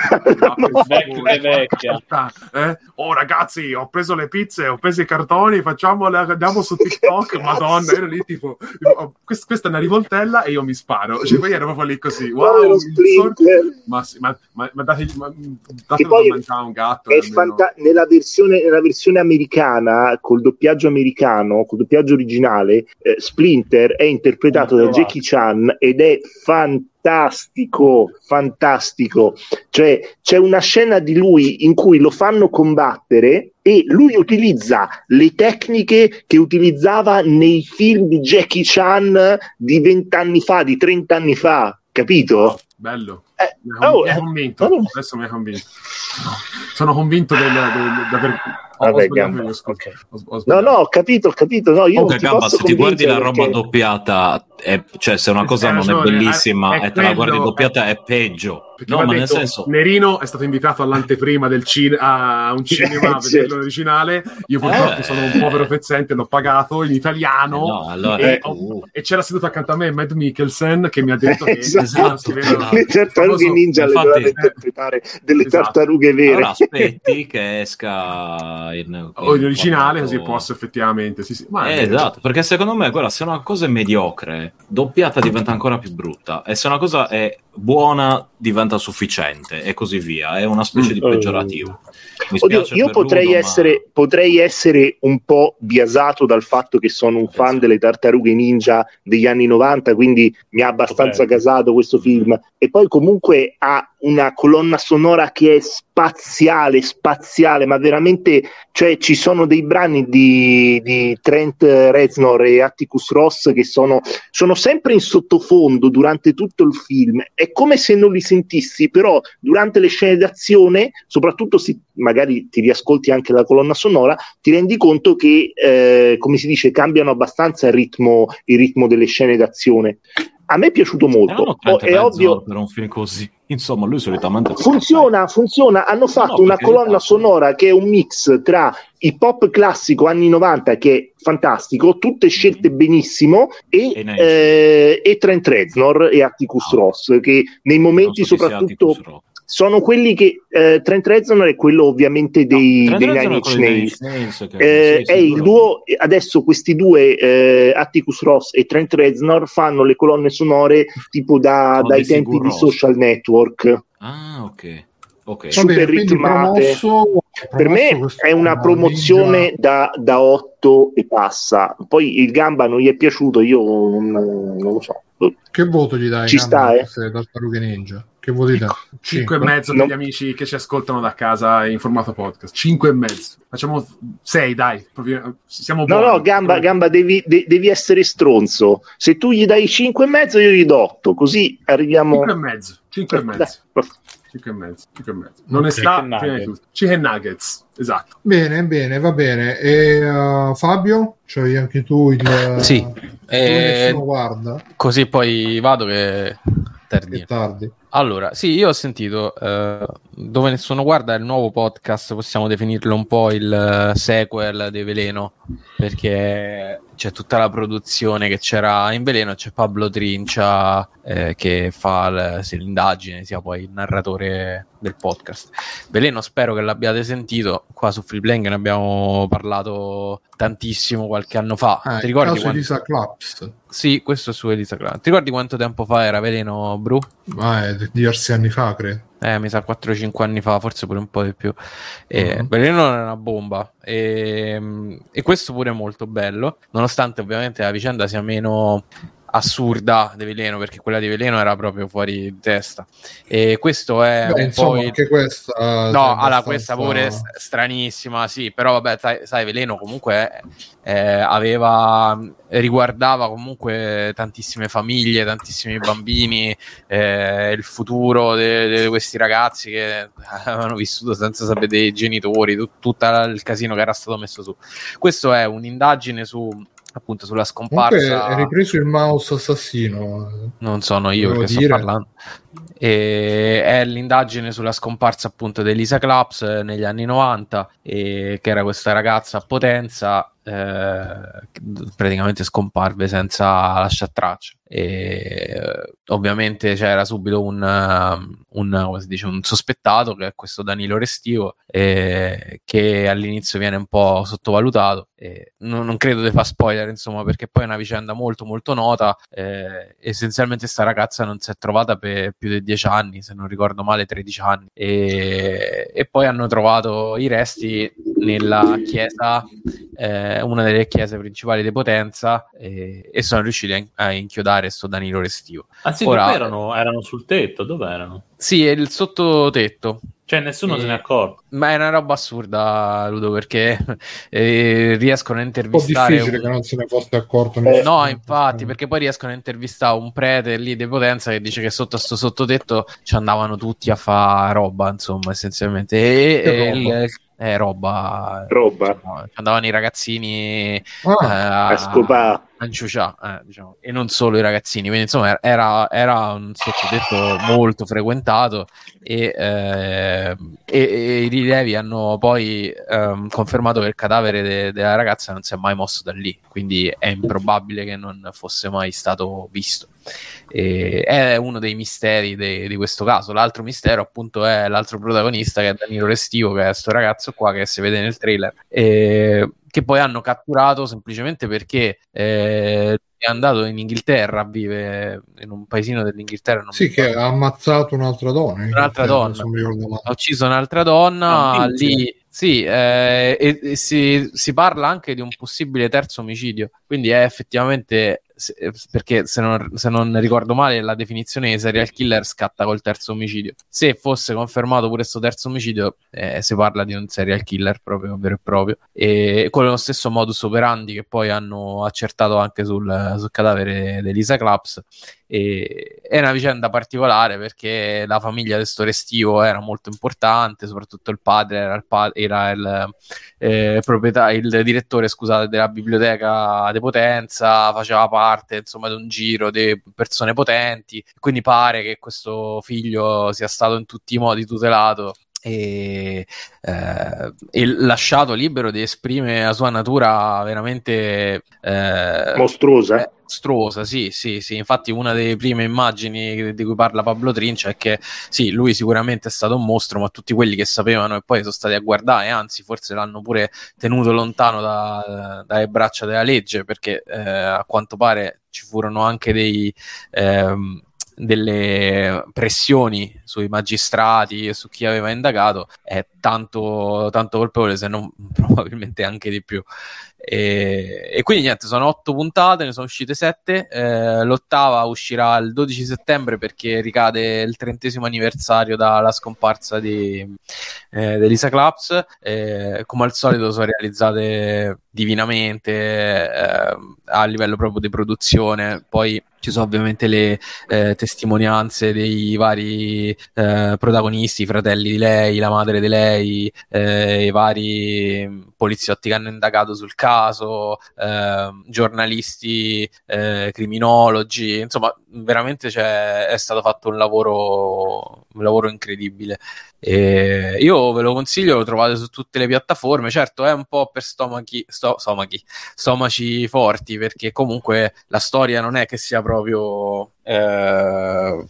No, vecchia, vecchia.
Eh? Oh ragazzi, ho preso le pizze, ho preso i cartoni, facciamole, andiamo su TikTok, madonna, ero lì tipo, oh, quest, questa è una rivoltella e io mi sparo. Cioè, poi ero proprio lì così, wow, ma, ma, ma, ma date, ma, date
da mangiare un gatto. Fanta- nella, versione, nella versione americana, col doppiaggio americano, col doppiaggio originale, eh, Splinter è interpretato da Jackie Chan ed è fantastico fantastico, fantastico. Cioè, c'è una scena di lui in cui lo fanno combattere e lui utilizza le tecniche che utilizzava nei film di Jackie Chan di vent'anni fa, di trent'anni fa, capito?
Bello. Eh, mi ha oh, convinto. Oh. Adesso mi ha convinto. Sono convinto di aver
Vabbè, gamba. Okay. no, no, ho capito, ho capito. No, io
okay, gamba, se ti guardi la roba perché... doppiata, è, cioè se una cosa non è bellissima è, è e te la guardi doppiata, è peggio. No, ma nel senso...
Nerino è stato invitato all'anteprima del cin- a un cinema a vedere l'originale. Io purtroppo eh, sono un povero pezzente, l'ho pagato in italiano. Eh, no, allora, e, uh. e, c'era seduto accanto a me Matt Mikkelsen che mi ha detto che
esatto, le tartarughe ninja Infatti, le doveva interpretare delle esatto. tartarughe vere.
Allora aspetti che esca in,
o in originale, così posso effettivamente. Sì, sì.
Ma eh, esatto, perché secondo me, guarda, se una cosa è mediocre, doppiata diventa ancora più brutta. E se una cosa è buona, diventa sufficiente, e così via. È una specie mm. di peggiorativo.
Oddio, io potrei, Ludo, essere, ma... potrei essere un po' biasato dal fatto che sono un fan delle tartarughe ninja degli anni 90, quindi mi ha abbastanza okay. casato questo film. E poi comunque ha una colonna sonora che è spaziale, spaziale, ma veramente, cioè ci sono dei brani di, di Trent Reznor e Atticus Ross che sono, sono, sempre in sottofondo durante tutto il film. È come se non li sentissi, però durante le scene d'azione, soprattutto se magari ti riascolti anche la colonna sonora, ti rendi conto che, eh, come si dice, cambiano abbastanza il ritmo, il ritmo delle scene d'azione. A me è piaciuto molto.
È ovvio per un film così. Insomma, lui solitamente
funziona, funziona. Hanno fatto no, una colonna sonora che è un mix tra il pop classico anni 90 che è fantastico, tutte scelte mm-hmm. benissimo e, e, eh, e Trent Reznor e Atticus oh. Ross che nei momenti soprattutto sono quelli che eh, Trent Reznor è quello ovviamente dei, no, dei Nine Inch Nails, Nails eh, è il duo adesso questi due eh, Atticus Ross e Trent Reznor fanno le colonne sonore tipo da, dai tempi di Social Network.
Ah ok
okay. super bene, ritmate. promosso, per me è una promozione da, da 8 e passa. Poi il gamba non gli è piaciuto io non, non lo so.
Che voto gli dai
ci sta eh?
tartarughe ninja che vuol dire?
5 e mezzo per gli amici che ci ascoltano da casa in formato podcast. 5 e mezzo. Facciamo 6, dai. Siamo
no, buoni. no, gamba, gamba devi, de- devi, essere stronzo. Se tu gli dai 5 e mezzo, io gli do 8. Così arriviamo.
5 e mezzo. 5 e mezzo. 5 e mezzo. 5 e mezzo. Non okay. è sta Chicken nuggets. Esatto.
Bene, bene, va bene. E uh, Fabio, c'hai anche tu il.
Sì. Eh, guarda. Così poi vado che
tardi. tardi.
Allora, sì, io ho sentito eh, dove nessuno guarda il nuovo podcast, possiamo definirlo un po' il uh, sequel di Veleno, perché c'è tutta la produzione che c'era in Veleno, c'è Pablo Trincia eh, che fa l- l'indagine, sia poi il narratore del podcast. Veleno spero che l'abbiate sentito, qua su Freeplaying ne abbiamo parlato tantissimo qualche anno fa.
Ah, Ti ricordi quando... Elisa Claps?
Sì, questo è su Elisa Claps. Ti ricordi quanto tempo fa era Veleno Bru?
Ah, diversi anni fa, credo.
Eh, mi sa 4-5 anni fa, forse pure un po' di più. E, uh-huh. Veleno era una bomba. E, e questo pure è molto bello, nonostante ovviamente la vicenda sia meno assurda di Veleno perché quella di Veleno era proprio fuori di testa. E questo è
Beh, insomma,
il...
anche questa
no allora abbastanza... questa pure stranissima sì però vabbè sai, sai Veleno comunque eh, aveva riguardava comunque tantissime famiglie tantissimi bambini eh, il futuro di questi ragazzi che avevano vissuto senza sapere dei genitori tut- tutto il casino che era stato messo su. Questo è un'indagine su appunto sulla scomparsa.
Comunque è ripreso il mouse assassino.
Non sono io che sto parlando. E è l'indagine sulla scomparsa appunto di Elisa Claps negli anni 90, e, che era questa ragazza a Potenza eh, praticamente scomparve senza lasciare traccia. E, ovviamente c'era subito un, un, dice, un, sospettato che è questo Danilo Restivo, eh, che all'inizio viene un po' sottovalutato. Non, non, credo di far spoiler, insomma, perché poi è una vicenda molto, molto nota. Eh, essenzialmente, sta ragazza non si è trovata per più di 10 anni, se non ricordo male, 13 anni. E, e poi hanno trovato i resti nella chiesa. Eh, una delle chiese principali di Potenza e, e sono riusciti a, a inchiodare sto Danilo Restivo.
Ah sì, Ora, erano, erano sul tetto, dove erano?
Sì, è il sottotetto.
Cioè, nessuno e... se ne è accorto.
Ma è una roba assurda, Ludo, perché eh, riescono a intervistare.
È difficile un... che non se ne fosse accorto.
Eh, no, infatti, perché poi riescono a intervistare un prete lì di Potenza che dice che sotto a sto sottotetto ci andavano tutti a fare roba, insomma, essenzialmente. E, e il, eh, roba.
Roba.
No, andavano i ragazzini
ah, eh, a scopare.
Eh, diciamo. E non solo i ragazzini, quindi insomma era, era un sottotetto molto frequentato e, eh, e, e, i rilevi hanno poi ehm, confermato che il cadavere de- della ragazza non si è mai mosso da lì, quindi è improbabile che non fosse mai stato visto. E è uno dei misteri de- di questo caso. L'altro mistero, appunto, è l'altro protagonista che è Danilo Restivo, che è questo ragazzo qua che si vede nel trailer. E che poi hanno catturato semplicemente perché eh, è andato in Inghilterra a vivere in un paesino dell'Inghilterra.
sì, che ha ammazzato un'altra donna.
Un'altra donna. Ha ucciso un'altra donna. Ah, lì sì, eh, e, e si, si, parla anche di un possibile terzo omicidio, quindi è effettivamente, se, perché se non, se non, ricordo male la definizione di serial killer scatta col terzo omicidio. Se fosse confermato pure questo terzo omicidio, eh, si parla di un serial killer proprio vero e proprio, e con lo stesso modus operandi che poi hanno accertato anche sul, sul cadavere di Elisa Claps e è una vicenda particolare perché la famiglia del store estivo era molto importante, soprattutto il padre era il, pa- era il, eh, il direttore scusate, della biblioteca di Potenza, faceva parte insomma di un giro di persone potenti, quindi pare che questo figlio sia stato in tutti i modi tutelato e, eh, e, lasciato libero di esprimere la sua natura veramente
eh, mostruosa.
Eh, mostruosa, sì, sì, sì. Infatti, una delle prime immagini di cui parla Pablo Trincia è che sì, lui sicuramente è stato un mostro, ma tutti quelli che sapevano e poi sono stati a guardare, anzi, forse l'hanno pure tenuto lontano da, dalle braccia della legge, perché eh, a quanto pare ci furono anche dei. Ehm, delle pressioni sui magistrati e su chi aveva indagato è tanto, tanto colpevole, se non probabilmente anche di più. E, e, quindi niente, sono otto puntate, ne sono uscite sette. Eh, l'ottava uscirà il 12 settembre perché ricade il trentesimo anniversario dalla scomparsa di, eh, Elisa Claps. Eh, come al solito sono realizzate divinamente eh, a livello proprio di produzione. Poi ci sono ovviamente le eh, testimonianze dei vari eh, protagonisti, i fratelli di lei, la madre di lei, i vari poliziotti che hanno indagato sul caso, eh, giornalisti, eh, criminologi, insomma, veramente è stato fatto un lavoro, un lavoro incredibile. E io ve lo consiglio, lo trovate su tutte le piattaforme. Certo, è un po' per stomachi, sto, stomachi, stomaci forti, perché comunque la storia non è che sia proprio. Eh,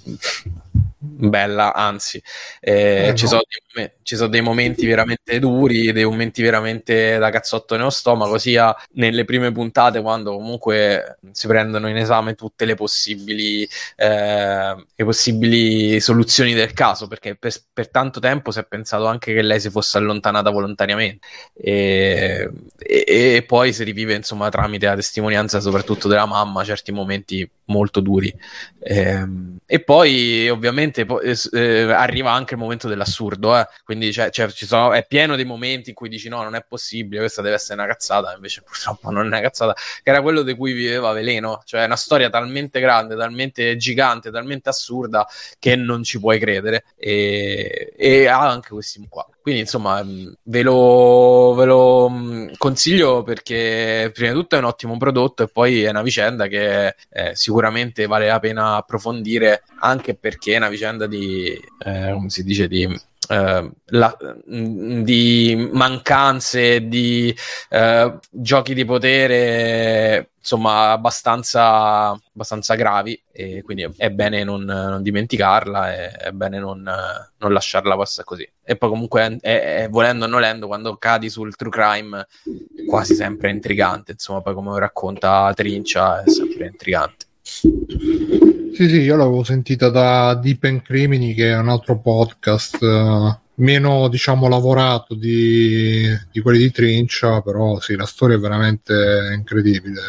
bella, anzi, eh, eh, ci, no. sono dei, ci, sono dei, momenti veramente duri, dei momenti veramente da cazzotto nello stomaco, sia nelle prime puntate quando comunque si prendono in esame tutte le possibili, eh, le possibili soluzioni del caso, perché per, per, tanto tempo si è pensato anche che lei si fosse allontanata volontariamente e, e, e poi si rivive insomma tramite la testimonianza soprattutto della mamma certi momenti molto duri. Eh, e poi ovviamente po- eh, arriva anche il momento dell'assurdo, eh. quindi cioè, cioè, sono, è pieno dei momenti in cui dici no, non è possibile, questa deve essere una cazzata, invece purtroppo non è una cazzata, che era quello di cui viveva Veleno, cioè una storia talmente grande, talmente gigante, talmente assurda che non ci puoi credere e, e ha anche questi qua. Quindi insomma ve lo, ve lo, consiglio perché prima di tutto è un ottimo prodotto e poi è una vicenda che eh, sicuramente vale la pena approfondire anche perché è una vicenda di, eh, come si dice, di Uh, la, di mancanze, di uh, giochi di potere, insomma, abbastanza, abbastanza gravi. E quindi è bene non, non dimenticarla, è, è bene non, non, lasciarla passare così. E poi, comunque, è, è, volendo o nolendo, quando cadi sul true crime, quasi sempre intrigante. Insomma, poi, come racconta Trincia, è sempre intrigante.
Sì, sì, io l'avevo sentita da Deep and Crimini, che è un altro podcast uh, meno, diciamo, lavorato di, di, quelli di Trincia, però sì, la storia è veramente incredibile.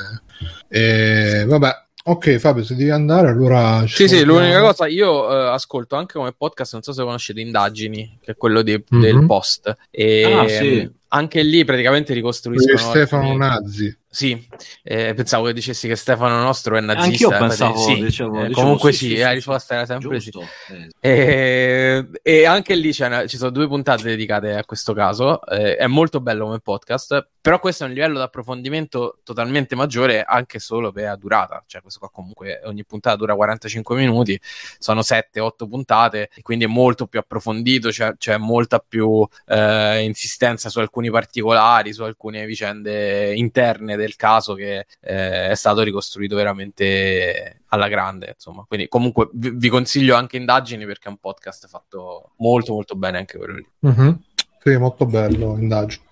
E vabbè, Ok, Fabio, se devi andare, allora.
Sì, sì, l'unica cosa, io uh, ascolto anche come podcast, non so se conoscete Indagini, che è quello di, mm-hmm. del post. E ah, sì. Anche lì praticamente ricostruiscono.
Stefano Nazzi.
Sì, eh, pensavo che dicessi che Stefano Nostro è nazista.
Anch'io pensavo, sì. dicevo,
eh, comunque sì, sì, la risposta era sempre Giusto. sì. E, e, anche lì una, ci sono due puntate dedicate a questo caso, eh, è molto bello come podcast, però questo è un livello di approfondimento totalmente maggiore anche solo per la durata, cioè questo qua comunque ogni puntata dura 45 minuti, sono 7-8 puntate, quindi è molto più approfondito, c'è, c'è molta più eh, insistenza su alcuni particolari, su alcune vicende interne del caso che eh, è stato ricostruito veramente alla grande, insomma. Quindi comunque vi, vi, consiglio anche indagini perché è un podcast fatto molto molto bene anche quello lì.
Mm-hmm. Sì, molto bello, indagini.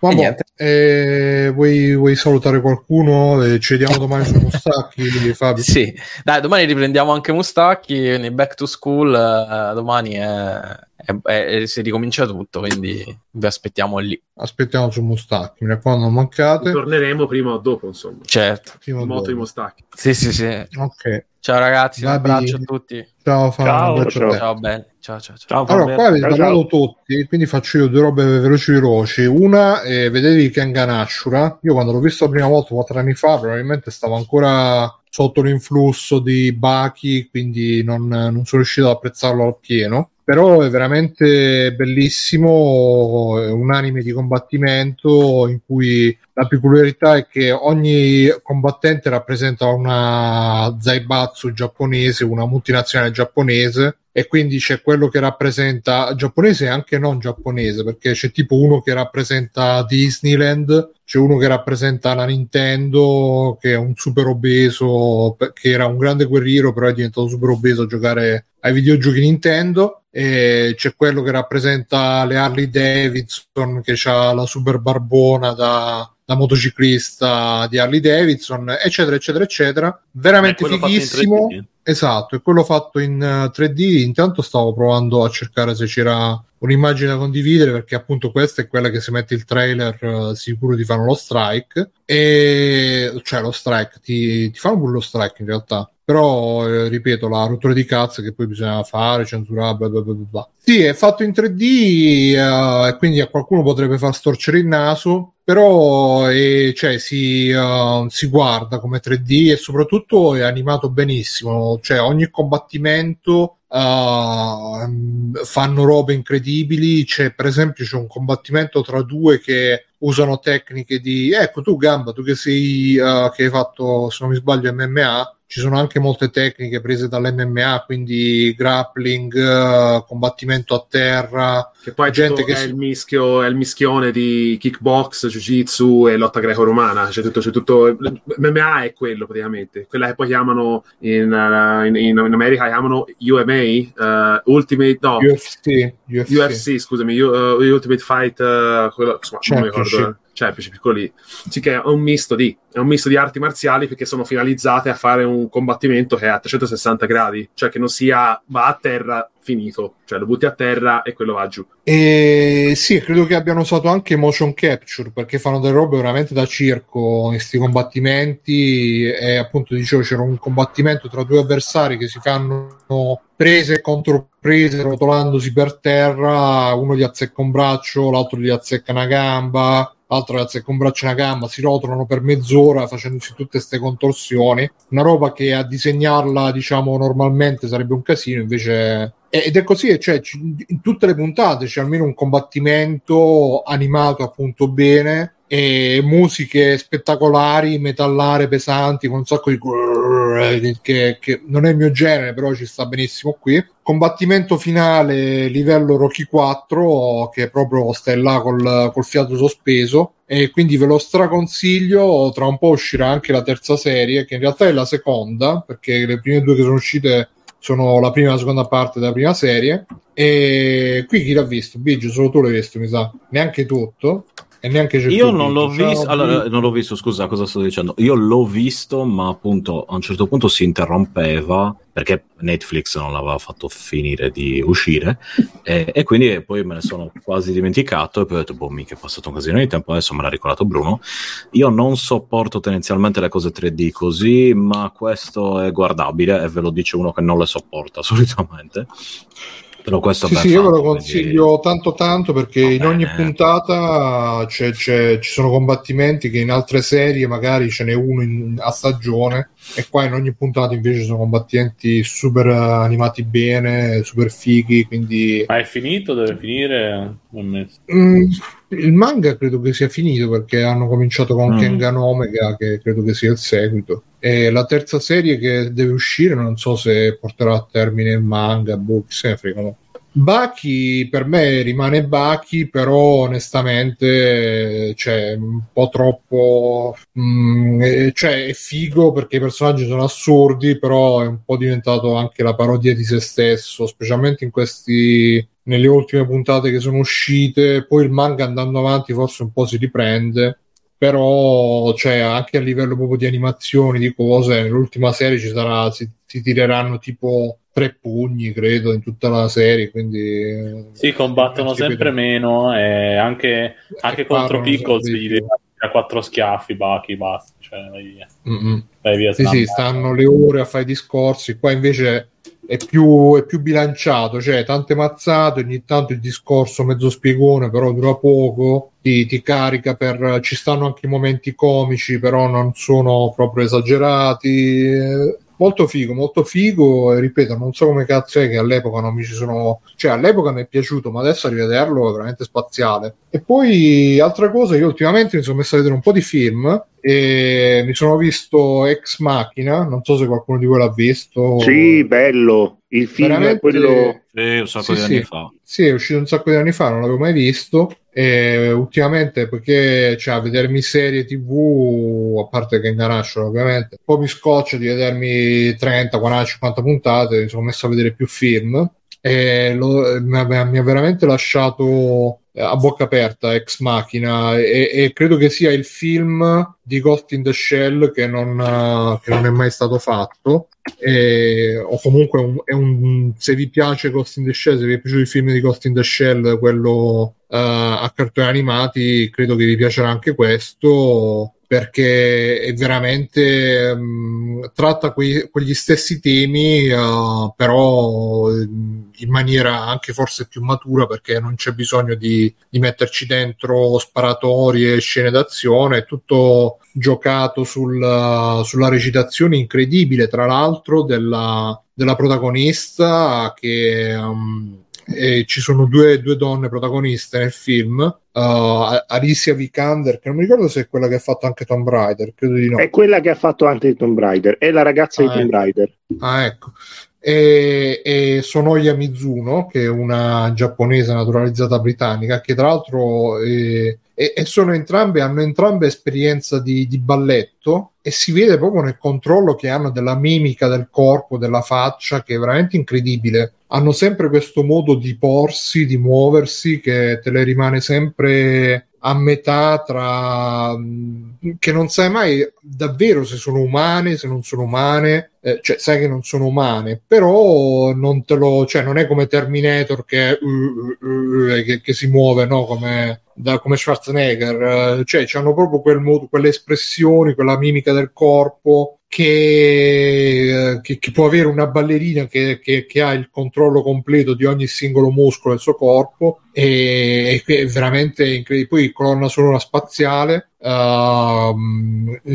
Vabbè, eh, vuoi, vuoi, salutare qualcuno? Eh, ci vediamo domani su Mustacchi, Fabio?
Sì, dai, domani riprendiamo anche Mustacchi, quindi back to school, eh, domani è, è, è, si ricomincia tutto, quindi vi aspettiamo lì.
Aspettiamo su Mustacchi, mi raccomando, non mancate.
Torneremo prima o dopo, insomma.
Certo.
Prima moto di Mustacchi.
Sì, sì, sì.
Ok.
Ciao ragazzi, Vabbè. un abbraccio a tutti.
Ciao Fabio.
Ciao, ciao. ciao. Ciao, ciao, ciao.
allora, qua avete parlato tutti, quindi faccio io due robe veloci veloci. Una, eh, vedevi Kengan Ashura. Io quando l'ho visto la prima volta, quattro anni fa, probabilmente stavo ancora sotto l'influsso di Baki, quindi non, non sono riuscito ad apprezzarlo al pieno però è veramente bellissimo, è un anime di combattimento in cui la peculiarità è che ogni combattente rappresenta una Zaibatsu giapponese, una multinazionale giapponese e quindi c'è quello che rappresenta giapponese e anche non giapponese perché c'è tipo uno che rappresenta Disneyland c'è uno che rappresenta la Nintendo che è un super obeso che era un grande guerriero però è diventato super obeso a giocare ai videogiochi Nintendo e c'è quello che rappresenta le Harley Davidson che ha la super barbona da, da motociclista di Harley Davidson eccetera eccetera eccetera. Veramente fighissimo esatto è quello fatto in 3D eh, intanto stavo provando a cercare se c'era un'immagine da condividere perché appunto questa è quella che se metti il trailer uh, sicuro ti fanno lo strike. E cioè lo strike ti, ti fanno pure lo strike in realtà. Però eh, ripeto la rottura di cazzo che poi bisogna fare censurare bla bla bla bla sì è fatto in 3D uh, eh, e quindi a qualcuno potrebbe far storcere il naso però eh, cioè, si, uh, si, guarda come 3D e soprattutto è animato benissimo. Cioè ogni combattimento uh, fanno robe incredibili. C'è per esempio c'è un combattimento tra due che usano tecniche di ecco tu Gamba tu che sei uh, che hai fatto se non mi sbaglio MMA ci sono anche molte tecniche prese dall'MMA, quindi grappling, uh, combattimento a terra.
Che poi gente che è, il mischio, è il mischione di kickbox, jiu-jitsu e lotta greco-romana. C'è tutto, c'è tutto. MMA è quello praticamente. Quella che poi chiamano in, uh, in, in America chiamano UMA, uh, Ultimate, no,
UFC,
UFC. UFC scusami, uh, Ultimate Fight, quello, insomma, non mi ricordo cioè piccoli, sì che è un misto di è un misto di arti marziali perché sono finalizzate a fare un combattimento che è a 360 gradi, cioè che non sia va a terra finito, cioè lo butti a terra e quello va giù.
E sì, credo che abbiano usato anche motion capture perché fanno delle robe veramente da circo questi combattimenti e appunto dicevo c'era un combattimento tra due avversari che si fanno prese e controprese rotolandosi per terra, uno gli azzecca un braccio, l'altro gli azzecca una gamba, l'altro ragazzi con un braccio e una gamba si rotolano per mezz'ora facendosi tutte queste contorsioni. Una roba che a disegnarla diciamo normalmente sarebbe un casino invece ed è così cioè in tutte le puntate c'è almeno un combattimento animato appunto bene e musiche spettacolari, metallare, pesanti, con un sacco di che, che, non è il mio genere, però ci sta benissimo qui. Combattimento finale livello Rocky 4, che proprio sta là col, col fiato sospeso. E quindi ve lo straconsiglio. Tra un po' uscirà anche la terza serie, che in realtà è la seconda, perché le prime due che sono uscite sono la prima e la seconda parte della prima serie. E qui chi l'ha visto? Biggio, solo tu l'hai visto, mi sa. Neanche tutto. E neanche
Io non l'ho visto, allora, non l'ho visto, scusa, cosa sto dicendo? Io l'ho visto, ma appunto a un certo punto si interrompeva perché Netflix non l'aveva fatto finire di uscire e, e quindi poi me ne sono quasi dimenticato e poi ho detto, boh, mica è passato un casino di tempo, adesso me l'ha ricordato Bruno. Io non sopporto tendenzialmente le cose 3D così, ma questo è guardabile e ve lo dice uno che non le sopporta solitamente. Però questo
sì, sì, io ve lo consiglio quindi... tanto tanto perché in ogni puntata c'è, c'è, ci sono combattimenti che in altre serie magari ce n'è uno in, a stagione e qua in ogni puntata invece sono combattimenti super animati bene, super fighi, quindi...
Ma è finito? Deve finire?
Mm, il manga credo che sia finito perché hanno cominciato con mm. Kengan Omega che credo che sia il seguito e la terza serie che deve uscire non so se porterà a termine il manga boh, se ne fregano Baki per me rimane Baki, però onestamente cioè, un po' troppo mm, cioè, è figo perché i personaggi sono assurdi, però è un po' diventato anche la parodia di se stesso, specialmente in questi nelle ultime puntate che sono uscite. Poi il manga andando avanti forse un po' si riprende. Però, cioè, anche a livello proprio di animazioni, di cose, nell'ultima serie ci sarà, si, si tireranno tipo tre pugni, credo, in tutta la serie. Quindi
sì, combattono sempre vedo. meno e anche, anche contro Pickles gli a quattro schiaffi, Bachi, basta. Cioè, vai via.
Vai via sì, sì, stanno le ore a fare discorsi. Qua invece è più, è più bilanciato, cioè tante mazzate, ogni tanto il discorso mezzo spiegone, però dura poco, ti, ti carica per... ci stanno anche momenti comici, però non sono proprio esagerati molto figo, molto figo. E ripeto, non so come cazzo è che all'epoca non mi ci sono. Cioè, all'epoca mi è piaciuto, ma adesso a rivederlo è veramente spaziale. E poi, altra cosa, io ultimamente mi sono messo a vedere un po' di film e mi sono visto Ex Machina. Non so se qualcuno di voi l'ha visto.
Sì, bello. Il film Veramente... è quello.
Sì, un sacco sì, di anni fa.
Sì, è uscito un sacco di anni fa, non l'avevo mai visto. E ultimamente, perché cioè, a vedermi serie tv, a parte che inganascio ovviamente, un po' mi scoccio di vedermi 30, 40, 50 puntate, mi sono messo a vedere più film. E lo, mi, ha, mi ha veramente lasciato a bocca aperta Ex Machina e, e, credo che sia il film di Ghost in the Shell che non, che non è mai stato fatto e, o comunque un, un, se vi piace Ghost in the Shell se vi è piaciuto il film di Ghost in the Shell quello uh, a cartoni animati credo che vi piacerà anche questo perché è veramente um, tratta quei, quegli stessi temi, uh, però in maniera anche forse più matura, perché non c'è bisogno di, di metterci dentro sparatorie scene d'azione, è tutto giocato sul, sulla recitazione incredibile, tra l'altro, della, della protagonista che. Um, e ci sono due, due, donne protagoniste nel film. Uh, Alicia Vikander, che non mi ricordo se è quella che ha fatto anche Tomb Raider, credo di no.
È quella che ha fatto anche Tomb Raider, è la ragazza ah, di Tomb ecco. Raider.
Ah, ecco. E, e Sonoya Mizuno, che è una giapponese naturalizzata britannica, che tra l'altro eh, e, e, sono entrambe, hanno entrambe esperienza di, di, balletto e si vede proprio nel controllo che hanno della mimica del corpo, della faccia, che è veramente incredibile. Hanno sempre questo modo di porsi, di muoversi, che te le rimane sempre a metà tra che non sai mai davvero se sono umane, se non sono umane, eh, cioè sai che non sono umane, però non te lo, cioè non è come Terminator che, uh, uh, uh, che, che si muove, no? Come, da, come Schwarzenegger, eh, cioè hanno proprio quel modo, quelle espressioni, quella mimica del corpo che, che, che può avere una ballerina che, che, ha il controllo completo di ogni singolo muscolo del suo corpo e, è veramente incredibile. Poi colonna sonora spaziale uh,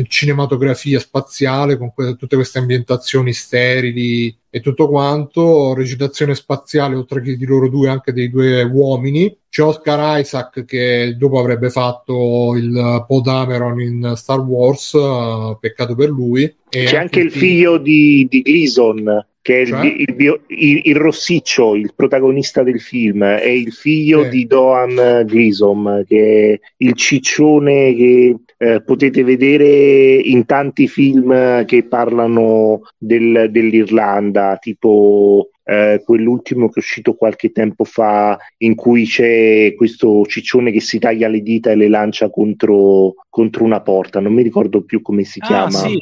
cinematografia spaziale con que- tutte queste ambientazioni sterili e tutto quanto, recitazione spaziale oltre che di loro due anche dei due uomini. C'è Oscar Isaac che dopo avrebbe fatto il Paul Dameron in Star Wars, uh, peccato per lui.
C'è anche il figlio di, di Gleason che è cioè? il, il, bio, il, il, rossiccio, il protagonista del film, è il figlio eh. di Doan Gleason, che è il ciccione che eh, potete vedere in tanti film che parlano del, dell'Irlanda, tipo eh, quell'ultimo che è uscito qualche tempo fa in cui c'è questo ciccione che si taglia le dita e le lancia contro, contro una porta, non mi ricordo più come si ah, chiama. Sì,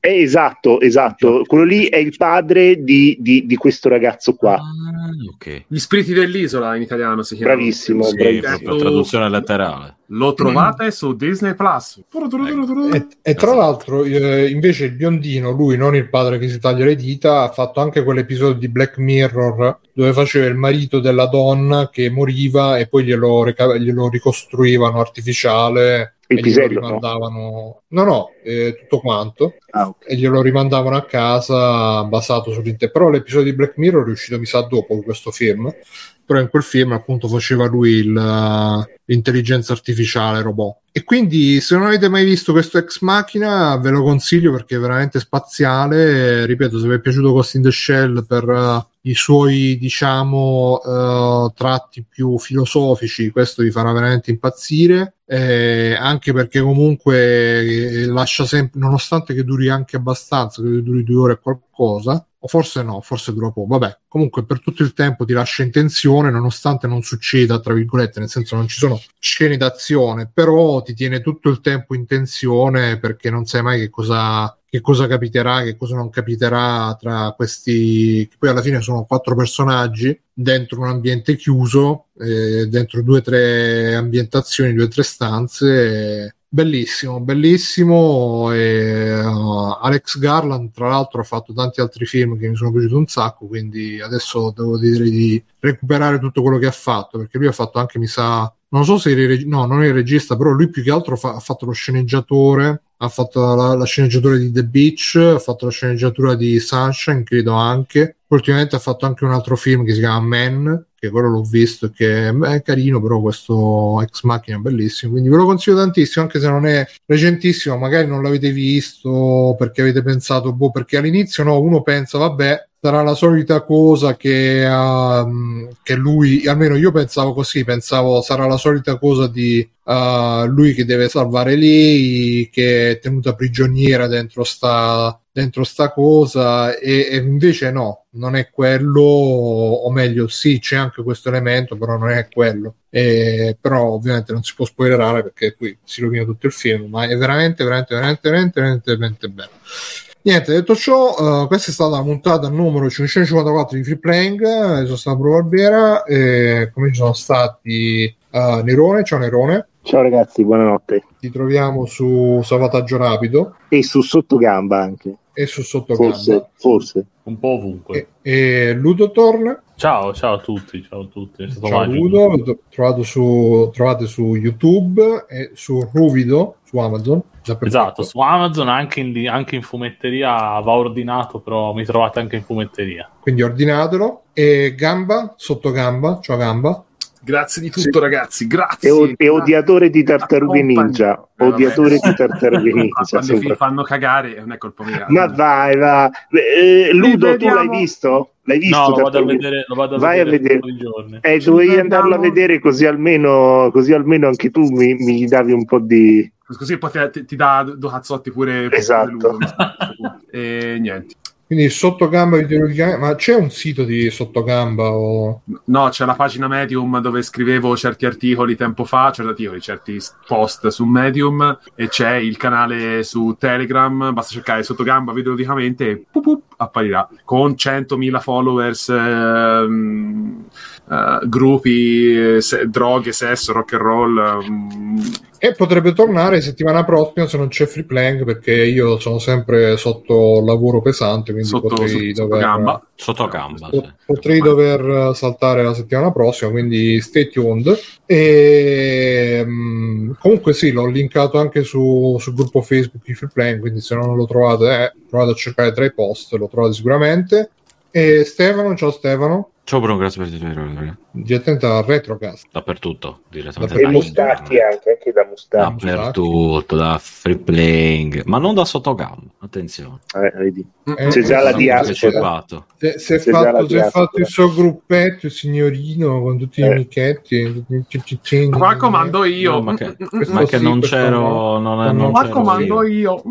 eh, esatto, esatto. Quello lì è il padre di, di, di questo ragazzo qua. Ah,
okay. Gli spiriti dell'isola in italiano si chiama.
Bravissimo, sì, bravissimo.
traduzione letterale.
Lo trovate mm. su Disney Plus.
Ecco. E, e, tra l'altro, eh, invece, il biondino, lui, non il padre che si taglia le dita, ha fatto anche quell'episodio di Black Mirror dove faceva il marito della donna che moriva e poi glielo, reca- glielo ricostruivano artificiale
il pisello
rimandavano no? no, no eh, tutto quanto. Ah, okay. e glielo rimandavano a casa basato sull'interno però l'episodio di Black Mirror è uscito mi sa dopo questo film. Però in quel film appunto faceva lui il, l'intelligenza artificiale robot. E quindi se non avete mai visto questo ex macchina ve lo consiglio perché è veramente spaziale. Ripeto se vi è piaciuto Ghost in the Shell per uh, i suoi diciamo uh, tratti più filosofici questo vi farà veramente impazzire eh, anche perché comunque eh, lascia sempre nonostante che duri anche abbastanza che duri due ore e qualcosa o forse no, forse dura poco. Vabbè, comunque per tutto il tempo ti lascia in tensione, nonostante non succeda, tra virgolette, nel senso non ci sono scene d'azione, però ti tiene tutto il tempo in tensione perché non sai mai che cosa, che cosa capiterà, che cosa non capiterà tra questi, che poi alla fine sono quattro personaggi dentro un ambiente chiuso, eh, dentro due o tre ambientazioni, due o tre stanze. Eh, Bellissimo, bellissimo. E, uh, Alex Garland, tra l'altro, ha fatto tanti altri film che mi sono piaciuti un sacco. Quindi adesso devo dire di recuperare tutto quello che ha fatto. Perché lui ha fatto anche, mi sa, non so se il no, non è il regista, però lui più che altro fa, ha fatto lo sceneggiatore. Ha fatto la, la sceneggiatura di The Beach, ha fatto la sceneggiatura di Sunshine, credo anche. Ultimamente ha fatto anche un altro film che si chiama Man, che quello l'ho visto che è carino, però questo ex macchina è bellissimo, quindi ve lo consiglio tantissimo, anche se non è recentissimo, magari non l'avete visto perché avete pensato, boh, perché all'inizio no, uno pensa, vabbè, sarà la solita cosa che, uh, che lui, almeno io pensavo così, pensavo sarà la solita cosa di uh, lui che deve salvare lei, che è tenuta prigioniera dentro sta, dentro sta cosa e, e, invece no, non è quello, o meglio sì, c'è anche questo elemento, però non è quello. E, però ovviamente non si può spoilerare perché qui si rovina tutto il film, ma è veramente, veramente, veramente, veramente, veramente, veramente bello. Niente, detto ciò, uh, questa è stata la puntata numero 554 di Free Playing. Io sono stato Pro Barbiera e come ci sono stati uh, Nerone. Ciao Nerone.
Ciao ragazzi, buonanotte.
Ti troviamo su Salvataggio Rapido.
E su Sottogamba anche.
E su Sottogamba.
Forse, forse.
Un po' ovunque.
E, e Ludotorn.
Ciao, ciao a tutti, ciao a tutti.
Ciao Ludo, trovato su, trovate su YouTube e su Ruvido su Amazon.
Esatto, su Amazon anche in, anche in, fumetteria va ordinato, però mi trovate anche in fumetteria.
Quindi ordinatelo. E Gamba, sotto Gamba, ciao Gamba.
Grazie di tutto, sì. ragazzi. Grazie.
O- è odiatore di tartarughe ninja. Eh, odiatore di tartarughe ninja.
Quando mi fanno cagare, non è colpa mia.
Ma vai, va. Eh, Ludo, tu l'hai visto? L'hai visto?
No, lo vado a vedere. Lo vado a
vai
vedere
a vedere. Eh, dovevi andarlo a vedere così almeno, così almeno anche tu mi, mi davi un po' di.
Così poi ti, ti dà due cazzotti pure.
Esatto.
e niente.
Quindi sottogamba videologicamente, ma c'è un sito di sottogamba? O...
No, c'è la pagina Medium dove scrivevo certi articoli tempo fa, certi articoli, certi post su Medium e c'è il canale su Telegram, basta cercare sottogamba videologicamente e pup, pup, apparirà con 100.000 followers, ehm, eh, gruppi, se, droghe, sesso, rock and roll. Um,
e potrebbe tornare settimana prossima se non c'è free playing perché io sono sempre sotto lavoro pesante, quindi
sotto,
potrei
sotto
dover,
gamba.
Sotto gamba
sì. Potrei dover saltare la settimana prossima, quindi stay tuned. E, um, comunque sì, l'ho linkato anche su, sul gruppo Facebook di free playing, quindi se non lo trovate, eh, provate a cercare tra i post, lo trovate sicuramente. E Stefano, ciao Stefano.
Ciao Bruno, grazie per il tuo
Di attento al retrocast.
Dappertutto,
direttamente. E mustacchi anche, anche da mustacchi.
Dappertutto, da free playing, ma non da sottogamba, attenzione.
Eh, vedi. Eh, c'è già la diaspora.
Se, se, è fatto, se è fatto il suo gruppetto, il signorino, con tutti eh. gli amichetti.
Qua comando io.
No, ma che, ma che non c'ero... Non, non
qua comando io.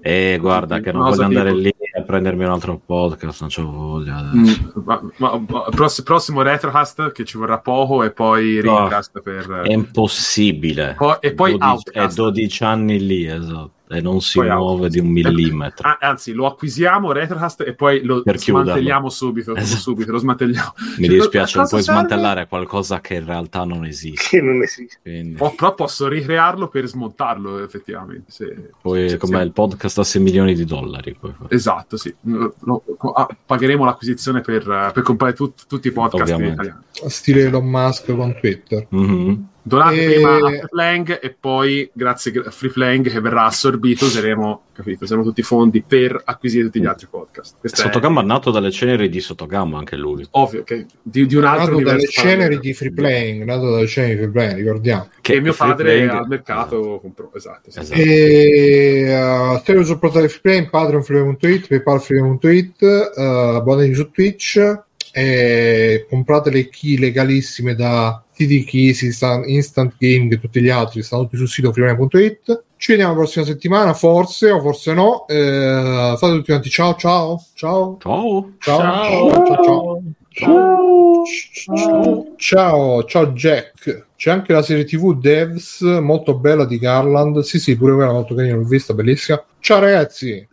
Eh, guarda che non voglio andare lì a prendermi un altro podcast, non c'ho voglia. Mm,
ma, ma, ma, prossimo retrocast che ci vorrà poco e poi no, per...
È impossibile.
Po- e poi
12, È 12 anni lì, esatto e non si poi muove out. di un millimetro.
Ah, anzi, lo acquisiamo Retrocast e poi lo per smantelliamo subito, esatto. subito. Lo smantelliamo.
Mi cioè, dispiace, non puoi serve? smantellare qualcosa che in realtà non esiste.
Che non esiste.
Quindi... Oh, però posso ricrearlo per smontarlo, effettivamente. Se...
Poi, come il podcast a 6 milioni di dollari.
Esatto, sì. No, ah, pagheremo l'acquisizione per, per comprare tut, tutti i podcast in italiano.
Stile Elon Musk con Twitter.
Mm-hmm.
Donate e... prima a Freeplang e poi grazie a Freeplang che verrà assorbito useremo, capito, useremo tutti i fondi per acquisire tutti gli altri podcast.
Questa Sottogamba è nato dalle ceneri di Sottogamba anche lui.
Ovvio, che di, di un altro
nato dalle ceneri di Freeplaying, nato dalle ceneri di Freeplaying, ricordiamo.
Che e mio padre al mercato comprò, esatto. Sì. esatto.
E uh, sul portale Freeplaying, Patreon Freeplaying.it, PayPal Freeplaying.it, uh, abbonatevi su Twitch e comprate le key legalissime da TD Keys, Instant Gaming e tutti gli altri, stanno tutti sul sito freemania.it. Ci vediamo la prossima settimana, forse o forse no. Eh, state tutti quanti, ciao ciao ciao. Ciao.
Ciao.
Ciao. ciao. ciao. Ciao. Ciao. ciao, ciao Jack. C'è anche la serie TV Devs, molto bella di Garland. Sì, sì, pure quella molto carina, l'ho vista, bellissima. Ciao ragazzi.